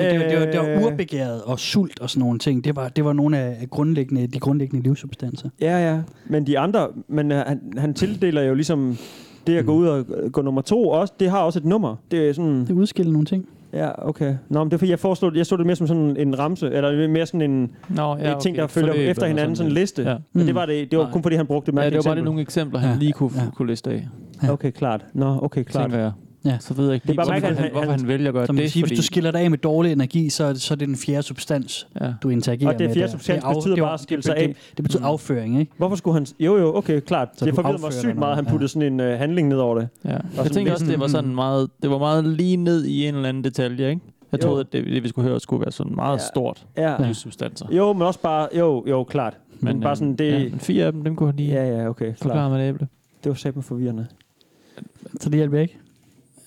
[SPEAKER 9] Men det, var- det, var, det var
[SPEAKER 8] Øh.
[SPEAKER 9] urbegæret og sult og sådan nogle ting. Det var, det var nogle af grundlæggende, de grundlæggende livssubstanser.
[SPEAKER 8] Ja, ja. Men de andre... Men uh, han, han tildeler jo ligesom det at gå ud og øh, gå nummer to også. Det har også et nummer. Det er sådan...
[SPEAKER 9] Det udskiller nogle ting.
[SPEAKER 8] Ja, okay. Nå, men det er fordi, jeg forestod, jeg så det mere som sådan en ramse, eller mere sådan en,
[SPEAKER 7] Nå, ja,
[SPEAKER 8] en ting,
[SPEAKER 7] okay.
[SPEAKER 8] der følger
[SPEAKER 7] Forløb
[SPEAKER 8] efter hinanden, sådan en liste.
[SPEAKER 7] Ja.
[SPEAKER 8] Men det var, det, det var
[SPEAKER 7] Nej.
[SPEAKER 8] kun fordi, han brugte det
[SPEAKER 7] Ja, det var bare
[SPEAKER 8] eksempel.
[SPEAKER 7] nogle eksempler, han
[SPEAKER 9] Ja.
[SPEAKER 7] lige kunne,
[SPEAKER 9] Ja.
[SPEAKER 7] kunne liste af.
[SPEAKER 9] Ja.
[SPEAKER 8] Okay, klart. Nå, okay, klart.
[SPEAKER 7] Tænker jeg.
[SPEAKER 9] Ja.
[SPEAKER 7] Så ved jeg ikke
[SPEAKER 8] Det er bare
[SPEAKER 7] hvorfor, han,
[SPEAKER 8] han-
[SPEAKER 7] hvorfor han vælger at gøre
[SPEAKER 9] Så man
[SPEAKER 7] det.
[SPEAKER 9] sige,
[SPEAKER 7] fordi,
[SPEAKER 9] hvis du skiller dig af med dårlig energi, så er det, så er det den fjerde substans,
[SPEAKER 7] ja.
[SPEAKER 9] du interagerer
[SPEAKER 8] Og det
[SPEAKER 9] med.
[SPEAKER 8] fjerde
[SPEAKER 9] der.
[SPEAKER 8] substans
[SPEAKER 9] Det af-
[SPEAKER 8] betyder
[SPEAKER 9] det
[SPEAKER 8] bare at skille
[SPEAKER 9] det-
[SPEAKER 8] sig
[SPEAKER 9] det-
[SPEAKER 8] af.
[SPEAKER 9] Det betyder afføring, ikke?
[SPEAKER 8] Hvorfor skulle han... Jo, jo, okay, klart.
[SPEAKER 9] Så
[SPEAKER 8] det forvirrede mig sygt
[SPEAKER 9] dig
[SPEAKER 8] meget, at han
[SPEAKER 9] noget,
[SPEAKER 8] puttede sådan en uh, handling ned over det.
[SPEAKER 7] Ja. Jeg
[SPEAKER 8] sådan
[SPEAKER 7] tænker også, det var sådan meget, det var meget lige ned i en eller anden detalje, ikke? Jeg
[SPEAKER 8] Jo.
[SPEAKER 7] troede, at det, det, vi skulle høre, skulle være sådan meget
[SPEAKER 8] Ja.
[SPEAKER 7] stort
[SPEAKER 8] Ja.
[SPEAKER 7] livssubstanser.
[SPEAKER 8] Jo, men også bare... Jo, jo, klart. Men, men bare
[SPEAKER 7] øhm,
[SPEAKER 8] sådan, det...
[SPEAKER 7] Ja, men fire af dem, dem kunne han lige
[SPEAKER 8] Ja, ja, okay,
[SPEAKER 7] forklare
[SPEAKER 8] klart.
[SPEAKER 7] med et æble.
[SPEAKER 8] Det var satme forvirrende.
[SPEAKER 9] Så det hjælper ikke.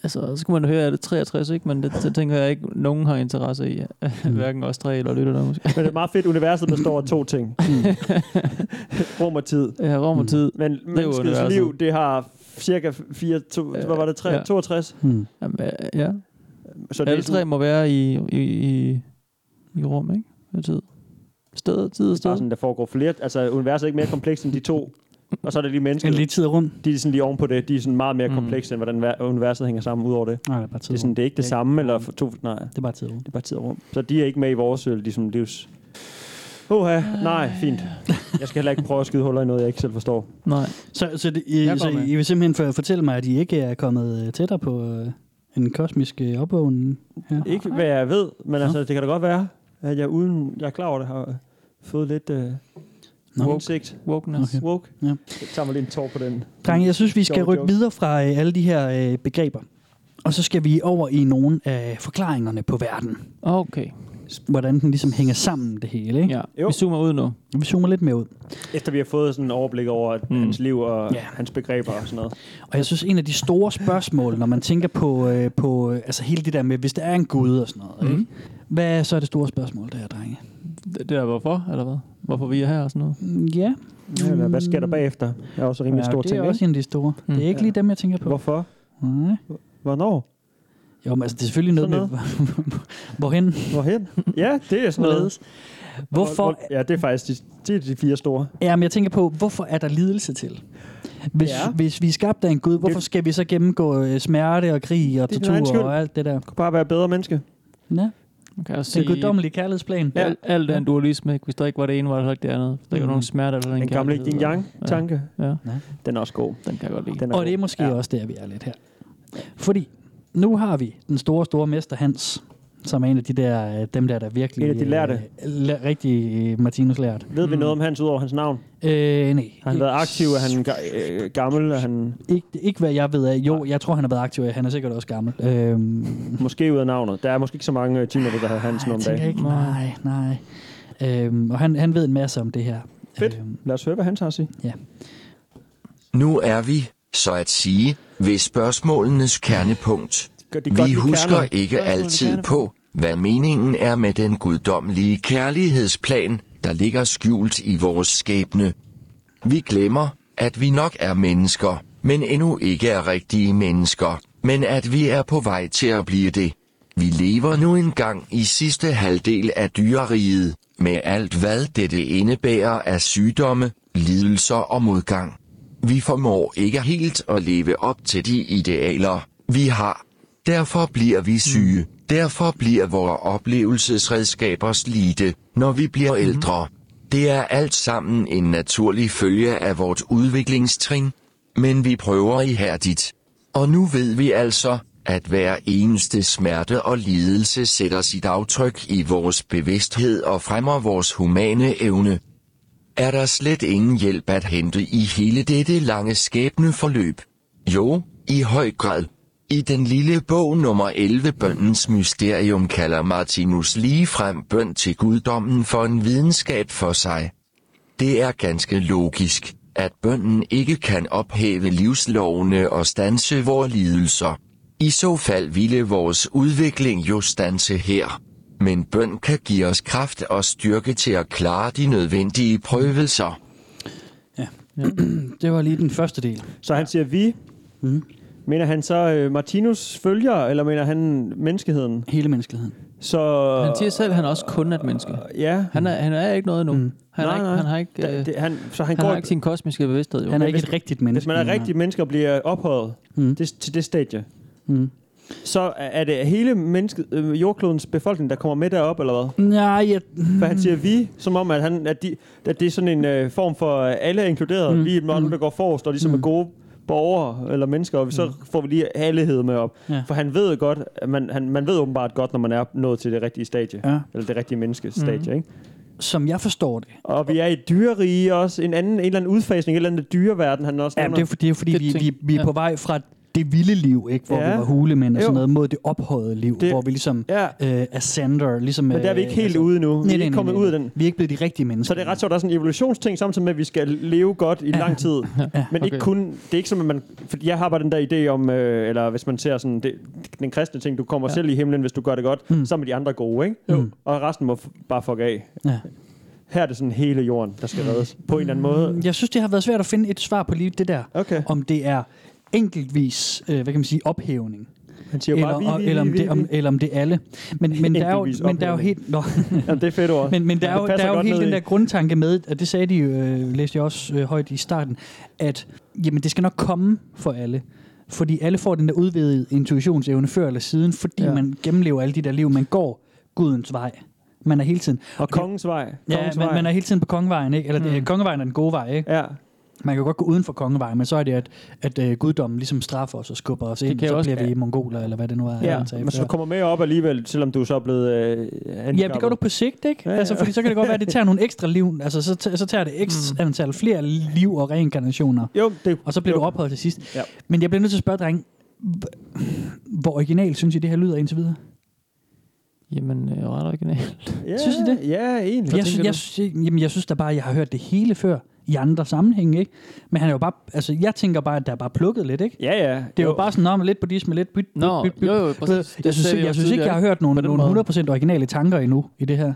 [SPEAKER 7] Altså, så skulle man høre, at det er 63, ikke? Men det, det tænker jeg ikke, nogen har interesse i. Hverken os tre eller lytter der måske.
[SPEAKER 8] Men det er meget fedt, universet består af to ting. Rum og tid.
[SPEAKER 7] Ja, rum og tid.
[SPEAKER 8] Men menneskets liv, det har cirka 4, to, hvad var det, 3,
[SPEAKER 7] Ja.
[SPEAKER 8] 62?
[SPEAKER 9] Hmm.
[SPEAKER 7] Jamen, øh, ja.
[SPEAKER 8] Så det
[SPEAKER 7] Alle
[SPEAKER 8] er
[SPEAKER 7] tre må være i, i, i, i rum, ikke? Og tid. Sted, tid og
[SPEAKER 8] bare
[SPEAKER 7] sted.
[SPEAKER 8] sådan, der foregår flere. Altså, universet er ikke mere komplekst end de to. Og så er det lige mennesker.
[SPEAKER 9] En lige tid og rum.
[SPEAKER 8] De er sådan lige oven på det. De er sådan meget mere
[SPEAKER 7] Mm.
[SPEAKER 8] komplekse, end hvordan ver- universet hænger sammen ud over det.
[SPEAKER 9] Nej, det er bare tid
[SPEAKER 8] Det er, sådan, det er ikke det samme, eller for to, nej,
[SPEAKER 9] Det er bare tid og rum.
[SPEAKER 8] det er bare tid og rum. Så de er ikke med i vores øh, ligesom, livs... Oha, nej, fint. Jeg skal heller ikke prøve at skyde huller i noget, jeg ikke selv forstår.
[SPEAKER 7] Nej.
[SPEAKER 9] Så, så, det, I,
[SPEAKER 7] Jeg
[SPEAKER 9] så
[SPEAKER 7] med.
[SPEAKER 9] I vil simpelthen for, fortælle mig, at I ikke er kommet øh, tættere på øh, en kosmisk øh, opvågning her?
[SPEAKER 8] Ikke hvad jeg ved, men altså, det kan da godt være, at jeg uden, jeg er klar over det, har fået lidt øh,
[SPEAKER 9] Nå.
[SPEAKER 8] indsigt.
[SPEAKER 7] Wokeness.
[SPEAKER 9] Okay.
[SPEAKER 8] Woke.
[SPEAKER 9] Ja.
[SPEAKER 8] Jeg tager mig lige en tår på den.
[SPEAKER 9] Drenge, jeg synes, vi skal rykke videre fra øh, alle de her øh, begreber. Og så skal vi over i nogle af forklaringerne på verden.
[SPEAKER 7] Okay.
[SPEAKER 9] hvordan den ligesom hænger sammen, det hele. Ikke?
[SPEAKER 7] Ja.
[SPEAKER 8] Jo.
[SPEAKER 7] Vi zoomer ud nu.
[SPEAKER 9] Vi zoomer lidt mere ud.
[SPEAKER 8] Efter vi har fået sådan en overblik over mm. hans liv og ja. hans begreber og sådan noget.
[SPEAKER 9] Og jeg synes, en af de store spørgsmål, når man tænker på, øh, på øh, altså hele det der med, hvis der er en gud og sådan noget,
[SPEAKER 7] Mhm.
[SPEAKER 9] ikke? hvad er så det store spørgsmål der, drenge?
[SPEAKER 7] Det, det er hvorfor, eller hvad? Hvorfor vi er her og sådan noget?
[SPEAKER 9] Mm, Ja.
[SPEAKER 8] Ja, eller hvad sker der bagefter? Det er også rimelig
[SPEAKER 9] ja,
[SPEAKER 8] stor
[SPEAKER 9] det
[SPEAKER 8] ting,
[SPEAKER 9] er også
[SPEAKER 8] ikke?
[SPEAKER 9] en af de store.
[SPEAKER 7] Mm.
[SPEAKER 9] Det er ikke lige dem, jeg tænker på.
[SPEAKER 8] Hvorfor?
[SPEAKER 9] Nej.
[SPEAKER 8] Hvornår?
[SPEAKER 9] Jo, men altså, det er selvfølgelig noget,
[SPEAKER 8] Sådan
[SPEAKER 9] med, hvorhen?
[SPEAKER 8] Hvorhen? Ja, det er sådan noget.
[SPEAKER 9] Hvorfor?
[SPEAKER 8] Ja, det er faktisk de, det er de fire store.
[SPEAKER 9] Ja, men jeg tænker på, hvorfor er der lidelse til? Hvis,
[SPEAKER 8] Ja.
[SPEAKER 9] ja. hvis vi er skabt af en Gud, hvorfor skal vi så gennemgå øh, smerte og krig og
[SPEAKER 8] Det
[SPEAKER 9] tortur og alt det der?
[SPEAKER 8] Du kan bare være bedre menneske.
[SPEAKER 9] Ja.
[SPEAKER 7] Man kan også
[SPEAKER 9] Den
[SPEAKER 7] sige,
[SPEAKER 9] guddommelige kærlighedsplan.
[SPEAKER 7] ja. alt, alt er en dualisme. Hvis der ikke var det ene, var der heller ikke det andet. Hvis der ikke var
[SPEAKER 9] Mm.
[SPEAKER 7] nogen smerte eller en
[SPEAKER 8] Den gamle yin yang tanke.
[SPEAKER 7] Ja. ja.
[SPEAKER 8] Den er også god.
[SPEAKER 7] Den kan jeg godt lide.
[SPEAKER 8] Den er
[SPEAKER 9] Og
[SPEAKER 8] god.
[SPEAKER 9] det er måske
[SPEAKER 8] ja.
[SPEAKER 9] også der, vi er lidt her. Fordi nu har vi den store, store mester Hans, som er en af de der, øh, dem der, der virkelig...
[SPEAKER 8] En af de lærte.
[SPEAKER 9] Øh, la- rigtig øh, Martinus lært.
[SPEAKER 8] Ved vi noget om hans, udover hans navn?
[SPEAKER 9] Øh, nej.
[SPEAKER 8] Har han været aktiv? Er han ga- øh, gammel? Er han
[SPEAKER 9] Ikke, ikke hvad jeg ved af. Jo, jeg tror, han har været aktiv. Han er sikkert også gammel. Øhm,
[SPEAKER 8] måske ud af navnet? Der er måske ikke så mange øh, teamer, der har Hansen om dagen.
[SPEAKER 9] ikke, nej, nej. Øhm, og han, han ved en masse om det her.
[SPEAKER 8] Fedt.
[SPEAKER 9] Øhm,
[SPEAKER 8] Lad os høre, hvad han har at sige.
[SPEAKER 9] ja.
[SPEAKER 10] Nu er vi, så at sige, ved spørgsmålenes kernepunkt.
[SPEAKER 8] De godt
[SPEAKER 10] Vi husker
[SPEAKER 8] kerner?
[SPEAKER 10] ikke altid på, hvad meningen er med den guddommelige kærlighedsplan, der ligger skjult i vores skæbne. Vi glemmer, at vi nok er mennesker, men endnu ikke er rigtige mennesker, men at vi er på vej til at blive det. Vi lever nu engang i sidste halvdel af dyreriget, med alt hvad dette indebærer af sygdomme, lidelser og modgang. Vi formår ikke helt at leve op til de idealer, vi har. Derfor bliver vi syge. Derfor bliver vores oplevelsesredskaber slidte, når vi bliver ældre. Det er alt sammen en naturlig følge af vort udviklingstrin, men vi prøver ihærdigt. Og nu ved vi altså, at hver eneste smerte og lidelse sætter sit aftryk i vores bevidsthed og fremmer vores humane evne. Er der slet ingen hjælp at hente i hele dette lange skæbneforløb? Jo, i høj grad. I den lille bog nummer 11 Bøndens Mysterium kalder Martinus lige frem bøn til guddommen for en videnskab for sig. Det er ganske logisk, at bønnen ikke kan ophæve livslovene og stanse vores lidelser. I så fald ville vores udvikling jo stanse her. Men bøn kan give os kraft og styrke til at klare de nødvendige prøvelser.
[SPEAKER 9] ja. Det var lige den første del.
[SPEAKER 8] Så han siger vi.
[SPEAKER 9] Mm.
[SPEAKER 8] Mener han så øh, Martinus følger, eller mener han menneskeheden?
[SPEAKER 9] Hele menneskeligheden.
[SPEAKER 8] Så...
[SPEAKER 7] Han siger selv, at han også kun er et menneske.
[SPEAKER 8] Ja.
[SPEAKER 7] Han er, han er ikke noget nu. Mm. Han,
[SPEAKER 8] Nej,
[SPEAKER 7] ikke,
[SPEAKER 8] nej.
[SPEAKER 7] han har ikke,
[SPEAKER 8] Da-
[SPEAKER 7] øh,
[SPEAKER 8] det- han- så han
[SPEAKER 7] han
[SPEAKER 8] går-
[SPEAKER 7] har ikke sin kosmiske bevidsthed. Jo.
[SPEAKER 9] Han er ikke
[SPEAKER 8] hvis-
[SPEAKER 9] et rigtigt menneske.
[SPEAKER 8] Hvis man er
[SPEAKER 9] Nej.
[SPEAKER 8] rigtig menneske og bliver ophøjet
[SPEAKER 9] Mm.
[SPEAKER 8] det, til det stadie,
[SPEAKER 9] Mm.
[SPEAKER 8] så er det hele mennesket, øh, jordklodens befolkning, der kommer med derop, eller hvad?
[SPEAKER 9] Nej, jeg...
[SPEAKER 8] For han siger vi, som om, at, han, at, de, at det er sådan en øh, form for, øh, alle er inkluderet.
[SPEAKER 9] Mm.
[SPEAKER 8] Mm. Vi er nogen, der går forrest, og ligesom mm. er gode borgere eller mennesker, og så får vi lige allehed med op.
[SPEAKER 9] Ja.
[SPEAKER 8] For han ved godt, at man, han, man ved åbenbart godt, når man er nået til det rigtige stadie.
[SPEAKER 9] Ja.
[SPEAKER 8] Eller det rigtige menneskestadie, mm. ikke?
[SPEAKER 9] Som jeg forstår det.
[SPEAKER 8] Og vi er i et dyrerige også. En anden, en eller anden udfasning, en eller anden dyreverden, han også
[SPEAKER 9] Ja,
[SPEAKER 8] nævner.
[SPEAKER 9] det er, for- det er fordi,
[SPEAKER 7] Det
[SPEAKER 9] vi, vi, vi er
[SPEAKER 7] ja.
[SPEAKER 9] på vej fra det vilde liv, ikke? hvor
[SPEAKER 8] Ja.
[SPEAKER 9] vi var hulemænd og
[SPEAKER 8] Jo.
[SPEAKER 9] sådan noget, mod det ophøjede liv,
[SPEAKER 8] Det-
[SPEAKER 9] hvor vi ligesom
[SPEAKER 8] Ja.
[SPEAKER 9] øh, ascender. Ligesom,
[SPEAKER 8] Men der er vi ikke helt ude endnu. Vi er ikke kommet ud af den.
[SPEAKER 9] Vi er ikke blevet de rigtige mennesker.
[SPEAKER 8] Så det er ret sjovt, der er sådan en evolutionsting, samtidig med, at vi skal leve godt i lang tid.
[SPEAKER 9] Ja,
[SPEAKER 8] Men ikke
[SPEAKER 7] okay.
[SPEAKER 8] kun, det er ikke som, at man, for jeg har bare den der idé om, øh, eller hvis man ser sådan, det, den kristne ting, du kommer ja. selv i himlen, hvis du gør det godt, mm. så er de andre gode, ikke?
[SPEAKER 9] Mm.
[SPEAKER 8] Og resten må f- bare fuck af.
[SPEAKER 9] Ja.
[SPEAKER 8] Her er det sådan hele jorden, der skal reddes på en eller anden måde.
[SPEAKER 9] Jeg synes, det har været svært at finde et svar på lige det der.
[SPEAKER 8] Okay.
[SPEAKER 9] Om det er enkeltvis, øh, hvad kan man sige, ophævning.
[SPEAKER 8] Han siger jo
[SPEAKER 9] eller,
[SPEAKER 8] bare, vi,
[SPEAKER 9] og-
[SPEAKER 8] vi,
[SPEAKER 9] eller, om
[SPEAKER 8] vi,
[SPEAKER 9] det,
[SPEAKER 8] vi,
[SPEAKER 9] om,
[SPEAKER 8] vi.
[SPEAKER 9] eller om det er alle. Men, men, der, er jo, men der er jo helt... Nå.
[SPEAKER 8] Jamen, det er fedt ord.
[SPEAKER 9] Men, men der
[SPEAKER 8] Ja,
[SPEAKER 9] er
[SPEAKER 8] det
[SPEAKER 9] jo, der er jo helt den der grundtanke med, at det sagde de, øh, læste jeg også øh, højt i starten, at jamen, det skal nok komme for alle. Fordi alle får den der udvidede intuitionsevne før eller siden, fordi
[SPEAKER 8] Ja.
[SPEAKER 9] ja. man gennemlever alle de der liv. Man går Gudens vej. Man er hele tiden...
[SPEAKER 8] Og kongens vej.
[SPEAKER 9] Ja,
[SPEAKER 8] Kongens
[SPEAKER 9] man,
[SPEAKER 8] vej.
[SPEAKER 9] man er hele tiden på kongevejen, ikke? Eller
[SPEAKER 8] Mm.
[SPEAKER 9] mm. kongevejen er den gode vej, ikke?
[SPEAKER 8] Ja.
[SPEAKER 9] Man kan godt gå uden for kongevejen, men så er det, at, at uh, guddommen ligesom straffer os og skubber os ind, så
[SPEAKER 7] også-
[SPEAKER 9] bliver vi mongoler, eller hvad det nu er.
[SPEAKER 8] Ja, men så kommer med op alligevel, selvom du så er blevet øh,
[SPEAKER 9] Ja, det gør du på sigt, ikke?
[SPEAKER 8] Ja,
[SPEAKER 9] Ja,
[SPEAKER 8] ja.
[SPEAKER 9] Altså, fordi så kan det godt være, at det tager nogle ekstra liv. Altså, så, t- så tager det ekstra mm. antal flere liv og reinkarnationer.
[SPEAKER 8] Jo, det,
[SPEAKER 9] Og så bliver
[SPEAKER 8] jo.
[SPEAKER 9] du ophøjet til sidst.
[SPEAKER 8] Ja.
[SPEAKER 9] Men jeg bliver nødt til at spørge, dreng, hvor original synes I, det her lyder indtil videre?
[SPEAKER 7] Jamen, øh, ret originalt.
[SPEAKER 8] Ja,
[SPEAKER 9] Synes I det?
[SPEAKER 8] Ja, egentlig.
[SPEAKER 9] Jeg, synes, jeg, synes, jamen, jeg synes da bare, at jeg har hørt det hele før i andre sammenhænge, ikke? Men han er jo bare, altså jeg tænker bare, at der er bare plukket lidt, ikke?
[SPEAKER 8] Ja, ja.
[SPEAKER 9] Det er jo, jo bare sådan, om lidt på dis med lidt byt, byt,
[SPEAKER 7] Nå,
[SPEAKER 9] byt, byt.
[SPEAKER 7] jo, jo, præcis.
[SPEAKER 9] Jeg synes, jeg,
[SPEAKER 7] også
[SPEAKER 9] synes ikke, jeg har hørt nogle, nogle
[SPEAKER 7] måde.
[SPEAKER 9] 100% originale tanker endnu i det her.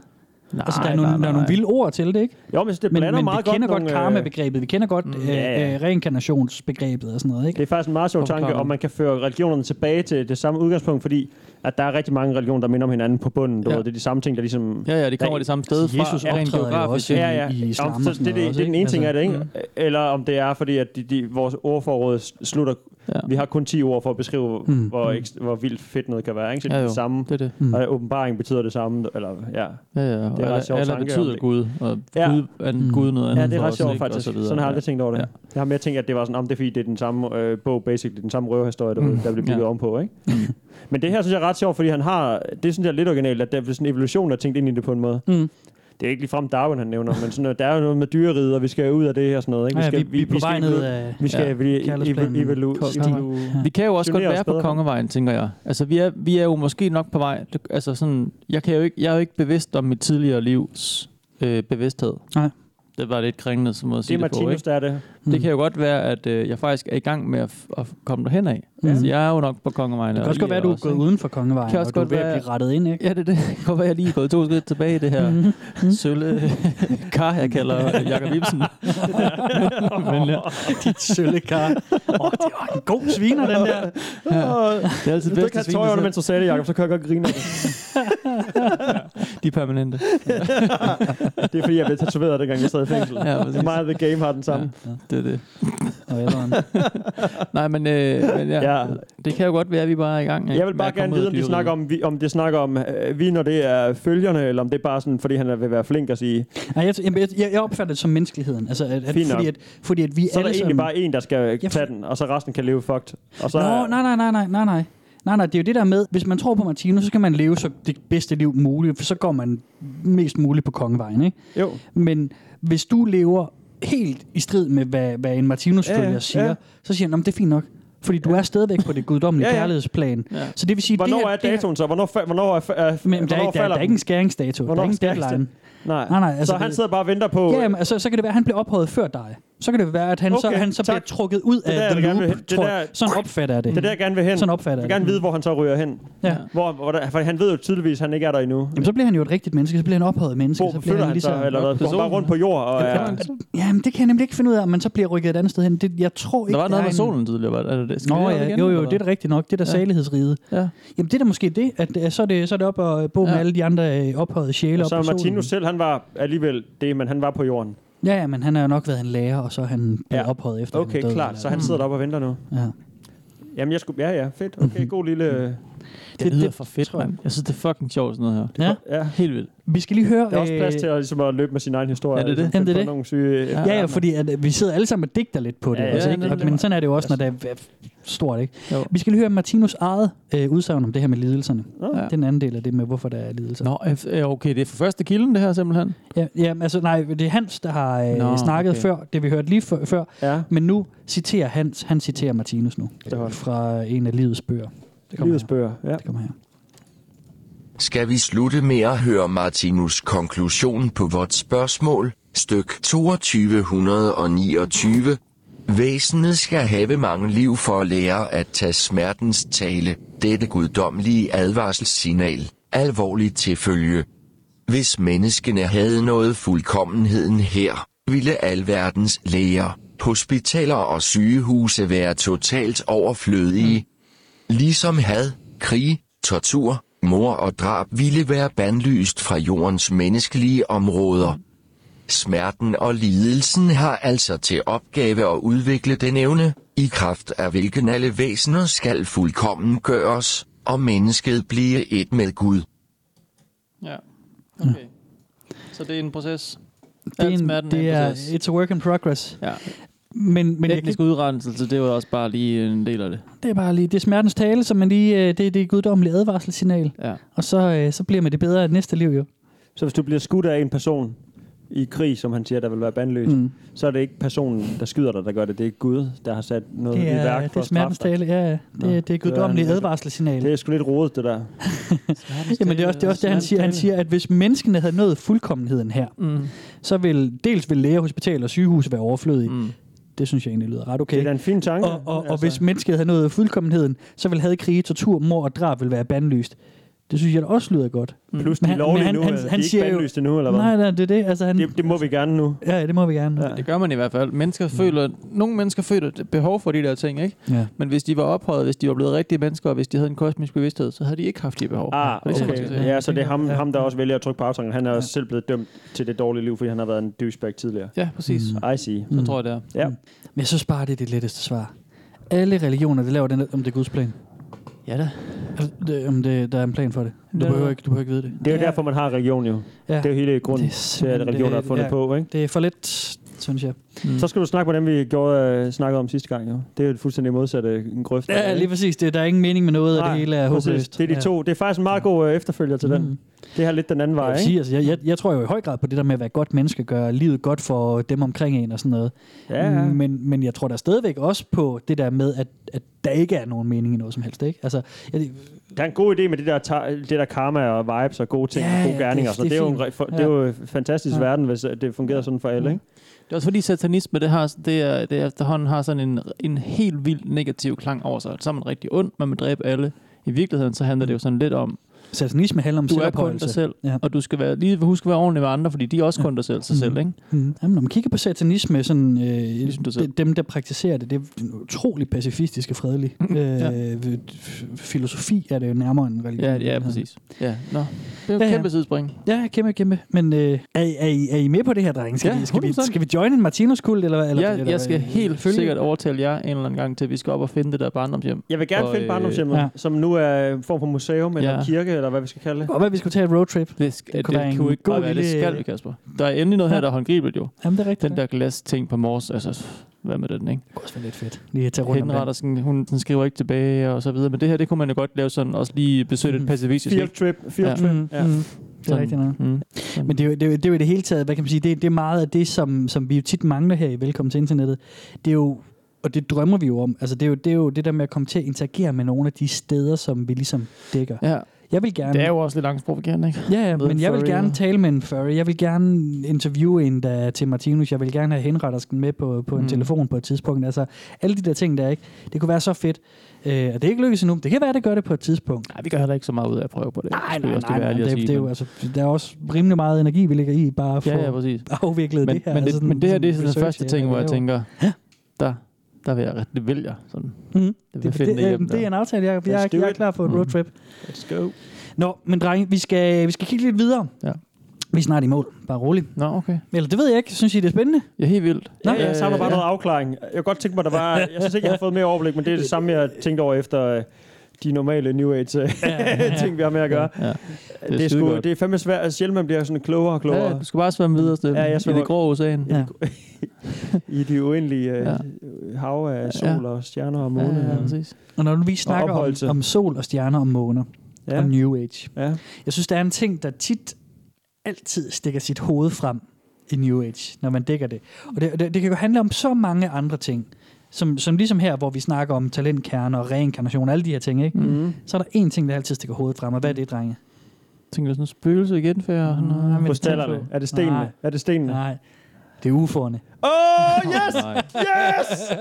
[SPEAKER 7] Nej,
[SPEAKER 9] altså, der er
[SPEAKER 7] nej,
[SPEAKER 9] nogle, der
[SPEAKER 7] nej,
[SPEAKER 9] er nogle
[SPEAKER 7] nej.
[SPEAKER 9] vilde ord til det, ikke?
[SPEAKER 8] Jo, men det
[SPEAKER 9] Men,
[SPEAKER 8] blander
[SPEAKER 9] men
[SPEAKER 8] meget
[SPEAKER 9] vi kender
[SPEAKER 8] godt
[SPEAKER 9] godt
[SPEAKER 8] øh,
[SPEAKER 9] karma-begrebet, vi kender godt
[SPEAKER 8] Mm,
[SPEAKER 9] øh,
[SPEAKER 8] ja, ja.
[SPEAKER 9] øh, reinkarnationsbegrebet og sådan noget, ikke?
[SPEAKER 8] Det er faktisk en meget sjov tanke, om man kan føre religionerne tilbage til det samme udgangspunkt, fordi at der er rigtig mange religioner, der minder om hinanden på bunden. Du
[SPEAKER 7] Ja.
[SPEAKER 8] ved, det er de samme ting, der ligesom...
[SPEAKER 7] Ja, ja, de kommer
[SPEAKER 8] der-
[SPEAKER 7] det samme sted fra.
[SPEAKER 9] Jesus optræder jo også
[SPEAKER 8] Ja, ja.
[SPEAKER 9] i islam
[SPEAKER 8] Om- så det, det,
[SPEAKER 9] noget
[SPEAKER 8] det er den ene
[SPEAKER 9] også,
[SPEAKER 8] ting af det, ikke?
[SPEAKER 9] Altså,
[SPEAKER 8] Eller om det er, fordi at de, de, vores ordforråd slutter...
[SPEAKER 7] Ja.
[SPEAKER 8] Vi har kun 10 ord for at beskrive,
[SPEAKER 9] Mm.
[SPEAKER 8] hvor, ekst- hvor vildt fedt noget kan være. Ikke? Så det
[SPEAKER 7] Ja,
[SPEAKER 8] er
[SPEAKER 7] jo.
[SPEAKER 8] det samme.
[SPEAKER 7] Det er det.
[SPEAKER 9] Mm.
[SPEAKER 8] Og åbenbaring betyder det samme. Eller, ja.
[SPEAKER 7] Ja, ja.
[SPEAKER 8] Det er ret
[SPEAKER 7] alle,
[SPEAKER 8] sjov
[SPEAKER 7] alle
[SPEAKER 8] tanke om
[SPEAKER 7] betyder
[SPEAKER 8] det.
[SPEAKER 7] Gud, og
[SPEAKER 8] Ja.
[SPEAKER 7] Gud er
[SPEAKER 9] Mm.
[SPEAKER 7] Gud noget andet
[SPEAKER 8] Ja, det er ret sjovt faktisk.
[SPEAKER 7] så.
[SPEAKER 8] Sådan har jeg aldrig tænkt over det.
[SPEAKER 7] Ja.
[SPEAKER 8] Jeg har mere tænkt, at det var sådan, om det er fordi, det er den samme øh, bog, basically, den samme røverhistorie, der,
[SPEAKER 9] Mm.
[SPEAKER 8] mm. der bliver bygget
[SPEAKER 7] Ja.
[SPEAKER 8] ovenpå, ikke? Men det her synes jeg er ret sjovt, fordi han har, det synes jeg er lidt originalt, at der er sådan en evolution, der er tænkt ind i det på en måde.
[SPEAKER 9] Mm.
[SPEAKER 8] Det er ikke ligefrem Darwin, han nævner, men sådan, der er jo noget med dyreriget, og vi skal ud af det og sådan noget. Ikke?
[SPEAKER 9] Ja,
[SPEAKER 8] skal,
[SPEAKER 9] vi- vi er på vej ned af-
[SPEAKER 8] Vi skal
[SPEAKER 7] Ja.
[SPEAKER 8] vi, evolu,
[SPEAKER 9] Ja.
[SPEAKER 7] Vi kan jo også godt være på kongevejen, tænker jeg. Altså, vi er, vi er jo måske nok på vej. Det- Altså, sådan, jeg, kan jo ikke, jeg er jo ikke bevidst om mit tidligere livs øh, bevidsthed.
[SPEAKER 9] Nej.
[SPEAKER 7] Det var lidt kringende, som måde at
[SPEAKER 8] Det er
[SPEAKER 7] sige det, på.
[SPEAKER 8] Martinus,
[SPEAKER 7] Ikke?
[SPEAKER 8] der er det.
[SPEAKER 9] Mm.
[SPEAKER 7] Det kan jo godt være, at øh, jeg faktisk er i gang med at, f- at komme derhen af.
[SPEAKER 9] Mm.
[SPEAKER 7] Altså, jeg er jo nok på kongevejen.
[SPEAKER 9] Det kan
[SPEAKER 7] og
[SPEAKER 9] også godt være, at du er gået
[SPEAKER 7] ikke?
[SPEAKER 9] uden for kongevejen,
[SPEAKER 7] Kan også
[SPEAKER 9] og du er
[SPEAKER 7] godt
[SPEAKER 9] ved at
[SPEAKER 7] være-
[SPEAKER 9] blive rettet ind, ikke?
[SPEAKER 7] Ja, det er det. Det kan godt være, at jeg lige er gået to skridt tilbage i det her
[SPEAKER 9] Mhm.
[SPEAKER 7] sølle kar, jeg kalder Jakob Ibsen. Men, ja.
[SPEAKER 9] Dit sølle kar. Åh, oh, det var en god sviner, den der.
[SPEAKER 7] Ja. Det er altid
[SPEAKER 8] Hvis du
[SPEAKER 7] bedst
[SPEAKER 8] ikke
[SPEAKER 7] at svine
[SPEAKER 8] tøj under,
[SPEAKER 7] sig
[SPEAKER 8] mens du sagde det, Jacob, så kan jeg godt grine af det.
[SPEAKER 7] De er permanente.
[SPEAKER 8] Det er fordi, jeg blev tatoveret, dengang jeg sad i fængsel.
[SPEAKER 7] Ja,
[SPEAKER 8] Ja. Meget af the game har den samme.
[SPEAKER 7] Ja, det er det.
[SPEAKER 9] Og.
[SPEAKER 7] Nej, men, øh, men ja,
[SPEAKER 8] Ja.
[SPEAKER 7] det kan jo godt være, at vi bare er i gang. ikke?
[SPEAKER 8] Jeg vil bare gerne vide, om de snakker om, vi, om det snakker om øh, vi, når det er følgerne, eller om det er bare sådan, fordi han vil være flink at sige,
[SPEAKER 9] Nej, jeg, jeg, jeg, jeg opfatter det som menneskeligheden. Altså, at, at, fordi, at, fordi at vi
[SPEAKER 8] så er der egentlig bare en, der skal
[SPEAKER 9] Ja,
[SPEAKER 8] tage den, og så resten kan leve fucked. Og så
[SPEAKER 9] Nå,
[SPEAKER 8] er-
[SPEAKER 9] nej, nej, nej, nej, nej, nej. Nej, nej, det er jo det der med, hvis man tror på Martino, så skal man leve så det bedste liv muligt, for så går man mest muligt på kongevejen, ikke?
[SPEAKER 8] Jo.
[SPEAKER 9] Men hvis du lever helt i strid med, hvad, hvad en Martinus
[SPEAKER 8] Ja, ja,
[SPEAKER 9] siger,
[SPEAKER 8] ja.
[SPEAKER 9] så siger han, "Nå, men det er fint nok. Fordi du er stadigvæk på det guddommelige
[SPEAKER 8] Ja, ja.
[SPEAKER 9] kærlighedsplan.
[SPEAKER 7] Ja.
[SPEAKER 9] Så det vil sige,
[SPEAKER 8] Hvornår
[SPEAKER 9] det her,
[SPEAKER 8] er datoen så? Hvornår, hvornår er, er,
[SPEAKER 9] Men der, er,
[SPEAKER 8] hvornår
[SPEAKER 9] ikke- der, er-
[SPEAKER 8] falder
[SPEAKER 9] der er ikke en skæringsdato.
[SPEAKER 8] Hvornår
[SPEAKER 9] der er ikke en
[SPEAKER 8] skæringsdato?
[SPEAKER 9] deadline.
[SPEAKER 8] Nej.
[SPEAKER 9] Nej, nej, altså
[SPEAKER 8] så han sidder bare og venter på...
[SPEAKER 9] Ja, jamen, altså, så kan det være, at han bliver ophøjet før dig. Så kan det være, at han, så,
[SPEAKER 8] Okay,
[SPEAKER 9] han så
[SPEAKER 8] tak.
[SPEAKER 9] bliver trukket ud
[SPEAKER 8] Det der,
[SPEAKER 9] af
[SPEAKER 8] jeg
[SPEAKER 9] the
[SPEAKER 8] vil
[SPEAKER 9] loop.
[SPEAKER 8] Det er
[SPEAKER 9] tror
[SPEAKER 8] der-
[SPEAKER 9] jeg. Sådan opfatter jeg det.
[SPEAKER 8] Det er der, jeg gerne vil hen.
[SPEAKER 9] Sådan opfatter
[SPEAKER 8] jeg
[SPEAKER 9] jeg
[SPEAKER 8] vil gerne vide, hvor han så ryger hen.
[SPEAKER 9] Ja.
[SPEAKER 8] Hvor, hvor der, for han ved jo tydeligvis, at han ikke er der endnu.
[SPEAKER 9] Jamen, så bliver han jo et rigtigt menneske. Så bliver han ophøjet menneske.
[SPEAKER 8] Hvor
[SPEAKER 9] så bliver han
[SPEAKER 8] han så? Eller hvad? Går han bare rundt på jord? Og
[SPEAKER 7] Ja,
[SPEAKER 9] Jamen, det kan jeg nemlig ikke finde ud af, om man så bliver rykket et andet sted hen. Det, jeg tror ikke,
[SPEAKER 7] Der var noget med
[SPEAKER 9] en-
[SPEAKER 7] solen tidligere, var det? Det
[SPEAKER 9] Nå ja,
[SPEAKER 7] igen,
[SPEAKER 9] jo jo, det er da rigtigt nok. Det er da
[SPEAKER 7] Ja.
[SPEAKER 9] salighedsriget.
[SPEAKER 7] Ja.
[SPEAKER 9] Jamen, det er da måske det, at øh, så er det, så er det op og bo med alle de andre øh, ophøjede sjæle
[SPEAKER 8] så. Martinus selv, han var alligevel det, men han var på jorden.
[SPEAKER 9] Ja, ja, men han har jo nok været en lærer, og så er han blevet
[SPEAKER 8] Ja.
[SPEAKER 9] ophøjet efter han
[SPEAKER 8] Okay,
[SPEAKER 9] er død,
[SPEAKER 8] klart.
[SPEAKER 9] eller-
[SPEAKER 8] Så han sidder deroppe og venter nu.
[SPEAKER 9] Ja.
[SPEAKER 8] Jamen, jeg skulle... Ja, ja, fedt. Okay, god lille...
[SPEAKER 7] Det lyder for fedt, mand. Jeg synes, det er fucking sjovt, sådan noget her.
[SPEAKER 9] Ja.
[SPEAKER 8] Ja.
[SPEAKER 7] Helt vildt.
[SPEAKER 9] Vi skal lige høre...
[SPEAKER 8] Der er også plads
[SPEAKER 9] øh,
[SPEAKER 8] til at, ligesom, at løbe med sin egen historie.
[SPEAKER 7] Ja, det er det.
[SPEAKER 8] og
[SPEAKER 9] Jamen, det er det.
[SPEAKER 8] Nogle syge,
[SPEAKER 9] Ja, ja, fordi at, øh, vi sidder alle sammen og digter lidt på det.
[SPEAKER 8] Ja, ja,
[SPEAKER 9] altså,
[SPEAKER 7] ja,
[SPEAKER 9] ikke?
[SPEAKER 7] nemlig.
[SPEAKER 9] Men sådan er det jo også, når det er stort. Ikke?
[SPEAKER 7] Jo.
[SPEAKER 9] Vi skal lige høre Martinus eget øh, udsagn om det her med lidelserne. Ja. Den anden del af det med, hvorfor der er lidelser.
[SPEAKER 7] Nå, ja, okay, det er for første kilden, det her simpelthen.
[SPEAKER 9] Ja, ja, altså nej, det er Hans, der har øh,
[SPEAKER 7] Nå,
[SPEAKER 9] snakket
[SPEAKER 7] okay.
[SPEAKER 9] før, det vi hørte lige før, før,
[SPEAKER 8] Ja,
[SPEAKER 9] men nu citerer Hans, han citerer Martinus nu,
[SPEAKER 8] Det
[SPEAKER 9] fra en af livets bøger. Det kommer
[SPEAKER 8] livets
[SPEAKER 9] her.
[SPEAKER 8] bøger. Ja.
[SPEAKER 9] Det kommer her.
[SPEAKER 10] Skal vi slutte med at høre Martinus konklusion på vort spørgsmål, styk 2229. Væsenet skal have mange liv for at lære at tage smertens tale, dette guddommelige advarselssignal, alvorligt til følge. Hvis menneskene havde nået fuldkommenheden her, ville alverdens læger, hospitaler og sygehuse være totalt overflødige. Ligesom had, krig, tortur, mor og drab ville være bandlyst fra jordens menneskelige områder. Smerten og lidelsen har altså til opgave at udvikle den evne, i kraft af hvilken alle væsener skal fuldkommen gøres, og mennesket blive et med Gud.
[SPEAKER 7] Ja. Okay. Så det er en proces.
[SPEAKER 9] Det er, en,
[SPEAKER 7] smerten
[SPEAKER 9] det
[SPEAKER 7] en
[SPEAKER 9] er
[SPEAKER 7] proces.
[SPEAKER 9] it's a work in progress.
[SPEAKER 7] Ja.
[SPEAKER 9] Men, men jeg
[SPEAKER 7] Etnisk
[SPEAKER 9] kan,
[SPEAKER 7] udrenselse, det var også bare lige en del af det.
[SPEAKER 9] det er bare lige, det er smertens tale, som man lige, øh, det, det er et guddommeligt advarselssignal.
[SPEAKER 7] Ja.
[SPEAKER 9] Og så, øh, så bliver man det bedre i det næste liv jo.
[SPEAKER 8] Så hvis du bliver skudt af en person, i krig, som han siger, der vil være bandløst,
[SPEAKER 9] Mm.
[SPEAKER 8] så er det ikke personen, der skyder dig, der gør det. Det er Gud, der har sat noget
[SPEAKER 9] Det
[SPEAKER 8] i
[SPEAKER 9] er,
[SPEAKER 8] værk
[SPEAKER 9] det
[SPEAKER 8] for
[SPEAKER 9] er
[SPEAKER 8] at
[SPEAKER 9] smertens tale. Ja, ja. Det, det er guddommeligt
[SPEAKER 8] Det er-
[SPEAKER 9] advarselssignal.
[SPEAKER 8] Det er sgu lidt rodet, det der.
[SPEAKER 9] Jamen det er også det, er også det han siger. Han siger, at hvis menneskene havde nået fuldkommenheden her,
[SPEAKER 7] Mm.
[SPEAKER 9] så vil dels vil læger, hospitaler og sygehus være overflødige. Mm. Det synes jeg egentlig lyder ret okay.
[SPEAKER 8] Det er en fin tanke.
[SPEAKER 9] Og, og, og hvis mennesket havde nået fuldkommenheden, så vil had, krige, tortur, mor og drab vil være bandlyst. Det synes jeg da også lyder godt.
[SPEAKER 8] Plus, de er lovlige nu, altså. De er ikke endnu, eller hvad?
[SPEAKER 9] Nej, nej, det er det. Altså, han,
[SPEAKER 8] Det, det må vi gerne nu.
[SPEAKER 9] Ja, det må vi gerne.
[SPEAKER 7] Ja. Det gør man i hvert fald. Mennesker føler, nogle mennesker føler et behov for de der ting, ikke?
[SPEAKER 9] Ja.
[SPEAKER 7] Men hvis de var ophøjet, hvis de var blevet rigtige mennesker, og hvis de havde en kosmisk bevidsthed, så havde de ikke haft de behov.
[SPEAKER 8] Ah,
[SPEAKER 7] det er
[SPEAKER 8] okay.
[SPEAKER 7] se.
[SPEAKER 8] Ja, så det er ham, ham der også vælger at trykke på aftrækkeren. Han er også selv blevet dømt til det dårlige liv, fordi han har været en douchebag tidligere.
[SPEAKER 7] Ja, præcis.
[SPEAKER 8] Mm. I see.
[SPEAKER 7] Så tror jeg, det er.
[SPEAKER 8] Ja.
[SPEAKER 9] Men jeg synes bare, det er det letteste svar. Alle religioner, der laver den, om det er Guds plan.
[SPEAKER 7] Ja da.
[SPEAKER 9] Altså, det, om det, der er en plan for det. Du,
[SPEAKER 8] Ja.
[SPEAKER 9] behøver, ikke, du behøver ikke vide det.
[SPEAKER 8] Det er jo derfor, man har religion jo.
[SPEAKER 9] Ja.
[SPEAKER 8] Det er jo hele grunden
[SPEAKER 9] Det er
[SPEAKER 8] til, at religion er
[SPEAKER 9] det-
[SPEAKER 8] fundet
[SPEAKER 9] ja.
[SPEAKER 8] på. Ikke?
[SPEAKER 9] Det er for lidt, synes jeg.
[SPEAKER 8] Mm. Så skal du snakke med dem, vi gjorde, øh, snakkede om sidste gang. Jo. Det er jo fuldstændig modsatte en grøft.
[SPEAKER 9] Ja, lige præcis. Det, der er ingen mening med noget, og det hele er
[SPEAKER 8] præcis.
[SPEAKER 9] håbløst.
[SPEAKER 8] Det er de
[SPEAKER 9] Ja.
[SPEAKER 8] to. Det er faktisk en meget god øh, efterfølger til
[SPEAKER 9] Mm.
[SPEAKER 8] den. Det har lidt den anden
[SPEAKER 9] Jeg,
[SPEAKER 8] vej, ikke?
[SPEAKER 9] sige, altså, jeg, jeg, jeg tror jo i høj grad på det der med at være godt menneske, gøre livet godt for dem omkring en og sådan noget.
[SPEAKER 8] Ja, ja.
[SPEAKER 9] Men, men jeg tror der stadigvæk også på det der med, at, at der ikke er nogen mening i noget som helst. Ikke? Altså, jeg,
[SPEAKER 8] Der er en god idé med det der, ta- det der karma og vibes og gode ting
[SPEAKER 9] Ja,
[SPEAKER 8] og gode
[SPEAKER 9] ja,
[SPEAKER 8] gerninger.
[SPEAKER 9] det- det
[SPEAKER 8] det,
[SPEAKER 9] er
[SPEAKER 8] jo en, det er jo en fantastisk
[SPEAKER 9] Ja.
[SPEAKER 8] verden, hvis øh, det fungerer sådan for alle. Ikke?
[SPEAKER 7] Det er også fordi satanisme, det, har, det, er, det efterhånden har sådan en, en helt vild negativ klang over sig. Så er man rigtig ond, man vil dræbe alle. I virkeligheden så handler det jo sådan lidt om,
[SPEAKER 9] Satanisme handler om
[SPEAKER 7] du er kun dig selv,
[SPEAKER 9] Ja.
[SPEAKER 7] og du skal være, lige huske at være ordentlig med andre, fordi de er også kun dig selv, sig selv, ikke?
[SPEAKER 9] Mm. Jamen, når man kigger på satanisme, sådan, øh,
[SPEAKER 7] Ligesom du selv.
[SPEAKER 9] de, dem, der praktiserer det, det er utrolig pacifistisk og fredelig.
[SPEAKER 7] Mhm.
[SPEAKER 9] øh, f- Filosofi er det jo nærmere en religion.
[SPEAKER 7] Ja, ja, præcis. Ja, nå. Det er jo
[SPEAKER 9] Ja,
[SPEAKER 7] et
[SPEAKER 9] ja.
[SPEAKER 7] kæmpe sidespring.
[SPEAKER 9] Ja, kæmpe, kæmpe. Men øh, er, I- er, I, er I med på det her, drenge? Skal,
[SPEAKER 7] Ja,
[SPEAKER 9] vi, skal, vi,
[SPEAKER 7] 100%.
[SPEAKER 9] skal vi join en Martinus-kult? Eller, hvad? eller,
[SPEAKER 7] Ja,
[SPEAKER 9] eller,
[SPEAKER 7] jeg skal
[SPEAKER 9] øh,
[SPEAKER 7] helt
[SPEAKER 9] følge?
[SPEAKER 7] sikkert overtale jer en eller anden gang til, at vi skal op og finde det der barndomshjem.
[SPEAKER 8] Jeg vil gerne
[SPEAKER 7] Og,
[SPEAKER 8] finde barndomshjemmet,
[SPEAKER 9] ja.
[SPEAKER 8] ja. som nu er en form for museum eller
[SPEAKER 7] Ja.
[SPEAKER 8] kirke, eller hvad vi skal kalde det.
[SPEAKER 9] Og hvad, vi skulle tage et roadtrip?
[SPEAKER 7] Det, skal, det,
[SPEAKER 9] kunne
[SPEAKER 7] det kunne ikke bare være, det
[SPEAKER 9] lille-
[SPEAKER 7] skal vi, Kasper. Der er endelig noget her,
[SPEAKER 9] Ja.
[SPEAKER 7] der er håndgribeligt jo.
[SPEAKER 9] Jamen, det er rigtigt.
[SPEAKER 7] Den der glas ting på mors, altså, hvad med den, ikke?
[SPEAKER 9] Det kunne også være lidt fedt. Lige at tage rundt om
[SPEAKER 7] Henretter, sådan, hun den skriver ikke tilbage og så videre. Men det her, det kunne man jo godt lave sådan, også lige besøge
[SPEAKER 9] Mhm.
[SPEAKER 7] lidt pacifistisk.
[SPEAKER 8] Field trip. Field
[SPEAKER 7] Ja.
[SPEAKER 8] trip.
[SPEAKER 9] Mm,
[SPEAKER 8] Ja.
[SPEAKER 9] mm. Det er
[SPEAKER 7] Sådan.
[SPEAKER 9] rigtigt nok.
[SPEAKER 7] Mm.
[SPEAKER 9] Men det er, jo, det, er jo, det er jo i det hele taget, hvad kan man sige, det, det er meget af det, som, som vi jo tit mangler her i Velkommen til Internettet. Det er jo, og det drømmer vi jo om, altså det er jo det, er jo det der med at komme til at interagere med nogle af de steder, som vi ligesom dækker.
[SPEAKER 7] Ja,
[SPEAKER 9] Jeg vil gerne...
[SPEAKER 7] det er jo også lidt angstprovokerende, ikke?
[SPEAKER 9] Ja, ja men
[SPEAKER 7] en
[SPEAKER 9] jeg vil gerne tale med en furry. Jeg vil gerne interviewe en, der er til Martinus. Jeg vil gerne have henrettersken med på, på en
[SPEAKER 7] Mm.
[SPEAKER 9] telefon på et tidspunkt. Altså, alle de der ting der, ikke? Det kunne være så fedt. Øh, og det er ikke lykkedes endnu. Det kan være, det gør det på et tidspunkt.
[SPEAKER 7] Nej, vi gør heller ikke så meget ud af at prøve på det.
[SPEAKER 9] Nej, nej, nej, nej.
[SPEAKER 7] ærlige
[SPEAKER 9] Det, det,
[SPEAKER 7] sige,
[SPEAKER 9] er jo, altså, der er også rimelig meget energi, vi lægger i bare for
[SPEAKER 7] Ja, ja, præcis.
[SPEAKER 9] afviklet
[SPEAKER 7] Men,
[SPEAKER 9] det her.
[SPEAKER 7] men, det,
[SPEAKER 9] altså sådan-
[SPEAKER 7] men det her, det er sådan den første ting, hvor jeg tænker, der, der vil jeg, ret- det vil jeg. Sådan.
[SPEAKER 9] Mm.
[SPEAKER 7] Det
[SPEAKER 9] Det,
[SPEAKER 7] vil
[SPEAKER 9] det,
[SPEAKER 7] finde
[SPEAKER 9] det,
[SPEAKER 7] hjem
[SPEAKER 9] det, det er en aftale. Jeg, jeg, jeg, jeg er klar på et
[SPEAKER 7] Mm.
[SPEAKER 9] roadtrip.
[SPEAKER 8] Let's go.
[SPEAKER 9] Nå, men drenge, vi skal, vi skal kigge lidt videre.
[SPEAKER 7] Ja.
[SPEAKER 9] Vi er snart i mål. Bare rolig.
[SPEAKER 7] Nå, okay.
[SPEAKER 9] Eller det ved jeg ikke. Synes I, det er spændende?
[SPEAKER 7] Ja, helt vildt.
[SPEAKER 8] Ja, jeg savner bare
[SPEAKER 7] ja.
[SPEAKER 8] noget afklaring. Jeg kunne godt tænke mig, der var... Jeg synes ikke, jeg har fået mere overblik, men det er det samme, jeg tænkte over efter øh, de normale New Age øh, ting, vi har med at gøre.
[SPEAKER 7] Ja,
[SPEAKER 8] Det er, sgu,
[SPEAKER 7] skidegodt.
[SPEAKER 8] det er fandme svært. Altså, sjældent man bliver sådan klogere og klogere.
[SPEAKER 7] Ja, du skal bare svømme videre, Steffen.
[SPEAKER 8] Ja, jeg
[SPEAKER 7] I
[SPEAKER 8] svømmer-
[SPEAKER 7] det grå ocean.
[SPEAKER 9] Ja.
[SPEAKER 8] I de uendelige øh,
[SPEAKER 7] Ja.
[SPEAKER 8] hav af sol og stjerner og måne.
[SPEAKER 7] Ja, ja,
[SPEAKER 8] og-
[SPEAKER 7] præcis.
[SPEAKER 9] Og når vi snakker om, om sol og stjerner og måner
[SPEAKER 8] Ja.
[SPEAKER 9] og New Age.
[SPEAKER 8] Ja.
[SPEAKER 9] Jeg synes, der er en ting, der tit altid stikker sit hoved frem i New Age, når man dækker det. Og det, det, det kan jo handle om så mange andre ting. Som, som ligesom her, hvor vi snakker om talentkerner og reinkarnation og alle de her ting, ikke?
[SPEAKER 8] Mm.
[SPEAKER 9] så er der én ting, der altid stikker hovedet frem. Og hvad er det, drenge?
[SPEAKER 7] Tænker du sådan en spøgelse igen, for jeg...
[SPEAKER 9] Men
[SPEAKER 8] Krystallerne. Er det stenene?
[SPEAKER 9] Nej.
[SPEAKER 8] Er det stenene?
[SPEAKER 9] Nej, det er UFO'erne.
[SPEAKER 8] Oh, yes!
[SPEAKER 7] Nej.
[SPEAKER 8] Yes!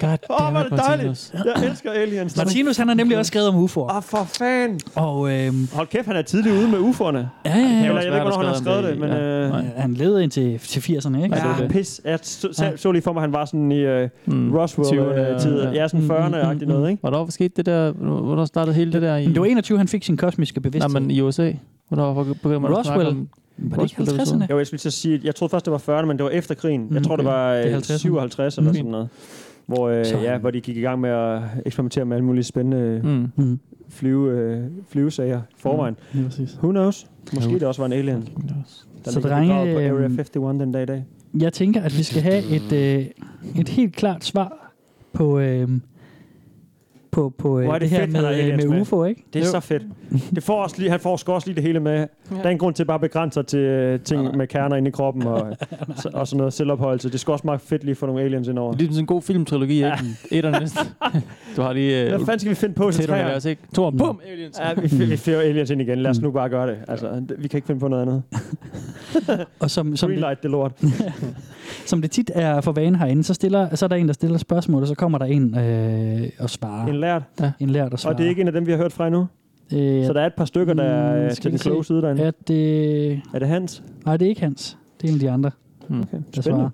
[SPEAKER 7] God
[SPEAKER 8] Åh, oh,
[SPEAKER 7] damn
[SPEAKER 8] det dejligt. Jeg elsker aliens.
[SPEAKER 9] Martinus, han har nemlig også skrevet om UFO'er.
[SPEAKER 8] Åh, oh, for fan.
[SPEAKER 9] Og øhm,
[SPEAKER 8] Hold kæft, han er tidligt ude med UFO'erne.
[SPEAKER 9] ja, ja, ja.
[SPEAKER 8] Eller jeg ved ikke, hvornår han har skrevet
[SPEAKER 7] skrevet
[SPEAKER 8] det, men...
[SPEAKER 7] det, ja.
[SPEAKER 8] øh,
[SPEAKER 7] Nej.
[SPEAKER 9] Han levede indtil til 80'erne, ikke?
[SPEAKER 7] Ja, det
[SPEAKER 8] Ja,
[SPEAKER 7] det.
[SPEAKER 8] pis. Jeg så, så, lige for mig, han var sådan i uh,
[SPEAKER 7] Mm. 20'erne,
[SPEAKER 8] Roswell-tid.
[SPEAKER 7] ja.
[SPEAKER 8] Sådan
[SPEAKER 9] Mm, mm,
[SPEAKER 8] 40'erne-agtigt
[SPEAKER 9] mm,
[SPEAKER 8] noget, ikke?
[SPEAKER 7] Hvornår skete det der? Hvornår startede hele det der i...
[SPEAKER 9] Men det var 21, han fik sin kosmiske
[SPEAKER 7] Nej,
[SPEAKER 9] bevidsthed.
[SPEAKER 7] men i USA. Hvornår begyndte man at snakke
[SPEAKER 9] Roswell.
[SPEAKER 7] om...
[SPEAKER 9] Var det ikke
[SPEAKER 7] Roswell,
[SPEAKER 9] 50'erne?
[SPEAKER 8] Jo, jeg skulle til at sige, jeg troede først, det var 40'erne, men det var efter krigen. Jeg
[SPEAKER 9] Mm,
[SPEAKER 8] tror, det
[SPEAKER 9] okay.
[SPEAKER 8] var
[SPEAKER 9] Det er
[SPEAKER 8] øh,
[SPEAKER 9] 50'erne.
[SPEAKER 8] 57 eller
[SPEAKER 9] Mm.
[SPEAKER 8] sådan noget. Hvor, øh,
[SPEAKER 9] Så-
[SPEAKER 8] ja, hvor de gik i gang med at eksperimentere med alle mulige spændende
[SPEAKER 7] Mm.
[SPEAKER 9] Mm.
[SPEAKER 8] flyve, øh, flyvesager i forvejen.
[SPEAKER 9] Ja, præcis.
[SPEAKER 8] Who knows? Måske
[SPEAKER 7] Jo.
[SPEAKER 8] det også var en alien, der
[SPEAKER 9] Så drenge,
[SPEAKER 8] på Area
[SPEAKER 9] øhm,
[SPEAKER 8] 51 den dag i dag.
[SPEAKER 9] Jeg tænker, at vi skal have et, øh, et helt klart svar på, øh, på, på øh,
[SPEAKER 8] Hvor er
[SPEAKER 9] det,
[SPEAKER 8] det
[SPEAKER 9] her
[SPEAKER 8] fedt,
[SPEAKER 9] med, med
[SPEAKER 8] med.
[SPEAKER 9] UFO, ikke?
[SPEAKER 8] Det er så fedt. Det får også lige, han får også lige det hele med. Der er en grund til bare at begrænse sig til øh, ting med kerner inde i kroppen og, så- og sådan noget selvophøjelse. Det skal også meget fedt lige få nogle aliens ind over.
[SPEAKER 7] Det er sådan en god filmtrilogi, ikke? Et og næste. Du har lige...
[SPEAKER 8] Hvad fanden skal vi finde på til
[SPEAKER 7] Tætterne
[SPEAKER 8] træer?
[SPEAKER 7] deres, ikke? Tor, bum, aliens.
[SPEAKER 8] Ja, vi, vi fører aliens ind igen. Lad os nu bare gøre det. Altså, vi kan ikke finde på noget andet.
[SPEAKER 9] Og som, som, det,
[SPEAKER 8] Greenlight det lort.
[SPEAKER 9] som det tit er for vane herinde, så, stiller, så er der en, der stiller spørgsmål, og så kommer der en øh, og svarer.
[SPEAKER 8] En lært.
[SPEAKER 9] Ja. En lært og svarer.
[SPEAKER 8] Og det er ikke en af dem, vi har hørt fra endnu.
[SPEAKER 9] Øh,
[SPEAKER 8] Så der er et par stykker, der er
[SPEAKER 9] Mm,
[SPEAKER 8] øh,
[SPEAKER 9] skal
[SPEAKER 8] til den kloge side derinde.
[SPEAKER 9] Er det...
[SPEAKER 8] Er det Hans?
[SPEAKER 9] Nej, det er ikke Hans. Det er en af de andre,
[SPEAKER 7] Hmm.
[SPEAKER 8] Okay,
[SPEAKER 9] der svarer.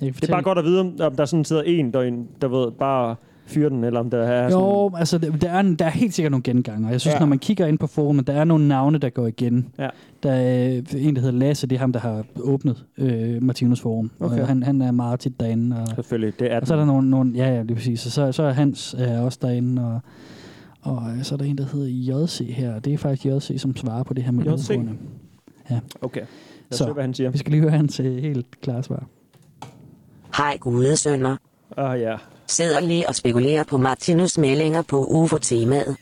[SPEAKER 8] Det er bare godt at vide, om der sådan sidder en, der, en, der ved, bare fyre den, eller om der er sådan...
[SPEAKER 9] Jo, altså der er, en- der er helt sikkert nogle genganger. Jeg synes,
[SPEAKER 8] Ja.
[SPEAKER 9] når man kigger ind på forumet, der er nogle navne, der går igen.
[SPEAKER 8] Ja.
[SPEAKER 9] Der er en, der hedder Lasse, det er ham, der har åbnet øh, Martinus Forum.
[SPEAKER 8] Okay.
[SPEAKER 9] Og han, han er meget tit derinde. Og,
[SPEAKER 8] Selvfølgelig, det er
[SPEAKER 9] og så er der nogle, nogle ja, ja, lige præcis. Og så, så er Hans er også derinde, og, og øh, så er der en, der hedder JC her. Det er faktisk JC, som svarer på det her med
[SPEAKER 8] JC?
[SPEAKER 9] lydordene. Ja.
[SPEAKER 8] Okay. Lad os
[SPEAKER 9] Så.
[SPEAKER 8] høre, hvad han siger.
[SPEAKER 9] Vi skal lige høre hans øh, helt klare svar.
[SPEAKER 11] Hej gudesønner.
[SPEAKER 8] Ah ja.
[SPEAKER 11] Sidder lige og spekulerer på Martinus meldinger på UFO-temaet.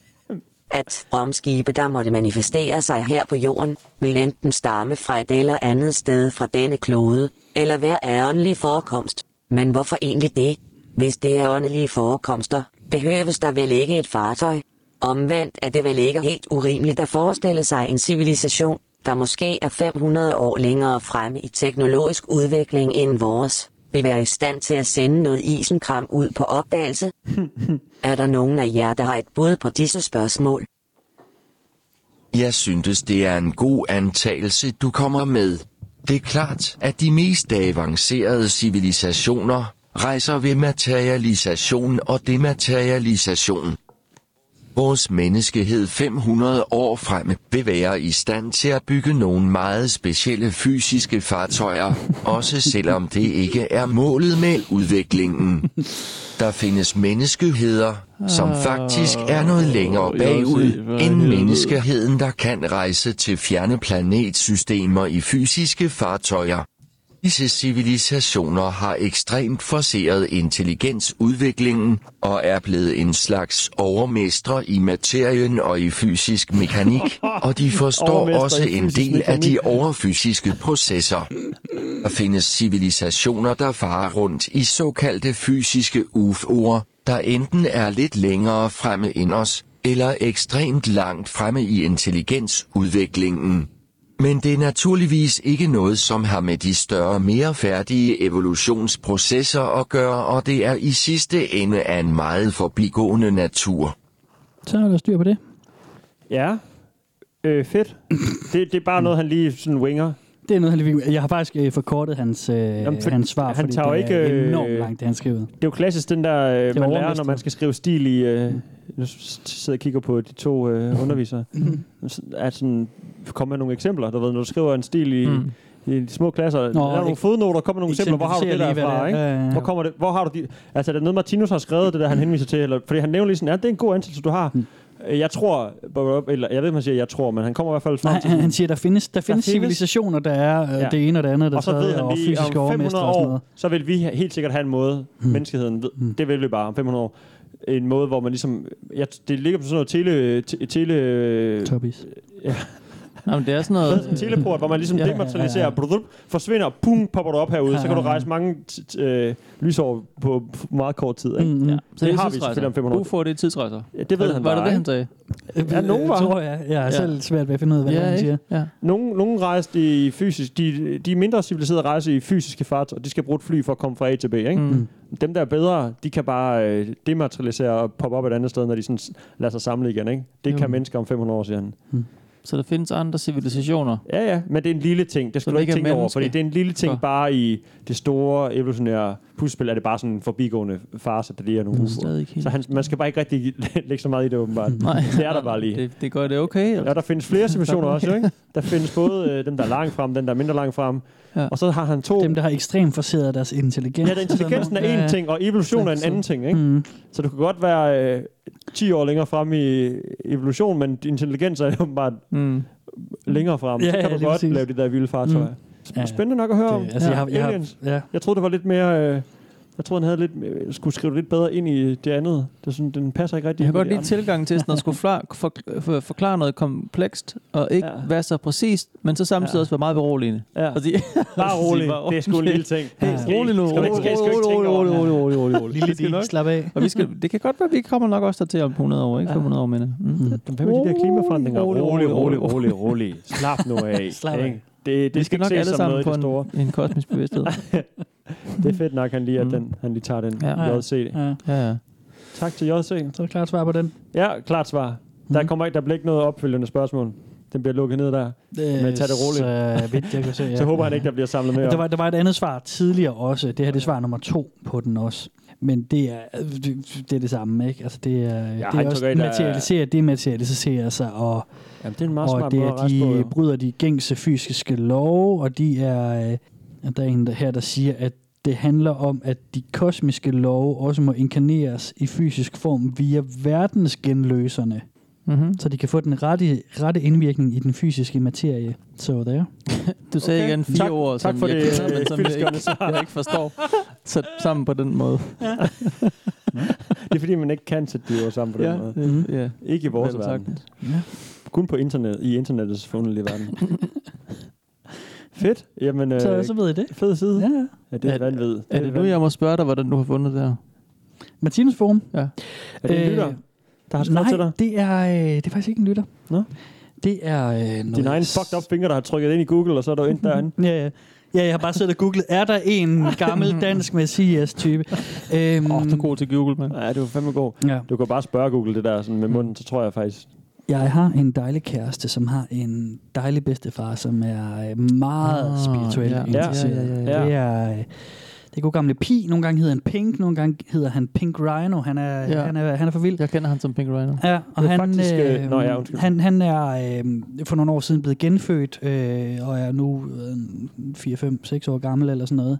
[SPEAKER 11] At rumskibe, der måtte manifestere sig her på jorden, vil enten stamme fra et eller andet sted fra denne klode, eller være af åndelig forekomst. Men hvorfor egentlig det? Hvis det er åndelige forekomster, behøves der vel ikke et fartøj. Omvendt er det vel ikke helt urimeligt at forestille sig en civilisation, der måske er 500 år længere fremme i teknologisk udvikling end vores, vil være i stand til at sende noget isenkram ud på opdagelse? er der nogen af jer, der har et bud på disse spørgsmål?
[SPEAKER 10] Jeg synes, det er en god antagelse, du kommer med. Det er klart, at de mest avancerede civilisationer rejser ved materialisation og dematerialisation. Vores menneskehed 500 år frem vil være i stand til at bygge nogle meget specielle fysiske fartøjer, også selvom det ikke er målet med udviklingen. Der findes menneskeheder, som faktisk er noget længere bagud end menneskeheden, der kan rejse til fjerne planetsystemer i fysiske fartøjer. Disse civilisationer har ekstremt forceret intelligensudviklingen og er blevet en slags overmestre i materien og i fysisk mekanik, og de forstår også en del af de overfysiske processer. Der findes civilisationer, der farer rundt i såkaldte fysiske UFO'er, der enten er lidt længere fremme end os, eller ekstremt langt fremme i intelligensudviklingen. Men det er naturligvis ikke noget, som har med de større, mere færdige evolutionsprocesser at gøre, og det er i sidste ende af en meget forbigående natur.
[SPEAKER 9] Så er der styr på det.
[SPEAKER 8] Ja. Øh, fedt. det, det er bare noget, han lige sådan winger.
[SPEAKER 9] Det er noget, han lige- Jeg har faktisk øh, forkortet hans, øh,
[SPEAKER 8] Jamen, for-
[SPEAKER 9] hans svar,
[SPEAKER 8] han
[SPEAKER 9] fordi
[SPEAKER 8] tager
[SPEAKER 9] det
[SPEAKER 8] ikke,
[SPEAKER 9] er
[SPEAKER 8] øh,
[SPEAKER 9] enormt langt, det han skriver.
[SPEAKER 8] Det er jo klassisk den der, øh, man lærer, når man skal skrive stil i... Øh, nu sidder jeg og kigger på de to øh, undervisere. At sådan, kom med nogle eksempler. Du ved, når du skriver en stil i,
[SPEAKER 7] Mm.
[SPEAKER 8] i de små klasser. Nå, der er nogle fodnoter, kom med nogle eksempler. Hvor har du det
[SPEAKER 9] eksemplificer lige,
[SPEAKER 8] derfra?
[SPEAKER 9] hvad det er.
[SPEAKER 8] Ikke?
[SPEAKER 9] Ja, ja, ja.
[SPEAKER 8] Hvor kommer det? Hvor har du de? Altså, er det noget, Martinus har skrevet, det der, han henviser til? Eller, fordi han nævner lige sådan, ja, det er en god ansættelse, du har.
[SPEAKER 9] Mm.
[SPEAKER 8] Jeg tror, eller jeg ved, man siger, jeg tror, men han kommer i hvert fald frem
[SPEAKER 9] Nej,
[SPEAKER 8] til
[SPEAKER 9] han, han siger, der findes, der findes
[SPEAKER 8] findes-
[SPEAKER 9] civilisationer, der er øh,
[SPEAKER 8] Ja.
[SPEAKER 9] det ene og det andet, der
[SPEAKER 8] og så ved han lige, om 500
[SPEAKER 9] overmestre og sådan noget.
[SPEAKER 8] år, så vil vi helt sikkert have en måde,
[SPEAKER 9] Hmm.
[SPEAKER 8] menneskeheden ved, det vil vi bare om 500 år, en måde, hvor man ligesom, ja, det ligger på sådan noget tele, te, tele,
[SPEAKER 9] Topies.
[SPEAKER 8] ja,
[SPEAKER 7] Nå, men det er sådan
[SPEAKER 8] sådan
[SPEAKER 7] noget...
[SPEAKER 8] en teleport, hvor man ligesom
[SPEAKER 9] Ja, ja,
[SPEAKER 8] dematerialiserer,
[SPEAKER 9] ja, ja.
[SPEAKER 8] ja, forsvinder, og pum, popper du op herude, så kan du
[SPEAKER 9] Ja, ja, ja.
[SPEAKER 8] rejse mange t- t- øh, lysår på meget kort tid. Ikke?
[SPEAKER 9] Mm,
[SPEAKER 7] Ja,
[SPEAKER 9] mm.
[SPEAKER 7] så
[SPEAKER 8] Det
[SPEAKER 7] er
[SPEAKER 8] har vi selvfølgelig om 500 år.
[SPEAKER 7] UFO, det er tidsrejser.
[SPEAKER 8] Ja, det ved
[SPEAKER 7] var,
[SPEAKER 8] han
[SPEAKER 7] var det det, han sagde?
[SPEAKER 8] Ja, nogen var.
[SPEAKER 9] Tror jeg. Jeg har
[SPEAKER 7] Ja.
[SPEAKER 9] selv svært ved at finde ud af, hvad det er, han siger.
[SPEAKER 7] Ja.
[SPEAKER 8] Nogle, nogle rejste i fysisk, de, de mindre civiliserede rejser i fysiske fartøjer, de skal bruge et fly for at komme fra A til B, ikke?
[SPEAKER 7] Mm.
[SPEAKER 8] Dem, der er bedre, de kan bare øh, dematerialisere og poppe op et andet sted, når de sådan lader sig samle igen. Ikke? Det
[SPEAKER 7] Jo.
[SPEAKER 8] kan mennesker om 500 år siden.
[SPEAKER 7] Så der findes andre civilisationer.
[SPEAKER 8] Ja, ja, men det er en lille ting. Det skal du ikke tænke over, fordi det er en lille ting bare i det store evolutionære puslespil, er det bare sådan en forbigående farse, der lige er nogle
[SPEAKER 7] Mm.
[SPEAKER 8] UFO'er. Så han, man skal bare ikke rigtig lægge så meget i det, åbenbart.
[SPEAKER 7] Nej.
[SPEAKER 8] Det er der bare lige.
[SPEAKER 7] Det, det gør det okay. Eller?
[SPEAKER 8] Ja, der findes flere situationer også, ikke? Der findes både øh, dem, der er langt frem, den der er mindre langt frem.
[SPEAKER 7] Ja.
[SPEAKER 8] Og så har han to...
[SPEAKER 9] Dem, der har ekstremt forseret deres intelligens.
[SPEAKER 8] Ja, intelligensen er en ting, og evolution er en anden ting, ikke?
[SPEAKER 9] Mm.
[SPEAKER 8] Så du kan godt være øh, 10 år længere frem i evolution, men din intelligens er åbenbart
[SPEAKER 7] Mm.
[SPEAKER 8] længere frem.
[SPEAKER 9] Ja,
[SPEAKER 8] så kan
[SPEAKER 9] ja,
[SPEAKER 8] du godt
[SPEAKER 9] præcis.
[SPEAKER 8] lave de der vilde fartøjer.
[SPEAKER 9] Ja.
[SPEAKER 8] Mm. Spændende nok at høre om.
[SPEAKER 9] Det, altså, jeg har, jeg har,
[SPEAKER 8] Aliens.
[SPEAKER 9] ja.
[SPEAKER 8] Jeg troede, det var lidt mere... Øh, Jeg troede, han havde lidt, øh, skulle skrive lidt bedre ind i det andet. Det sådan, den passer ikke rigtig.
[SPEAKER 7] Jeg kan
[SPEAKER 8] i
[SPEAKER 7] godt lide
[SPEAKER 8] andre.
[SPEAKER 7] tilgangen til sådan at skulle for, for, for, forklare noget komplekst, og ikke ja. være så præcist, men så samtidig
[SPEAKER 8] Ja.
[SPEAKER 7] også være meget beroligende.
[SPEAKER 8] Ja.
[SPEAKER 7] Sige,
[SPEAKER 8] Bare rolig. Det er sgu en lille ting. Ja.
[SPEAKER 7] rolig nu. Rolig, rolig, rolig, rolig, rolig, rolig.
[SPEAKER 9] Lille
[SPEAKER 7] nok-
[SPEAKER 9] slap af.
[SPEAKER 7] Og vi skal, det kan godt være, at vi kommer nok også til om 100 år, ikke? 500 år, men... Mm.
[SPEAKER 8] Hvad med de der klimaforandringer? Rolig, rolig, rolig, rolig, rolig. Slap nu af.
[SPEAKER 9] Slap af.
[SPEAKER 8] Det, det
[SPEAKER 7] Vi
[SPEAKER 8] skal
[SPEAKER 7] skal nok alle sammen på en, en kosmisk bevidsthed.
[SPEAKER 8] Det er fedt nok, han lige, at
[SPEAKER 7] Mm.
[SPEAKER 8] den, han lige tager den
[SPEAKER 7] Ja.
[SPEAKER 8] JC.
[SPEAKER 9] Ja.
[SPEAKER 7] ja, ja.
[SPEAKER 8] Tak til JC.
[SPEAKER 9] Så er der klart svar på den.
[SPEAKER 8] Ja, klart svar. Der, kommer ikke, der bliver ikke noget opfølgende spørgsmål. Den bliver lukket ned der. Men tag det roligt.
[SPEAKER 9] Så vidt jeg kan se, ja.
[SPEAKER 8] Så håber han ikke, der bliver samlet mere
[SPEAKER 9] Der var, der var et andet svar tidligere også. Det her det er svar nummer to på den også. Men det er, det, det er det samme, ikke? Altså det er, det
[SPEAKER 8] han
[SPEAKER 9] er også
[SPEAKER 8] af, der er-
[SPEAKER 9] materialisere, dematerialisere sig, og,
[SPEAKER 8] Jamen, det er en meget
[SPEAKER 9] og
[SPEAKER 8] smart
[SPEAKER 9] det er,
[SPEAKER 8] at rejse på,
[SPEAKER 9] de
[SPEAKER 8] jo.
[SPEAKER 9] bryder de gængse fysiske love, og de er, øh, der er en der her, der siger, at det handler om, at de kosmiske love også må inkarneres i fysisk form via verdensgenløserne,
[SPEAKER 7] Mm-hmm.
[SPEAKER 9] så de kan få den rette, rette indvirkning i den fysiske materie. Så der.
[SPEAKER 7] Du sagde
[SPEAKER 8] Okay.
[SPEAKER 7] igen fire
[SPEAKER 8] Tak-
[SPEAKER 7] ord,
[SPEAKER 8] tak
[SPEAKER 7] som
[SPEAKER 8] for
[SPEAKER 7] jeg
[SPEAKER 8] det,
[SPEAKER 7] kender, men som jeg ikke, jeg ikke forstår. Sat sammen på den måde.
[SPEAKER 8] Det er fordi, man ikke kan sætte de ord sammen på den
[SPEAKER 7] Ja,
[SPEAKER 8] måde.
[SPEAKER 7] det- ja.
[SPEAKER 8] Ikke i vores
[SPEAKER 7] Vel
[SPEAKER 8] verden.
[SPEAKER 9] Ja.
[SPEAKER 8] Kun på internet, i internettets forunderlige verden. Fedt. Jamen, øh,
[SPEAKER 9] Så, så ved I det.
[SPEAKER 8] fed side.
[SPEAKER 9] Ja, ja.
[SPEAKER 8] Ja, det er vanvid.
[SPEAKER 7] Er det nu, jeg må spørge dig, hvordan du har fundet det her?
[SPEAKER 9] Martinus Forum.
[SPEAKER 7] Ja.
[SPEAKER 8] Er det en lytter, der har skrevet
[SPEAKER 9] nej,
[SPEAKER 8] til dig?
[SPEAKER 9] det er, øh, det er faktisk ikke en lytter.
[SPEAKER 8] Nå?
[SPEAKER 9] Det er øh, noget...
[SPEAKER 8] Din egen fucked up finger, der har trykket ind i Google, og så er du ind derinde.
[SPEAKER 9] Ja, ja. Ja, jeg har bare siddet og googlet, er der en gammel dansk Messias-type? Øhm,
[SPEAKER 7] Åh, oh, du er god til Google, mand.
[SPEAKER 8] Ja, du er fandme god.
[SPEAKER 9] Ja.
[SPEAKER 8] Du kan bare spørge Google det der sådan med munden, så tror jeg faktisk...
[SPEAKER 9] Jeg har en dejlig kæreste, som har en dejlig bedstefar, som er øh, meget
[SPEAKER 7] Ah,
[SPEAKER 9] spirituelt
[SPEAKER 7] ja.
[SPEAKER 9] interesseret.
[SPEAKER 7] Ja, ja, ja, ja.
[SPEAKER 9] Det er... øh, Det er god gamle Pi. Nogle gange hedder han Pink, nogle gange hedder han Pink Rhino. Han er,
[SPEAKER 7] Ja.
[SPEAKER 9] han er, han er for vild.
[SPEAKER 7] Jeg kender han som Pink Rhino.
[SPEAKER 9] Ja, og han,
[SPEAKER 8] faktisk, øh,
[SPEAKER 9] øh,
[SPEAKER 8] nå ja, undskyld.
[SPEAKER 9] han, han er øh, for nogle år siden blevet genfødt, øh, og er nu øh, 4, 5, 6 år gammel eller sådan noget.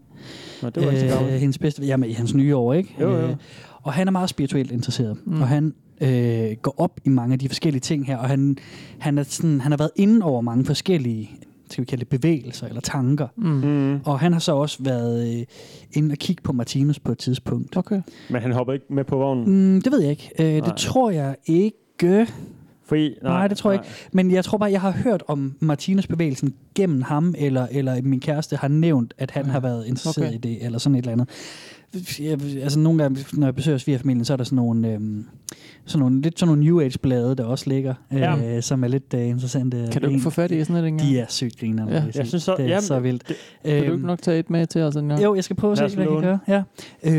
[SPEAKER 8] Nå, det var ikke så gammelt.
[SPEAKER 9] hendes bedste, jamen i hans nye år, ikke?
[SPEAKER 8] Jo, jo.
[SPEAKER 9] Øh, og han er meget spirituelt interesseret,
[SPEAKER 7] mm.
[SPEAKER 9] og han øh, går op i mange af de forskellige ting her, og han, han, er sådan, han har været inde over mange forskellige skal vi kalde det bevægelser eller tanker.
[SPEAKER 7] Mm.
[SPEAKER 8] Mm.
[SPEAKER 9] Og han har så også været øh, inde og kigge på Martinus på et tidspunkt.
[SPEAKER 7] Okay.
[SPEAKER 8] Men han hopper ikke med på vognen.
[SPEAKER 9] Mm, det ved jeg ikke. Øh,
[SPEAKER 8] Nej.
[SPEAKER 9] det tror jeg ikke.
[SPEAKER 8] Fordi,
[SPEAKER 9] Nej, nej, det tror jeg ikke. Men jeg tror bare, jeg har hørt om Martinus-bevægelsen gennem ham, eller, eller min kæreste har nævnt, at han
[SPEAKER 7] Ja.
[SPEAKER 9] har været interesseret
[SPEAKER 7] Okay.
[SPEAKER 9] okay. i det, eller sådan et eller andet. Jeg, altså nogle gange, når jeg besøger svigerfamilien, så er der sådan nogle, øhm, sådan nogle, lidt sådan nogle New Age-blade, der også ligger,
[SPEAKER 8] Ja.
[SPEAKER 9] øh, som er lidt øh, interessante.
[SPEAKER 7] Kan du ikke få fat i sådan et engang?
[SPEAKER 9] De er sygt griner.
[SPEAKER 7] Ja.
[SPEAKER 8] Jeg synes så-
[SPEAKER 9] det er
[SPEAKER 8] jamen,
[SPEAKER 9] så vildt.
[SPEAKER 8] det-
[SPEAKER 7] Vil du ikke nok tage et med til os en gang?
[SPEAKER 9] Jo, jeg skal prøve at se, hvad jeg kan gøre. Ja.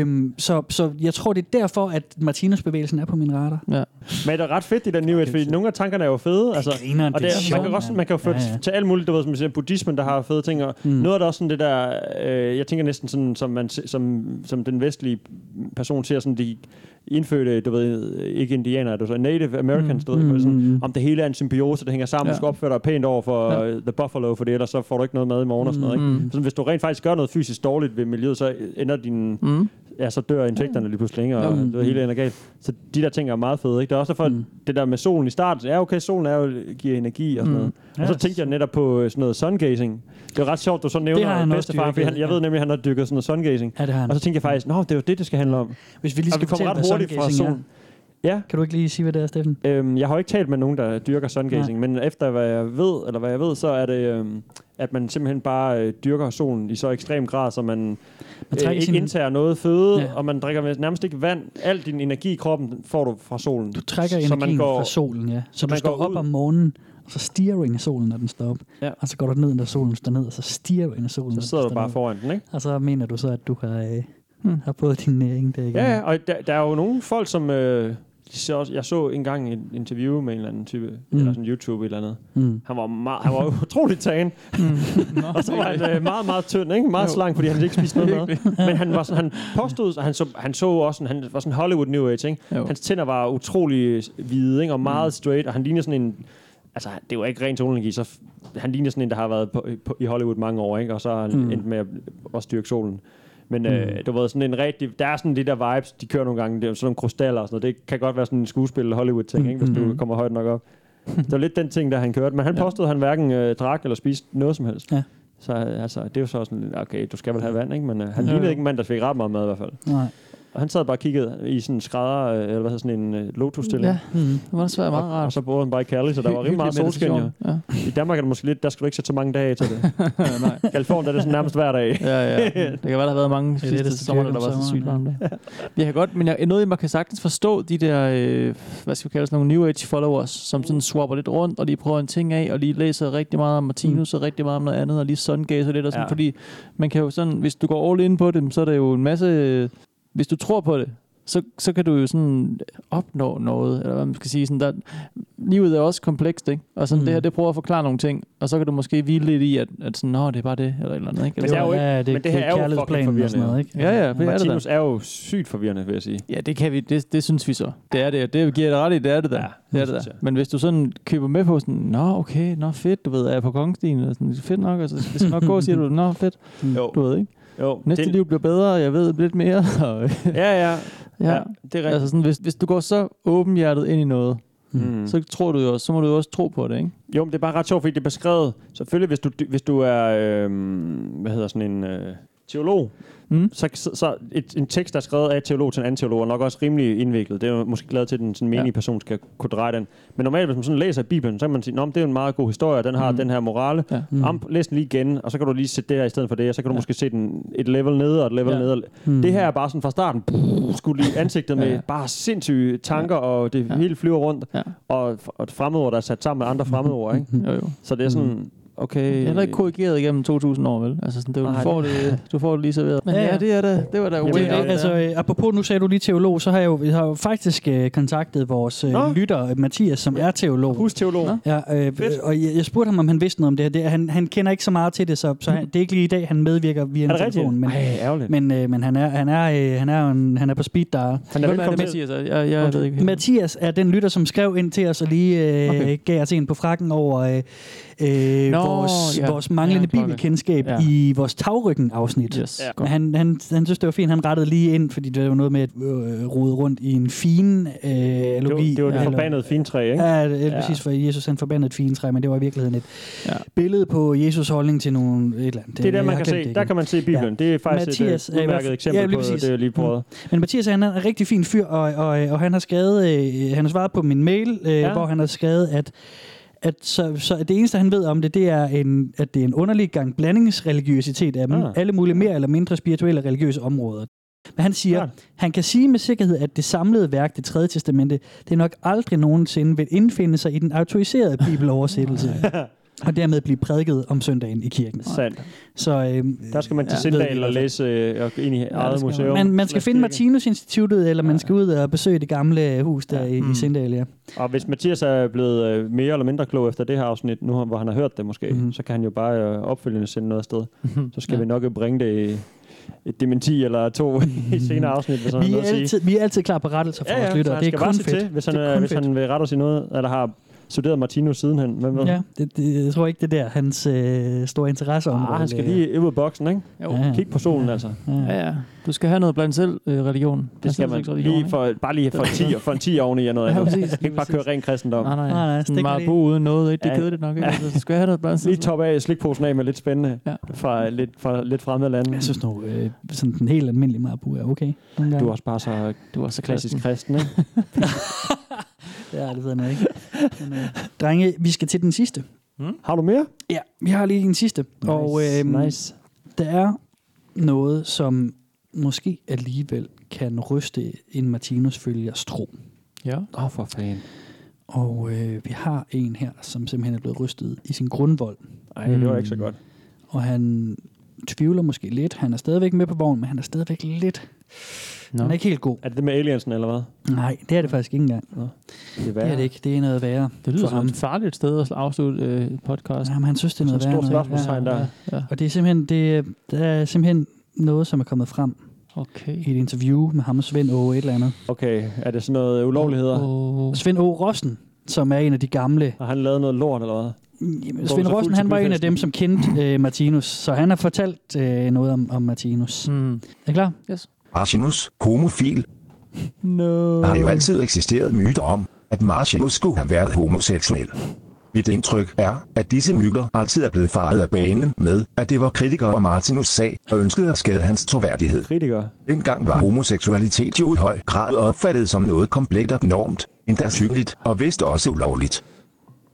[SPEAKER 9] Øhm, så, så jeg tror, det er derfor, at Martinus-bevægelsen er på min radar.
[SPEAKER 7] Ja.
[SPEAKER 8] Men det er ret fedt, det der New Age, fordi nogle af tankerne er jo fede. Altså,
[SPEAKER 9] grineren,
[SPEAKER 8] og
[SPEAKER 9] det
[SPEAKER 8] det
[SPEAKER 9] er
[SPEAKER 8] er, man,
[SPEAKER 9] sjovt,
[SPEAKER 8] kan også, man kan jo føre
[SPEAKER 9] Ja,
[SPEAKER 8] ja, til alt muligt, du ved, som siger, buddhismen, der har fede ting, og mm. Noget af det også sådan det der, øh, jeg tænker næsten sådan, som, man, som, som den vestlige person ser sådan de indfødte, du ved, ikke indianere, du så Native Americans,
[SPEAKER 9] Mm,
[SPEAKER 8] du ved,
[SPEAKER 9] mm,
[SPEAKER 8] sådan,
[SPEAKER 9] mm.
[SPEAKER 8] om det hele er en symbiose, der hænger sammen,
[SPEAKER 7] Ja.
[SPEAKER 8] du skal opføre dig pænt over for
[SPEAKER 7] Ja.
[SPEAKER 8] ja. the buffalo, for det, ellers så får du ikke noget mad i morgen og sådan noget. Ikke?
[SPEAKER 7] Mm.
[SPEAKER 8] Så hvis du rent faktisk gør noget fysisk dårligt ved miljøet, så ender din,
[SPEAKER 7] Mm.
[SPEAKER 8] Ja, så dør insekterne lige pludselig, ikke? og
[SPEAKER 9] Mm.
[SPEAKER 8] det hele ender galt. Så de der ting er meget fede. Ikke? Det er også derfor,
[SPEAKER 9] Mm.
[SPEAKER 8] det der med solen i starten, ja okay, solen er jo, giver energi og sådan
[SPEAKER 7] Mm.
[SPEAKER 8] noget. Og så tænkte jeg netop på øh, sådan noget sungazing. Det er ret sjovt, du så nævner bedstefar, fordi han, jeg ved nemlig, at han har dykket sådan noget sungazing.
[SPEAKER 9] Ja, det har han.
[SPEAKER 8] Og så tænkte jeg faktisk, nå, det er jo det, det skal handle om.
[SPEAKER 9] Hvis vi lige
[SPEAKER 8] Og
[SPEAKER 9] skal
[SPEAKER 8] vi kommer ret hurtigt fra solen. Ja,
[SPEAKER 9] Kan du ikke lige sige, hvad det er, Steffen?
[SPEAKER 8] Øhm, jeg har jo ikke talt med nogen, der dyrker sungazing, men efter hvad jeg ved, eller hvad jeg ved, så er det, øhm, at man simpelthen bare øh, dyrker solen i så ekstrem grad, så man,
[SPEAKER 9] Man
[SPEAKER 8] øh, ikke
[SPEAKER 9] sin-
[SPEAKER 8] indtager noget føde,
[SPEAKER 9] Ja.
[SPEAKER 8] ja. og man drikker nærmest ikke vand. Al din energi i kroppen får du fra solen.
[SPEAKER 9] Du trækker
[SPEAKER 8] Så
[SPEAKER 9] energien
[SPEAKER 8] går-
[SPEAKER 9] fra solen, ja. Så,
[SPEAKER 8] så
[SPEAKER 9] du står
[SPEAKER 8] går
[SPEAKER 9] op
[SPEAKER 8] ud-
[SPEAKER 9] om morgenen, og så stiger du ind i solen, når den står op.
[SPEAKER 8] Ja.
[SPEAKER 9] Og så går du ned, når solen står ned, og så stiger du ind i solen.
[SPEAKER 8] Så sidder du bare
[SPEAKER 9] ned.
[SPEAKER 8] foran den, ikke?
[SPEAKER 9] Og så mener du så, at du har, øh,
[SPEAKER 7] Hmm.
[SPEAKER 9] har fået din næring der igen.
[SPEAKER 8] Ja, ja, og der, der er jo nogle folk, som... Øh, også, jeg så engang et interview med en eller anden type,
[SPEAKER 9] Mm.
[SPEAKER 8] mm. eller sådan YouTube eller andet.
[SPEAKER 9] Mm.
[SPEAKER 8] Han var, meget, han var utroligt tagen.
[SPEAKER 7] Nå,
[SPEAKER 8] Og så var han øh, meget, meget tynd, ikke? Meget
[SPEAKER 7] Jo.
[SPEAKER 8] slank, fordi han ikke spiste noget mad. Men han, var sådan, han påstod, han så, han så også, sådan, han var sådan Hollywood New Age, ikke?
[SPEAKER 7] Jo.
[SPEAKER 8] Hans tænder var utrolig hvide, ikke? Og meget straight, og han ligner sådan en... Altså, det var ikke ren solenergi, så han ligner sådan en, der har været på, på, i Hollywood mange år, ikke? Og så
[SPEAKER 9] Mm.
[SPEAKER 8] mm. endt med at, at styrke solen. Men øh,
[SPEAKER 9] Mm.
[SPEAKER 8] du ved, sådan en rigtig... Der er sådan de der vibes, de kører nogle gange, det er sådan nogle krystaller og sådan noget. Det kan godt være sådan en skuespil Hollywood-ting, ikke? Hvis du
[SPEAKER 9] Mm.
[SPEAKER 8] kommer højt nok op. Det var lidt den ting, der han kørte. Men han
[SPEAKER 9] Ja.
[SPEAKER 8] påstod, at han hverken øh, drak eller spiste noget som helst.
[SPEAKER 9] Ja.
[SPEAKER 8] Så altså, det er jo så sådan, okay, du skal vel have vand, ikke? Men uh, han
[SPEAKER 7] Jo,
[SPEAKER 8] lignede ikke en mand, der fik ret meget mad i hvert fald.
[SPEAKER 9] Nej.
[SPEAKER 8] Og han sad bare og kiggede i sådan en skrædder, øh, eller hvad hedder sådan en uh, lotus-stilling.
[SPEAKER 7] Ja,
[SPEAKER 9] Mm.
[SPEAKER 7] det var svært meget
[SPEAKER 8] Og,
[SPEAKER 7] rart.
[SPEAKER 8] og så boede han bare i Cali, så der var rimelig meget solskin jo.
[SPEAKER 7] Ja.
[SPEAKER 8] I Danmark er det måske lidt, der skal du ikke sætte så mange dage til det.
[SPEAKER 7] Nej.
[SPEAKER 8] Californien der er det sådan nærmest hver dag.
[SPEAKER 7] Ja, ja. Det kan være, der har været mange
[SPEAKER 9] det,
[SPEAKER 7] sidste
[SPEAKER 9] der
[SPEAKER 7] sommer, der
[SPEAKER 9] styrer
[SPEAKER 7] var så sygt varmt. Ja. Jeg kan godt, men jeg, noget, man kan sagtens forstå de der, øh, hvad skal vi kalde sådan nogle New Age followers, som sådan swapper lidt rundt, og lige prøver en ting af, og lige læser rigtig meget om Martinus, og rigtig meget om noget andet, og lige sungazer lidt og sådan,
[SPEAKER 8] Ja.
[SPEAKER 7] ja. fordi man kan jo sådan, hvis du går all in på dem, så er der jo en masse, hvis du tror på det, så, så kan du jo sådan opnå noget, eller hvad man skal sige. Sådan der, livet er også komplekst, ikke? Og sådan
[SPEAKER 9] Mm.
[SPEAKER 7] det her, det prøver at forklare nogle ting, og så kan du måske hvile lidt i, at, at sådan, Nå, det er bare det, eller et eller andet, ikke?
[SPEAKER 8] Men det er jo ikke,
[SPEAKER 9] Ja, det-
[SPEAKER 8] men det her
[SPEAKER 9] det er
[SPEAKER 8] er jo fucking
[SPEAKER 9] og sådan
[SPEAKER 8] forvirrende.
[SPEAKER 9] noget, ikke?
[SPEAKER 7] Ja, ja, det er det.
[SPEAKER 8] Martinus er jo sygt forvirrende, vil jeg sige.
[SPEAKER 7] Ja, det kan vi, det, det synes vi så. Det er det, det giver dig ret i, det er det der.
[SPEAKER 8] Ja,
[SPEAKER 7] det er det der. Men hvis du sådan køber med på sådan, nå okay, nå fedt, du ved, er jeg på kongestien, og sådan, fedt nok, altså, det skal nok gå, siger du, nå fedt,
[SPEAKER 8] Jo,
[SPEAKER 7] du ved ikke.
[SPEAKER 8] Jo.
[SPEAKER 7] Næste
[SPEAKER 8] det,
[SPEAKER 7] liv bliver bedre, jeg ved lidt mere. Og,
[SPEAKER 8] Ja, ja.
[SPEAKER 7] ja,
[SPEAKER 8] ja, det er rigtigt.
[SPEAKER 7] altså sådan, hvis, hvis du går så åbenhjertet ind i noget,
[SPEAKER 8] Mm.
[SPEAKER 7] så tror du jo også, så må du jo også tro på det, ikke?
[SPEAKER 8] Jo, men det er bare ret sjovt, fordi det er beskrevet. Selvfølgelig, hvis du, hvis du er, øh, hvad hedder sådan en øh, teolog,
[SPEAKER 7] Mm.
[SPEAKER 8] så, så, et, en tekst, der er skrevet af teolog til en anden teolog, er nok også rimelig indviklet. Det er jo måske glad til, at den sådan menige
[SPEAKER 7] Ja.
[SPEAKER 8] person skal kunne dreje den. Men normalt, hvis man sådan læser Bibelen, så kan man sige, at det er en meget god historie, og den har
[SPEAKER 7] Mm.
[SPEAKER 8] den her morale.
[SPEAKER 7] Ja.
[SPEAKER 8] Mm. Am, læs den lige igen, og så kan du lige sætte det her i stedet for det, og så kan du
[SPEAKER 7] Ja.
[SPEAKER 8] måske se den et level nede og et level
[SPEAKER 7] Ja.
[SPEAKER 8] nede.
[SPEAKER 9] Mm.
[SPEAKER 8] Det her er bare sådan fra starten, pff, skulle lige ansigtet med
[SPEAKER 7] Ja,
[SPEAKER 8] bare sindssyge tanker, og det
[SPEAKER 7] Ja.
[SPEAKER 8] hele flyver rundt.
[SPEAKER 7] Ja.
[SPEAKER 8] Og, og et fremmedord, der er sat sammen med andre fremmedord, ikke?
[SPEAKER 7] Jo, jo.
[SPEAKER 8] Så det er sådan, okay...
[SPEAKER 7] Det er heller ikke korrigeret igennem 2000 år, vel? Altså, sådan, det, du, får det, du får det lige serveret. Men
[SPEAKER 9] Ja,
[SPEAKER 7] ja, det er da, det var da
[SPEAKER 8] Jamen,
[SPEAKER 9] Det, det, altså,
[SPEAKER 7] der.
[SPEAKER 9] øh, apropos, nu sagde du lige teolog, så har jeg jo, vi har jo faktisk øh, kontaktet vores øh,
[SPEAKER 8] Nå.
[SPEAKER 9] lytter, øh, Mathias, som er teolog.
[SPEAKER 8] Husteolog.
[SPEAKER 7] Nå.
[SPEAKER 9] Ja, øh,
[SPEAKER 8] Fedt.
[SPEAKER 9] og jeg, jeg spurgte ham, om han vidste noget om det her. Det, han, han kender ikke så meget til det, så, så han, det er ikke lige i dag, han medvirker via en
[SPEAKER 8] det rigtigt?
[SPEAKER 9] telefon. Men,
[SPEAKER 8] Ej, ærgerligt.
[SPEAKER 9] men, øh, men han er, han er, øh, han er, en, han er på speed dial.
[SPEAKER 8] Han er velkommen
[SPEAKER 7] det,
[SPEAKER 8] til.
[SPEAKER 7] Mathias? Jeg, jeg, jeg ved ikke.
[SPEAKER 9] Mathias er den lytter, som skrev ind til os og lige øh,
[SPEAKER 7] okay.
[SPEAKER 9] gav os en på frakken over øh, øh,
[SPEAKER 7] Nå,
[SPEAKER 9] vores,
[SPEAKER 7] ja.
[SPEAKER 9] vores manglende
[SPEAKER 7] Ja,
[SPEAKER 9] bibelkendskab
[SPEAKER 7] Ja.
[SPEAKER 9] i vores tagryggen-afsnit.
[SPEAKER 7] Yes.
[SPEAKER 8] Ja.
[SPEAKER 9] Men han, han, han synes, det var fint. Han rettede lige ind, fordi det var noget med at øh, rode rundt i en fin øh,
[SPEAKER 8] Det var,
[SPEAKER 9] analogi.
[SPEAKER 8] det var det forbandede fintræ, ikke?
[SPEAKER 9] Ja, det er
[SPEAKER 8] Ja.
[SPEAKER 9] præcis, for Jesus han forbandede et fint træ, men det var i virkeligheden et
[SPEAKER 7] Ja.
[SPEAKER 9] billede på Jesus holdning til nogle, et eller andet.
[SPEAKER 8] Det er der,
[SPEAKER 9] jeg
[SPEAKER 8] man kan se.
[SPEAKER 9] det
[SPEAKER 8] Der kan man se Bibelen.
[SPEAKER 9] Ja.
[SPEAKER 8] Det er faktisk
[SPEAKER 9] Mathias
[SPEAKER 8] et udmærket
[SPEAKER 9] fald-
[SPEAKER 8] eksempel
[SPEAKER 9] ja, lige
[SPEAKER 8] på
[SPEAKER 9] præcis.
[SPEAKER 8] det, jeg lige prøvede.
[SPEAKER 9] Men Mathias han er en rigtig fin fyr, og, og, og han har skrevet, øh, han har svaret på min mail, øh,
[SPEAKER 8] ja.
[SPEAKER 9] hvor han har skrevet, at at så, så det eneste, han ved om det, det er, en, at det er en underlig gang blandingsreligiøsitet af
[SPEAKER 8] Ah.
[SPEAKER 9] ah. alle mulige mere eller mindre spirituelle og religiøse områder. Men han siger,
[SPEAKER 8] Klart.
[SPEAKER 9] han kan sige med sikkerhed, at det samlede værk, det tredje testamente, det nok aldrig nogensinde vil indfinde sig i den autoriserede bibeloversættelse, og dermed blive prædiket om søndagen i kirken.
[SPEAKER 8] Sandt.
[SPEAKER 9] Så øh,
[SPEAKER 8] Der skal man til
[SPEAKER 9] Ja.
[SPEAKER 8] Sindal og læse øh, og ind i
[SPEAKER 7] det
[SPEAKER 8] eget museum.
[SPEAKER 9] man, man skal finde. Martinus-instituttet, eller man
[SPEAKER 7] Ja.
[SPEAKER 9] skal ud og besøge det gamle hus der i,
[SPEAKER 7] Mm.
[SPEAKER 9] i Sindal, ja.
[SPEAKER 8] Og hvis Mathias er blevet øh, mere eller mindre klog efter det her afsnit, nu hvor han har hørt det måske,
[SPEAKER 9] Mhm.
[SPEAKER 8] så kan han jo bare øh, opfølgende sende noget afsted. Så skal
[SPEAKER 7] Ja.
[SPEAKER 8] vi nok bringe det i et dementi eller to i senere afsnit, hvis han
[SPEAKER 9] Vi er,
[SPEAKER 8] noget
[SPEAKER 9] altid, vi er altid klar på rettelser for
[SPEAKER 8] Ja,
[SPEAKER 9] vores
[SPEAKER 8] ja, så
[SPEAKER 9] lyttere. Det er kun fedt.
[SPEAKER 8] til, hvis han, øh, hvis
[SPEAKER 9] fedt.
[SPEAKER 8] han vil rette os i noget, eller har studeret Martinus sidenhen. Hvem ved?
[SPEAKER 9] Ja, det, det, jeg tror ikke, det er der hans øh, store interesse om.
[SPEAKER 8] Ah, han skal lige ud af boksen, ikke?
[SPEAKER 7] Jo.
[SPEAKER 9] Ja.
[SPEAKER 8] Kig på solen, altså.
[SPEAKER 7] Ja, ja. Du skal have noget blandt selv øh, religion.
[SPEAKER 8] Det skal man lige for, bare lige for en 10, for en 10 oveni og noget
[SPEAKER 7] Ja, præcis,
[SPEAKER 8] Du kan ikke bare
[SPEAKER 7] lige
[SPEAKER 8] køre ren kristendom.
[SPEAKER 7] Nej, nej.
[SPEAKER 9] Nej, nej,
[SPEAKER 7] Sådan
[SPEAKER 9] stik
[SPEAKER 7] meget
[SPEAKER 9] lige.
[SPEAKER 7] bo uden noget, ikke? Det er
[SPEAKER 8] Ja.
[SPEAKER 7] kedeligt nok, ikke? Altså, så skal jeg have noget blandt
[SPEAKER 8] Lige
[SPEAKER 7] selv.
[SPEAKER 8] top af slikposen af med lidt spændende
[SPEAKER 7] Ja.
[SPEAKER 8] fra lidt, fra lidt fremmede lande.
[SPEAKER 9] Jeg synes nu, øh, sådan den helt almindelige Marabu er okay.
[SPEAKER 8] Du er også bare så
[SPEAKER 7] Du er så
[SPEAKER 8] klassisk
[SPEAKER 7] kristen,
[SPEAKER 8] ikke?
[SPEAKER 9] Ja, det ved jeg nok ikke. Men, øh, drenge, vi skal til den sidste.
[SPEAKER 8] Har du mere?
[SPEAKER 9] Ja, vi har lige en sidste. Nice. Og øh,
[SPEAKER 8] nice.
[SPEAKER 9] der er noget, som måske alligevel kan ryste en Martinus-følgers tro.
[SPEAKER 7] Ja.
[SPEAKER 8] Åh, oh, for fanden.
[SPEAKER 9] Og øh, vi har en her, som simpelthen er blevet rystet i sin grundvold.
[SPEAKER 8] Ej, det var ikke så godt.
[SPEAKER 9] Og han tvivler måske lidt. Han er stadigvæk med på vognen, men han er stadigvæk lidt...
[SPEAKER 7] Nå.
[SPEAKER 9] Han er ikke helt god.
[SPEAKER 8] Er det det med aliensen, eller hvad?
[SPEAKER 9] Nej, det er det faktisk ikke engang.
[SPEAKER 8] Det er
[SPEAKER 9] Det er det ikke. Det er noget værre
[SPEAKER 7] Det lyder
[SPEAKER 9] for
[SPEAKER 7] som
[SPEAKER 9] ham.
[SPEAKER 7] et farligt sted at afslutte øh, podcast.
[SPEAKER 9] Jamen, han synes, det er noget
[SPEAKER 8] Sådan et
[SPEAKER 9] værre.
[SPEAKER 8] stort
[SPEAKER 9] noget
[SPEAKER 8] spørgsmålstegn
[SPEAKER 9] værre.
[SPEAKER 8] der.
[SPEAKER 7] Ja.
[SPEAKER 9] Og det er simpelthen, det, der er simpelthen noget, som er kommet frem
[SPEAKER 7] Okay.
[SPEAKER 9] i et interview med ham og Svend Åge et eller andet.
[SPEAKER 8] Okay, er det sådan noget ulovligheder?
[SPEAKER 7] Oh.
[SPEAKER 9] Svend Åge Rossen, som er en af de gamle
[SPEAKER 8] Har han lavet noget lort, eller hvad?
[SPEAKER 9] Jamen, Svend Rossen, han var en af dem, som kendte øh, Martinus, så han har fortalt øh, noget om, om Martinus.
[SPEAKER 7] Mm.
[SPEAKER 9] Er I klar?
[SPEAKER 7] Yes.
[SPEAKER 10] Martinus, homofil.
[SPEAKER 7] No.
[SPEAKER 10] Der har jo altid eksisteret myter om, at Martinus skulle have været homoseksuel.
[SPEAKER 13] Mit indtryk er, at disse myter altid er blevet faret af banen med, at det var kritikere af Martinus sag og ønskede at skade hans troværdighed.
[SPEAKER 8] Kritikere?
[SPEAKER 13] Dengang var homoseksualitet jo i høj grad opfattet som noget komplet abnormt, endda sygligt og vist også ulovligt.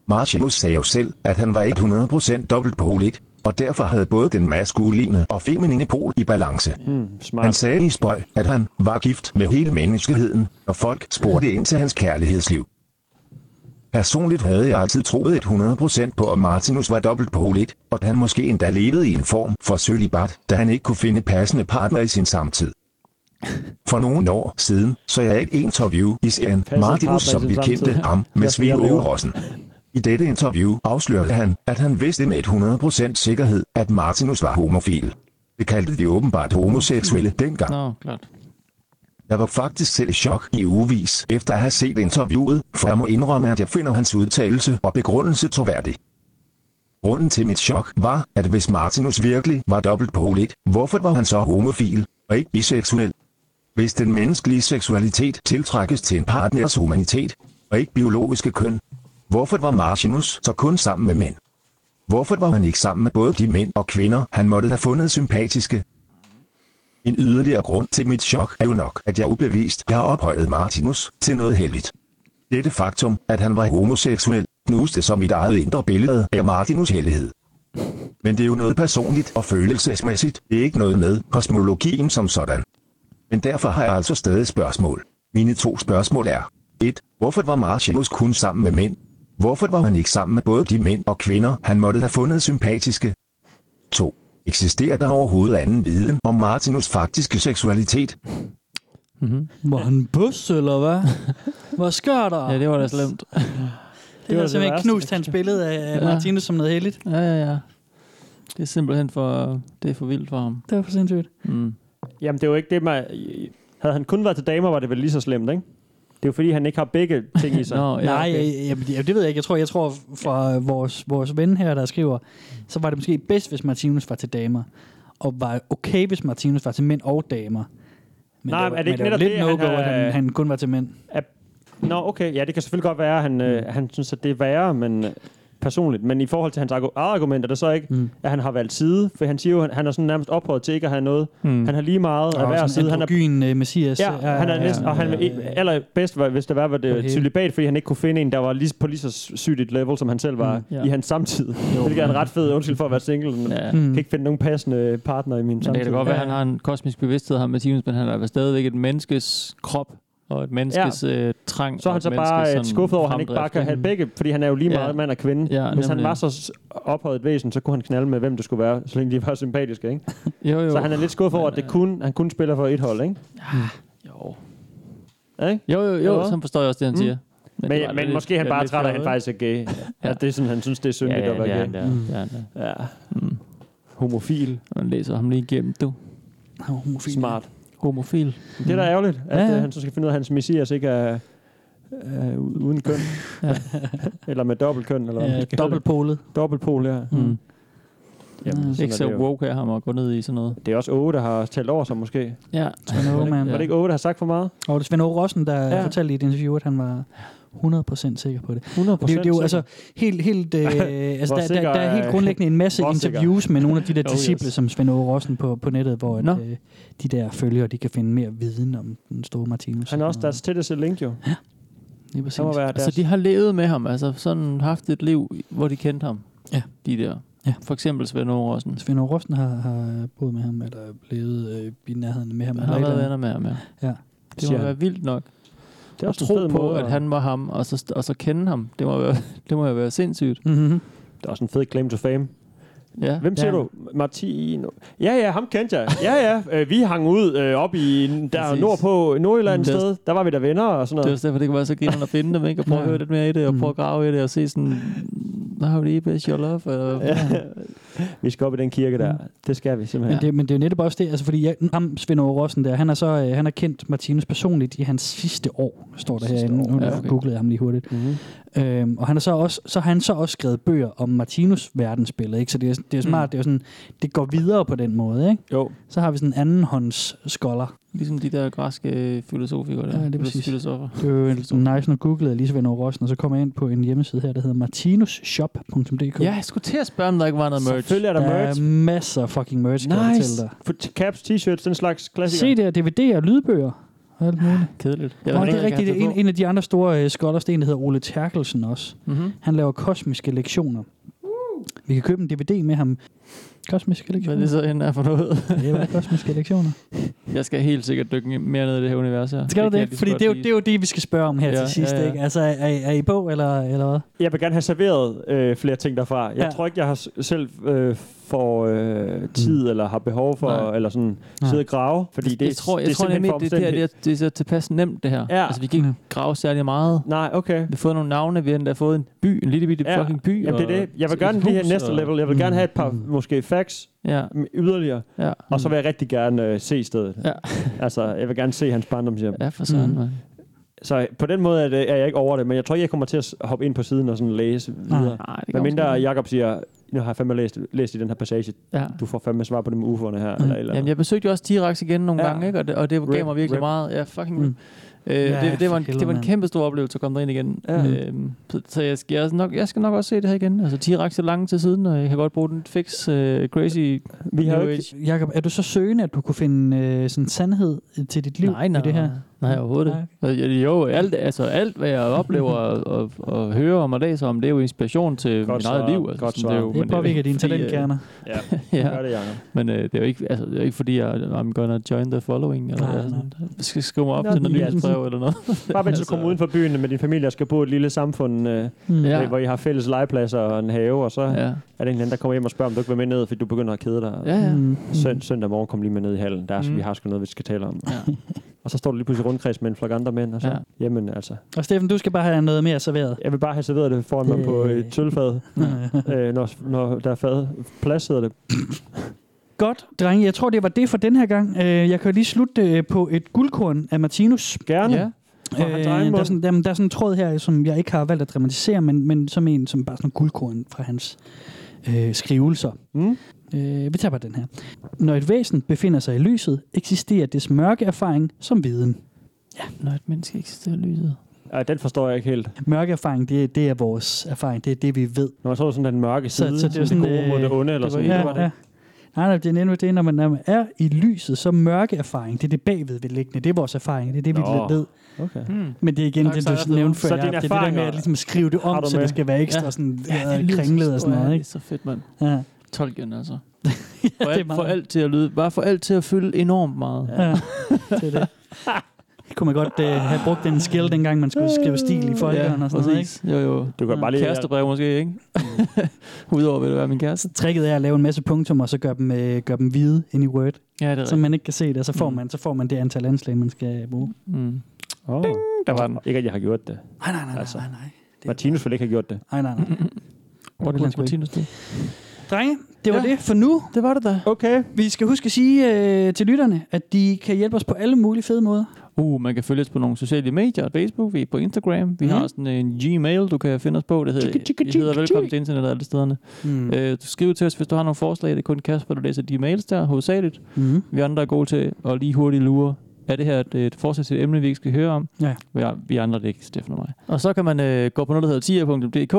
[SPEAKER 13] Martinus sagde jo selv, at han var ikke 100% dobbeltpoligt, og derfor havde både den maskuline og feminine pol i balance.
[SPEAKER 8] Smart.
[SPEAKER 13] Han sagde i spøj, at han var gift med hele menneskeheden, og folk spurgte ind til hans kærlighedsliv. Personligt havde jeg altid troet 100% på, at Martinus var dobbeltpoligt, og at han måske endda levede i en form for sølibat, da han ikke kunne finde passende partner i sin samtid. For nogle år siden så jeg et interview i serien Martinus, som vi kendte ham med Svig
[SPEAKER 8] leve.
[SPEAKER 13] I dette interview afslørede han, at han vidste med 100% sikkerhed, at Martinus var homofil. Det kaldte de åbenbart homoseksuelle dengang.
[SPEAKER 7] Nå, klart.
[SPEAKER 13] Jeg var faktisk selv i chok i ugevis efter at have set interviewet, for jeg må indrømme, at jeg finder hans udtalelse og begrundelse troværdig. Grunden til mit chok var, at hvis Martinus virkelig var dobbeltpoligt, hvorfor var han så homofil og ikke biseksuel? Hvis den menneskelige seksualitet tiltrækkes til en partners humanitet og ikke biologiske køn, hvorfor var Martinus så kun sammen med mænd? Hvorfor var han ikke sammen med både de mænd og kvinder, han måtte have fundet sympatiske? En yderligere grund til mit chok er jo nok, at jeg ubevist har ophøjet Martinus til noget heldigt. Dette faktum, at han var homoseksuel, knuste som mit eget indre billede af Martinus hellighed. Men det er jo noget personligt og følelsesmæssigt, det er ikke noget med kosmologien som sådan. Men derfor har jeg altså stadig spørgsmål. Mine to spørgsmål er 1. Hvorfor var Martinus kun sammen med mænd? Hvorfor var han ikke sammen med både de mænd og kvinder, han måtte have fundet sympatiske? 2. Eksisterer der overhovedet anden viden om Martinus faktiske seksualitet?
[SPEAKER 7] Mm-hmm.
[SPEAKER 9] Var han bus, eller hvad? Hvad sker der?
[SPEAKER 7] Ja, det var da slemt.
[SPEAKER 9] Det, det
[SPEAKER 7] var det
[SPEAKER 9] simpelthen
[SPEAKER 7] værste.
[SPEAKER 9] knust hans billede af
[SPEAKER 7] Ja.
[SPEAKER 9] Martinus som noget heldigt.
[SPEAKER 7] Ja, ja, ja. Det er simpelthen for, det er for vildt for ham.
[SPEAKER 9] Det var for sindssygt.
[SPEAKER 7] Mm.
[SPEAKER 8] Jamen, det er jo ikke det, man... Havde han kun været til damer, var det vel lige så slemt, ikke? Det er jo fordi, han ikke har begge ting i sig.
[SPEAKER 7] Nå, ja,
[SPEAKER 9] Nej,
[SPEAKER 7] okay.
[SPEAKER 9] jamen, det, det ved jeg ikke. Jeg tror, jeg tror fra vores, vores ven her, der skriver, så var det måske bedst, hvis Martinus var til damer. Og var okay, hvis Martinus var til mænd og damer. Men
[SPEAKER 8] Nej,
[SPEAKER 9] det var,
[SPEAKER 8] er det ikke
[SPEAKER 9] men var
[SPEAKER 8] netop
[SPEAKER 9] lidt
[SPEAKER 8] det,
[SPEAKER 9] no-go,
[SPEAKER 8] han,
[SPEAKER 9] at han, han kun var til mænd?
[SPEAKER 8] Nå, okay. Ja, det kan selvfølgelig godt være, at han, mm. øh, han synes, at det er værre, men øh, personligt. Men i forhold til hans argu- eget argument, er det så ikke, mm. at han har valgt side? For han siger jo, at han er sådan nærmest ophøjet til ikke at have noget.
[SPEAKER 7] Mm.
[SPEAKER 8] Han har lige meget af hver side. Han er
[SPEAKER 9] androgyn øh, messias.
[SPEAKER 8] Ja, han er næsten, og han vil allerbedst, hvis det var, var
[SPEAKER 9] det
[SPEAKER 8] celibat, fordi han ikke kunne finde en, der var lige, på lige så sygt et level, som han selv var
[SPEAKER 7] Mm,
[SPEAKER 8] mm,
[SPEAKER 7] ja.
[SPEAKER 8] i hans samtid. Hvilket er en ret fed undskyld for at være single. Men
[SPEAKER 7] Ja.
[SPEAKER 8] kan ikke finde nogen passende partner i min
[SPEAKER 7] Men det
[SPEAKER 8] samtid.
[SPEAKER 7] kan godt være, at han har en kosmisk bevidsthed, ham Martinus, men han er stadigvæk et menneskes krop og et menneskes ja. øh, trang.
[SPEAKER 8] Så er han så bare skuffet over, at han ikke bare kan have begge, fordi han er jo lige
[SPEAKER 7] Ja.
[SPEAKER 8] meget mand og kvinde.
[SPEAKER 7] Ja,
[SPEAKER 8] Hvis han var så ophøjet et væsen, så kunne han knalde med, hvem det skulle være, så længe de var sympatiske, ikke?
[SPEAKER 7] Jo, jo.
[SPEAKER 8] Så han er lidt skuffet over, at det kun, han kun spiller for et hold, ikke?
[SPEAKER 7] Jo.
[SPEAKER 8] Ikke?
[SPEAKER 7] Jo, jo, jo,
[SPEAKER 8] Jo.
[SPEAKER 7] så forstår jeg også det, han
[SPEAKER 8] Mm.
[SPEAKER 7] siger.
[SPEAKER 8] Men,
[SPEAKER 7] var
[SPEAKER 8] men,
[SPEAKER 7] lidt-
[SPEAKER 8] men måske han bare træt af, at han faktisk er gay. Ja. Det er sådan, han synes, det er syndigt
[SPEAKER 7] Ja, ja,
[SPEAKER 8] at være
[SPEAKER 7] det
[SPEAKER 8] gay.
[SPEAKER 7] er han, det er
[SPEAKER 8] Ja.
[SPEAKER 7] Mm.
[SPEAKER 8] Homofil.
[SPEAKER 7] Man læser ham lige igennem, du.
[SPEAKER 9] Han var homofil.
[SPEAKER 8] Smart.
[SPEAKER 7] Homofil.
[SPEAKER 8] Det er da ærgerligt, at
[SPEAKER 9] Ja,
[SPEAKER 8] ja,
[SPEAKER 9] ja.
[SPEAKER 8] han så skal finde ud af, at hans messias ikke er øh, uden køn.
[SPEAKER 7] Ja.
[SPEAKER 8] eller med dobbeltkøn. Eller hvad man
[SPEAKER 9] Ja, dobbeltpolet.
[SPEAKER 8] Dobbeltpol, ja.
[SPEAKER 7] Mm.
[SPEAKER 8] Jamen, sådan
[SPEAKER 7] Ikke
[SPEAKER 8] er
[SPEAKER 7] så woke af ham at gå ned i sådan noget.
[SPEAKER 8] Det er også Åge, der har talt over sig måske.
[SPEAKER 7] Ja.
[SPEAKER 9] Svend
[SPEAKER 8] Var
[SPEAKER 9] Åge, man.
[SPEAKER 8] ikke- var det ikke Åge, der har sagt for meget?
[SPEAKER 9] Og det er Svend Åge Rossen, der
[SPEAKER 8] Ja.
[SPEAKER 9] ja. fortalte i et interview, at han var 100% sikker på det.
[SPEAKER 8] 100
[SPEAKER 9] Og det, er jo- det er jo altså helt, helt, øh, altså der, der, der er helt
[SPEAKER 8] er-
[SPEAKER 9] grundlæggende en masse interviews med nogle af de der
[SPEAKER 8] Oh, yes.
[SPEAKER 9] disciple, som Svend Åge Rossen på, på nettet, hvor at, øh, de der følgere, de kan finde mere viden om den store Martinus.
[SPEAKER 8] Han er også deres tætteste link, jo.
[SPEAKER 9] Lige præcis.
[SPEAKER 8] Han må være deres...
[SPEAKER 7] Altså, de har levet med ham, altså sådan haft et liv, hvor de kendte ham.
[SPEAKER 9] Ja.
[SPEAKER 7] De der.
[SPEAKER 9] Ja.
[SPEAKER 7] For eksempel Svend Aage Rossen.
[SPEAKER 9] Svend Åge Rossen har, har boet med ham, eller levet øh, i nærheden med ham.
[SPEAKER 7] Han har
[SPEAKER 9] et
[SPEAKER 7] været venner med ham, ja.
[SPEAKER 9] Ja.
[SPEAKER 7] Det må være vildt nok.
[SPEAKER 8] Det er
[SPEAKER 7] at
[SPEAKER 8] også en
[SPEAKER 7] tro
[SPEAKER 8] fed
[SPEAKER 7] på,
[SPEAKER 8] måde
[SPEAKER 7] at
[SPEAKER 8] at-
[SPEAKER 7] han var ham, og så, og så kende ham. Det må, være, det må jo være sindssygt.
[SPEAKER 9] Mm-hmm.
[SPEAKER 8] Det er også en fed claim to fame.
[SPEAKER 7] Ja.
[SPEAKER 8] Hvem siger
[SPEAKER 9] Ja.
[SPEAKER 8] du? Martin? Ja, ja, ham kendte jeg. Ja, ja. Øh, vi hang ud øh, op i der
[SPEAKER 7] Præcis.
[SPEAKER 8] nordpå, Nordjylland et sted. Der var vi der venner og sådan
[SPEAKER 7] Det er
[SPEAKER 8] noget.
[SPEAKER 7] også derfor, det kan være så grinerne at finde dem, ikke? Og prøve at
[SPEAKER 9] Ja.
[SPEAKER 7] høre lidt mere i det, og
[SPEAKER 9] Mm.
[SPEAKER 7] prøve at grave i det, og se sådan, how you best your love? Eller,
[SPEAKER 8] Ja. vi skal op i den kirke der. Det skal vi
[SPEAKER 9] Men,
[SPEAKER 8] simpelthen.
[SPEAKER 9] det, men det er jo netop også det, altså fordi jeg, ham, Svend Aage Rossen der, han har så øh, han har kendt Martinus personligt i hans sidste år, står der
[SPEAKER 8] Sidste
[SPEAKER 9] herinde.
[SPEAKER 8] år.
[SPEAKER 9] Nu
[SPEAKER 7] Ja, okay.
[SPEAKER 9] googlede jeg ham lige hurtigt.
[SPEAKER 8] Mm-hmm.
[SPEAKER 9] Øhm, og han er så, også, så har han så også skrevet bøger om Martinus verdensbillede, ikke? Så det er, det er smart,
[SPEAKER 7] Mm.
[SPEAKER 9] det er sådan, det går videre på den måde, ikke?
[SPEAKER 8] Jo.
[SPEAKER 9] Så har vi sådan en andenhånds scholar,
[SPEAKER 7] Ligesom de der græske filosofikere der.
[SPEAKER 9] Ja, det er præcis.
[SPEAKER 7] Filosofer.
[SPEAKER 9] Det er jo nice, nu googlede jeg lige Svend Aage Rossen, og så kommer jeg ind på en hjemmeside her, der hedder martinusshop.dk.
[SPEAKER 7] Ja, jeg skulle til at spørge, om der ikke var noget merch.
[SPEAKER 8] Selvfølgelig er der,
[SPEAKER 9] Der
[SPEAKER 8] merch.
[SPEAKER 9] er masser af fucking merch, kan jeg
[SPEAKER 8] Nice.
[SPEAKER 9] fortælle dig.
[SPEAKER 8] For caps, t-shirts, den slags klassikere.
[SPEAKER 9] Se der, DVD'er, lydbøger og alt muligt.
[SPEAKER 7] Kedeligt.
[SPEAKER 9] Ja, det er rigtigt. En, en af de andre store uh, skoldersten, der hedder Ole Terkelsen også.
[SPEAKER 7] Mhm.
[SPEAKER 9] Han laver kosmiske lektioner. Vi kan købe en DVD med ham. Kosmiske lektioner.
[SPEAKER 7] Hvad er det så end er for noget?
[SPEAKER 9] det er kosmiske lektioner.
[SPEAKER 7] Jeg skal helt sikkert dykke mere ned i det her univers her.
[SPEAKER 9] Skal du det?
[SPEAKER 7] så
[SPEAKER 9] Fordi det er, jo, det er jo det, vi skal spørge om her
[SPEAKER 7] Ja,
[SPEAKER 9] til sidst.
[SPEAKER 7] ja, ja.
[SPEAKER 9] Ikke? Altså, er, er I på, eller, eller hvad?
[SPEAKER 8] Jeg vil gerne have serveret øh, flere ting derfra. Jeg
[SPEAKER 9] Ja.
[SPEAKER 8] tror ikke, jeg har selv øh, får øh, tid eller har behov for
[SPEAKER 7] Nej.
[SPEAKER 8] eller sådan
[SPEAKER 9] Nej.
[SPEAKER 8] sidde og grave, fordi det,
[SPEAKER 7] jeg tror, jeg
[SPEAKER 8] det er
[SPEAKER 7] tror nemlig, det, det, her, det, er, det er så tilpas nemt, det her.
[SPEAKER 8] Ja.
[SPEAKER 7] Altså, vi kan ikke
[SPEAKER 9] Mm.
[SPEAKER 7] grave særlig meget.
[SPEAKER 8] Nej, okay.
[SPEAKER 7] Vi har fået nogle navne, vi har endda fået en by, en lille bitte
[SPEAKER 8] Ja.
[SPEAKER 7] fucking by.
[SPEAKER 8] Jamen, det er det. Jeg vil gerne lige have
[SPEAKER 7] hus,
[SPEAKER 8] næste
[SPEAKER 7] og-
[SPEAKER 8] level. Jeg vil gerne have et par
[SPEAKER 9] Mm.
[SPEAKER 8] måske facts
[SPEAKER 7] Ja,
[SPEAKER 8] m- yderligere.
[SPEAKER 7] ja.
[SPEAKER 8] Og så vil jeg rigtig gerne øh, se stedet.
[SPEAKER 7] Ja.
[SPEAKER 8] altså, jeg vil gerne se hans barndomshjem.
[SPEAKER 7] Ja, for sådan,
[SPEAKER 9] Mm.
[SPEAKER 7] mm.
[SPEAKER 8] Så på den måde er, det, er jeg ikke over det, men jeg tror ikke, jeg kommer til at hoppe ind på siden og sådan læse videre.
[SPEAKER 7] Nej, det
[SPEAKER 8] Men
[SPEAKER 7] går
[SPEAKER 8] mindre. Jacob siger, nu har jeg fandme læst, læst i den her passage,
[SPEAKER 7] Ja.
[SPEAKER 8] du får fandme svar på dem UFO'erne her.
[SPEAKER 9] Mm.
[SPEAKER 8] Eller, eller
[SPEAKER 7] Jamen, jeg besøgte jo også T-Rex igen nogle
[SPEAKER 8] Ja.
[SPEAKER 7] gange, ikke? Og det, og det gav
[SPEAKER 8] Rip,
[SPEAKER 7] mig virkelig
[SPEAKER 8] rip.
[SPEAKER 7] meget. Ja, fucking
[SPEAKER 9] Mm.
[SPEAKER 7] Øh,
[SPEAKER 9] Ja,
[SPEAKER 7] det, det, var en, det var en kæmpe stor oplevelse at komme derind igen.
[SPEAKER 8] Ja.
[SPEAKER 7] Øhm, så, så jeg, skal, jeg, nok, jeg skal nok også se det her igen. Altså, T-Rex er langt til siden, og jeg kan godt bruge den fix uh, crazy
[SPEAKER 8] Vi har ikke,
[SPEAKER 7] Age.
[SPEAKER 9] Jakob, er du så søgende, at du kunne finde øh, sådan sandhed til dit liv
[SPEAKER 7] Nej, nej,
[SPEAKER 9] i det her?
[SPEAKER 7] Nej, overhovedet ikke. Øh, Jo, alt, altså, alt, hvad jeg oplever og, og, og hører om og læser om, det er jo inspiration til
[SPEAKER 8] Godt
[SPEAKER 7] mit eget liv. Altså,
[SPEAKER 8] Godt
[SPEAKER 7] sådan, det, er jo,
[SPEAKER 9] Det
[SPEAKER 7] er
[SPEAKER 9] påvirker dine
[SPEAKER 7] øh,
[SPEAKER 9] talentkerner.
[SPEAKER 8] ja,
[SPEAKER 7] Ja.
[SPEAKER 8] gør det, Jacob.
[SPEAKER 7] Men øh, det er jo ikke, altså, det er jo ikke fordi, jeg, I'm gonna join the following, eller
[SPEAKER 9] Nej,
[SPEAKER 7] jeg sådan, skal skrive mig op
[SPEAKER 8] Nå,
[SPEAKER 7] til noget
[SPEAKER 8] ja.
[SPEAKER 7] Nyhedsbrev eller noget.
[SPEAKER 8] Bare mens du
[SPEAKER 7] Altså,
[SPEAKER 8] kommer uden for byen med din familie og skal bo i et lille samfund, øh,
[SPEAKER 9] Mm.
[SPEAKER 7] Ja.
[SPEAKER 8] ja. hvor I har fælles legepladser og en have, og så ja. Er det en eller anden, der kommer hjem og spørger, om du ikke vil med ned, fordi du begynder at kede dig.
[SPEAKER 7] ja, ja.
[SPEAKER 9] Mm.
[SPEAKER 8] Søn, søndag morgen kom lige med ned i hallen. Der er, mm. Vi har sgu noget, vi skal tale om.
[SPEAKER 7] ja.
[SPEAKER 8] Og så står du lige pludselig rundkreds med en flok andre mænd, og så, ja.
[SPEAKER 7] Ja.
[SPEAKER 8] jamen altså.
[SPEAKER 9] Og Steffen, du skal bare have noget mere serveret.
[SPEAKER 8] Jeg vil bare have serveret det foran mig på et tølfad, øh, når, når der er fad. Plads hedder det.
[SPEAKER 9] Godt, drenge. Jeg tror, det var det for den her gang. Øh, Jeg kan lige slutte øh, på et guldkorn af Martinus.
[SPEAKER 8] Gerne.
[SPEAKER 7] ja.
[SPEAKER 9] Øh, der, er sådan, der, der er sådan en tråd her, som jeg ikke har valgt at dramatisere, men, men som en som bare sådan en guldkorn fra hans øh, skrivelser.
[SPEAKER 8] Mm.
[SPEAKER 9] Øh, vi tager bare den her. Når et væsen befinder sig i lyset, eksisterer dets mørke erfaring som viden.
[SPEAKER 7] Når et menneske eksisterer i lyset.
[SPEAKER 8] Ej, den forstår jeg ikke helt.
[SPEAKER 9] Mørke erfaring, det, det er vores erfaring. Det er det, vi ved.
[SPEAKER 8] Når man så sådan den mørke
[SPEAKER 9] Så-
[SPEAKER 8] side,
[SPEAKER 9] så det er
[SPEAKER 8] sådan det gode mod
[SPEAKER 9] øh,
[SPEAKER 8] det onde, eller
[SPEAKER 7] det var
[SPEAKER 8] sådan noget.
[SPEAKER 9] Ja, ja. Nej, nej, det er nemlig det, når man, når man er i lyset, så mørke erfaring, det er det bagved ved liggende. Det er vores erfaring, det er det, vi
[SPEAKER 8] Nå.
[SPEAKER 9] ved.
[SPEAKER 8] Okay.
[SPEAKER 7] Hmm.
[SPEAKER 9] Men det er igen
[SPEAKER 7] Tak,
[SPEAKER 9] det, du nævnte før.
[SPEAKER 8] Så
[SPEAKER 9] det er det der med at ligesom skrive det om, så det skal være ekstra
[SPEAKER 7] Ja.
[SPEAKER 9] sådan
[SPEAKER 7] Ja,
[SPEAKER 9] øh, kringlet og sådan noget.
[SPEAKER 7] Det er
[SPEAKER 9] Ikke?
[SPEAKER 7] så fedt, mand.
[SPEAKER 9] Ja.
[SPEAKER 7] Tolken, altså.
[SPEAKER 9] ja,
[SPEAKER 7] For,
[SPEAKER 9] det
[SPEAKER 7] alt, for alt til at lyde, bare for alt til at fylde enormt meget.
[SPEAKER 9] Ja, det er det. Det kunne man godt uh, have brugt den skill, dengang man skulle skrive stil i folkeren og sådan noget. Ikke?
[SPEAKER 7] præcis. Jo, jo.
[SPEAKER 8] Du kan bare lige...
[SPEAKER 7] Kærestebrev måske, ikke? Udover vil det være min kæreste.
[SPEAKER 9] Tricket er at lave en masse punktum, og så gøre dem, øh, gør dem hvide ind i Word,
[SPEAKER 7] Ja, det er
[SPEAKER 9] så man ikke kan se det, og så får,
[SPEAKER 7] Mm.
[SPEAKER 9] man, så får man det antal anslag, man skal bruge.
[SPEAKER 7] Mm.
[SPEAKER 8] Oh.
[SPEAKER 7] Der var den.
[SPEAKER 8] Ikke, at jeg har gjort det.
[SPEAKER 9] Nej, nej, nej,
[SPEAKER 8] Altså.
[SPEAKER 9] nej, nej. Det-
[SPEAKER 8] Martinus ville ikke have gjort det.
[SPEAKER 9] Nej, nej, nej.
[SPEAKER 7] Hvor
[SPEAKER 9] ikke.
[SPEAKER 7] Martinus det?
[SPEAKER 9] Drenge, det var
[SPEAKER 7] Ja.
[SPEAKER 9] det for nu.
[SPEAKER 7] Det var det da.
[SPEAKER 8] Okay.
[SPEAKER 9] Vi skal huske at sige øh, til lytterne, at de kan hjælpe os på alle mulige fede måder.
[SPEAKER 7] Uh, man kan følge os på nogle sociale medier. Facebook, vi er på Instagram. Vi
[SPEAKER 9] Mm.
[SPEAKER 7] har sådan en Gmail, du kan finde os på. Det hedder,
[SPEAKER 8] tjekka,
[SPEAKER 7] det hedder Velkommen til Internet alle stederne.
[SPEAKER 9] Mm.
[SPEAKER 7] Øh, du skriver til os, hvis du har nogle forslag. Det er kun Kasper, der læser de mails der, hovedsageligt.
[SPEAKER 9] Mm.
[SPEAKER 7] Vi andre er gode til at lige hurtigt lure. Er det her et, et forslag til et emne, vi ikke skal høre om?
[SPEAKER 9] Ja.
[SPEAKER 7] Vi, er- vi andre det ikke, Steffen og mig. Og så kan man øh, gå på noget, der hedder tier.dk,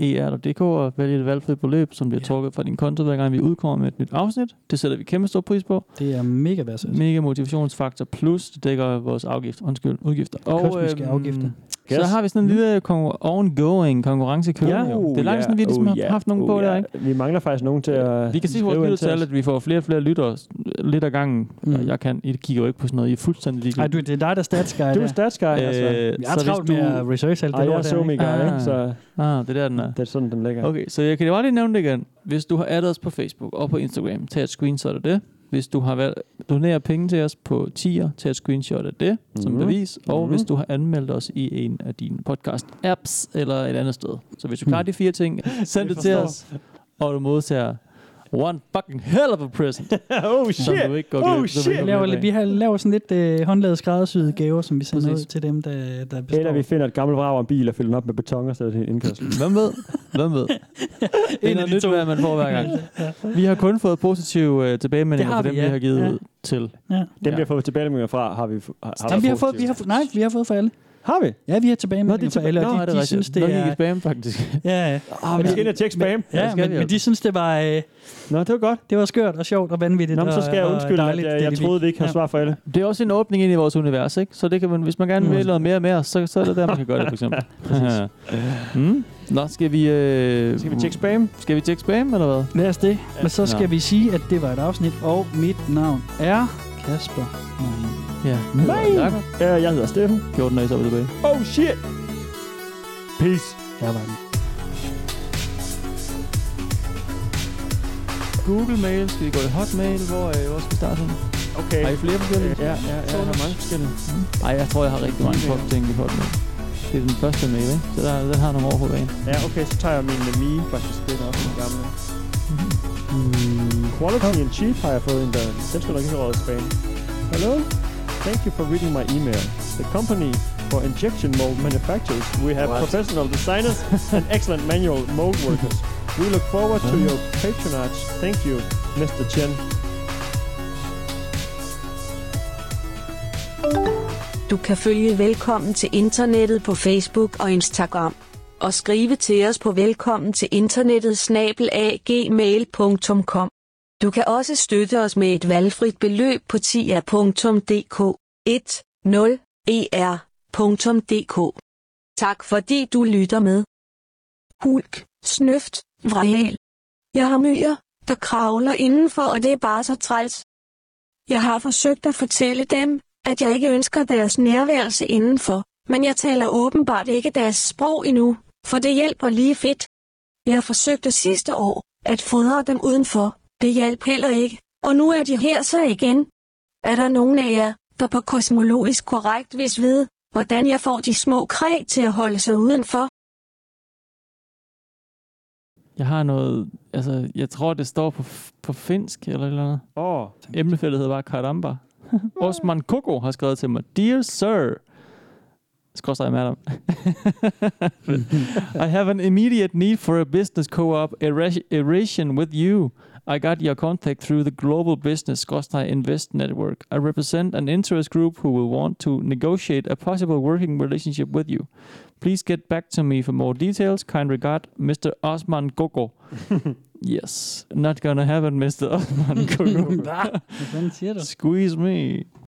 [SPEAKER 7] 10er.dk og vælge et valgfrit beløb, som bliver
[SPEAKER 9] Ja.
[SPEAKER 7] trukket fra din konto, hver gang vi udkommer med et nyt afsnit. Det sætter vi kæmpe stor pris på.
[SPEAKER 9] Det er mega værdsat.
[SPEAKER 7] Mega motivationsfaktor, plus det dækker vores afgift, undskyld, udgifter.
[SPEAKER 9] Kosmiske afgifter.
[SPEAKER 7] Så
[SPEAKER 8] Yes.
[SPEAKER 7] har vi sådan en lille konkur- ongoing konkurrence kørende.
[SPEAKER 9] Ja.
[SPEAKER 7] det er langt siden, vi ligesom
[SPEAKER 8] oh,
[SPEAKER 7] har haft nogen på
[SPEAKER 8] oh,
[SPEAKER 7] der, ikke?
[SPEAKER 8] Vi mangler faktisk nogen til at
[SPEAKER 7] Vi kan se vores lyttertal,
[SPEAKER 8] os.
[SPEAKER 7] at vi får flere og flere lyttere lidt ad gangen.
[SPEAKER 9] Mm.
[SPEAKER 7] Mm. Jeg kan, I kigger jo ikke på sådan noget. I er fuldstændig ligeglade.
[SPEAKER 9] Ej, du, det er dig, der er statsguy.
[SPEAKER 8] Du er
[SPEAKER 9] der.
[SPEAKER 8] statsguy, altså.
[SPEAKER 7] Øh,
[SPEAKER 9] Jeg
[SPEAKER 7] så
[SPEAKER 9] travlt
[SPEAKER 7] hvis
[SPEAKER 9] med
[SPEAKER 7] du-
[SPEAKER 9] at research alt
[SPEAKER 8] Ej,
[SPEAKER 9] det
[SPEAKER 8] jeg er
[SPEAKER 9] lort der,
[SPEAKER 8] så
[SPEAKER 9] ikke?
[SPEAKER 8] mega,
[SPEAKER 7] Ah.
[SPEAKER 8] ikke? Så
[SPEAKER 7] Ah, det er der, den er.
[SPEAKER 8] det er sådan, den ligger.
[SPEAKER 7] Okay, så jeg kan bare lige nævne det igen. Hvis du har addet os på Facebook og på Instagram, tag et screenshot af det. Hvis du har valgt doneret penge til os på tier, tag et screenshot af det mm. som
[SPEAKER 8] Mhm.
[SPEAKER 7] bevis. Og
[SPEAKER 8] Mhm.
[SPEAKER 7] hvis du har anmeldt os i en af dine podcast-apps eller et andet sted. Så hvis du klarer de fire ting, send det til os, og du modtager One fucking hell of a present.
[SPEAKER 8] oh
[SPEAKER 7] Som du ikke går glip, som du ikke
[SPEAKER 9] Vi laver, vi har laver sådan lidt øh, håndlavet skræddersyede gaver, som vi sender
[SPEAKER 7] Præcis.
[SPEAKER 9] ud til dem, der, der består.
[SPEAKER 8] Eller vi finder et gammelt vrag af en bil og fylder den op med beton og sætter det i indkørsel.
[SPEAKER 7] Hvem ved? Hvem ved? Det er noget nyt, hvad man får hver gang. Vi har kun fået positive øh, tilbagemeldinger fra dem,
[SPEAKER 9] vi,
[SPEAKER 7] vi
[SPEAKER 9] ja.
[SPEAKER 7] har givet
[SPEAKER 9] Ja.
[SPEAKER 7] ud til.
[SPEAKER 9] Ja.
[SPEAKER 8] Dem,
[SPEAKER 7] Ja.
[SPEAKER 8] vi har fået tilbagemeldinger fra, har vi, har, har
[SPEAKER 9] Jamen, vi har
[SPEAKER 8] fået
[SPEAKER 9] vi har, nej, vi har fået for alle.
[SPEAKER 8] Har vi?
[SPEAKER 9] Ja, vi har tilbage med
[SPEAKER 8] Nå, det er
[SPEAKER 9] alle, og
[SPEAKER 8] Nå,
[SPEAKER 9] de,
[SPEAKER 8] er det
[SPEAKER 9] de
[SPEAKER 8] rigtigt?
[SPEAKER 9] synes, det
[SPEAKER 7] Nå, gik i
[SPEAKER 9] er...
[SPEAKER 7] spam, faktisk.
[SPEAKER 9] Ja, ja.
[SPEAKER 8] Ah, vi skal ind og tjekke spam.
[SPEAKER 9] Ja,
[SPEAKER 7] det skal
[SPEAKER 9] men,
[SPEAKER 7] vi
[SPEAKER 9] men
[SPEAKER 7] altså.
[SPEAKER 9] de synes, det var, øh,
[SPEAKER 8] Nå, det var godt.
[SPEAKER 9] det var skørt og sjovt og vanvittigt.
[SPEAKER 8] Nå, men så
[SPEAKER 9] og-
[SPEAKER 8] skal jeg
[SPEAKER 9] og
[SPEAKER 8] undskylde, at
[SPEAKER 9] dejligt,
[SPEAKER 8] jeg,
[SPEAKER 9] det
[SPEAKER 8] jeg
[SPEAKER 9] de
[SPEAKER 8] troede, vi ikke havde
[SPEAKER 9] Ja.
[SPEAKER 8] svar for alle.
[SPEAKER 7] Det er også en åbning ind i vores univers, ikke? Så det kan man, hvis man gerne vil noget mere med os, så, så er det der, man kan gøre det, for eksempel. mm. Nå, skal vi... Øh,
[SPEAKER 8] Skal vi tjekke spam?
[SPEAKER 7] Skal vi tjekke spam, eller hvad?
[SPEAKER 9] Lad os det. Men så skal vi sige, at det var et afsnit, og mit navn er Kasper Marin.
[SPEAKER 7] Ja.
[SPEAKER 8] Nej! Ja, jeg hedder Steffen.
[SPEAKER 7] 14 dage, så er vi tilbage.
[SPEAKER 8] Oh shit! Peace.
[SPEAKER 9] Den.
[SPEAKER 7] Google Mail. Skal vi gå i Hotmail? Hvor, øh, hvor skal vi starte?
[SPEAKER 8] Okay.
[SPEAKER 7] Har I flere forskellige?
[SPEAKER 8] Ja, ja, ja, jeg har mange forskellige.
[SPEAKER 7] Nej, jeg tror, jeg har rigtig mange folk ting i Hotmail. Det er den første mail, ikke? Så der, den har nogle år på banen.
[SPEAKER 8] Ja, okay, så tager jeg min uh, Mi, faktisk. Det er også en gammel. Mm, quality and cheap har jeg fået en der. Den skal nok ikke have spam. Hello? Thank you for reading my email. The company for injection mold manufacturers. We have
[SPEAKER 4] What?
[SPEAKER 8] professional designers and excellent manual mold workers. We look forward to your patronage. Thank you, Mr. Chen.
[SPEAKER 6] Du kan følge Velkommen til Internettet på Facebook og Instagram. Og skrive til os på velkommen til internettet snabel-gmail.com. Du kan også støtte os med et valgfrit beløb på tia.dk 10er.dk. Tak fordi du lytter med. Hulk, snøft, vral. Jeg har myrer, der kravler indenfor, og det er bare så træls. Jeg har forsøgt at fortælle dem, at jeg ikke ønsker deres nærværelse indenfor, men jeg taler åbenbart ikke deres sprog endnu, for det hjælper lige fedt. Jeg forsøgte sidste år at fodre dem udenfor, det hjalp heller ikke, og nu er de her så igen. Er der nogen af jer, der på kosmologisk korrekt vis ved, hvordan jeg får de små kræ til at holde sig udenfor?
[SPEAKER 7] Jeg har noget... Altså, jeg tror, det står på, på finsk eller eller andet.
[SPEAKER 8] Åh. Oh.
[SPEAKER 7] Emnefeltet hedder bare Karamba. Osman Koko har skrevet til mig. Dear sir. Skråstrej madam. I have an immediate need for a business co-op eration with you. I got your contact through the Global Business Invest Network. I represent an interest group who will want to negotiate a possible working relationship with you. Please get back to me for more details. Kind regard, Mr. Osman Koko. yes, not gonna happen, Mr. Osman Koko.
[SPEAKER 9] Hvad? Fanden siger du?
[SPEAKER 7] Squeeze me.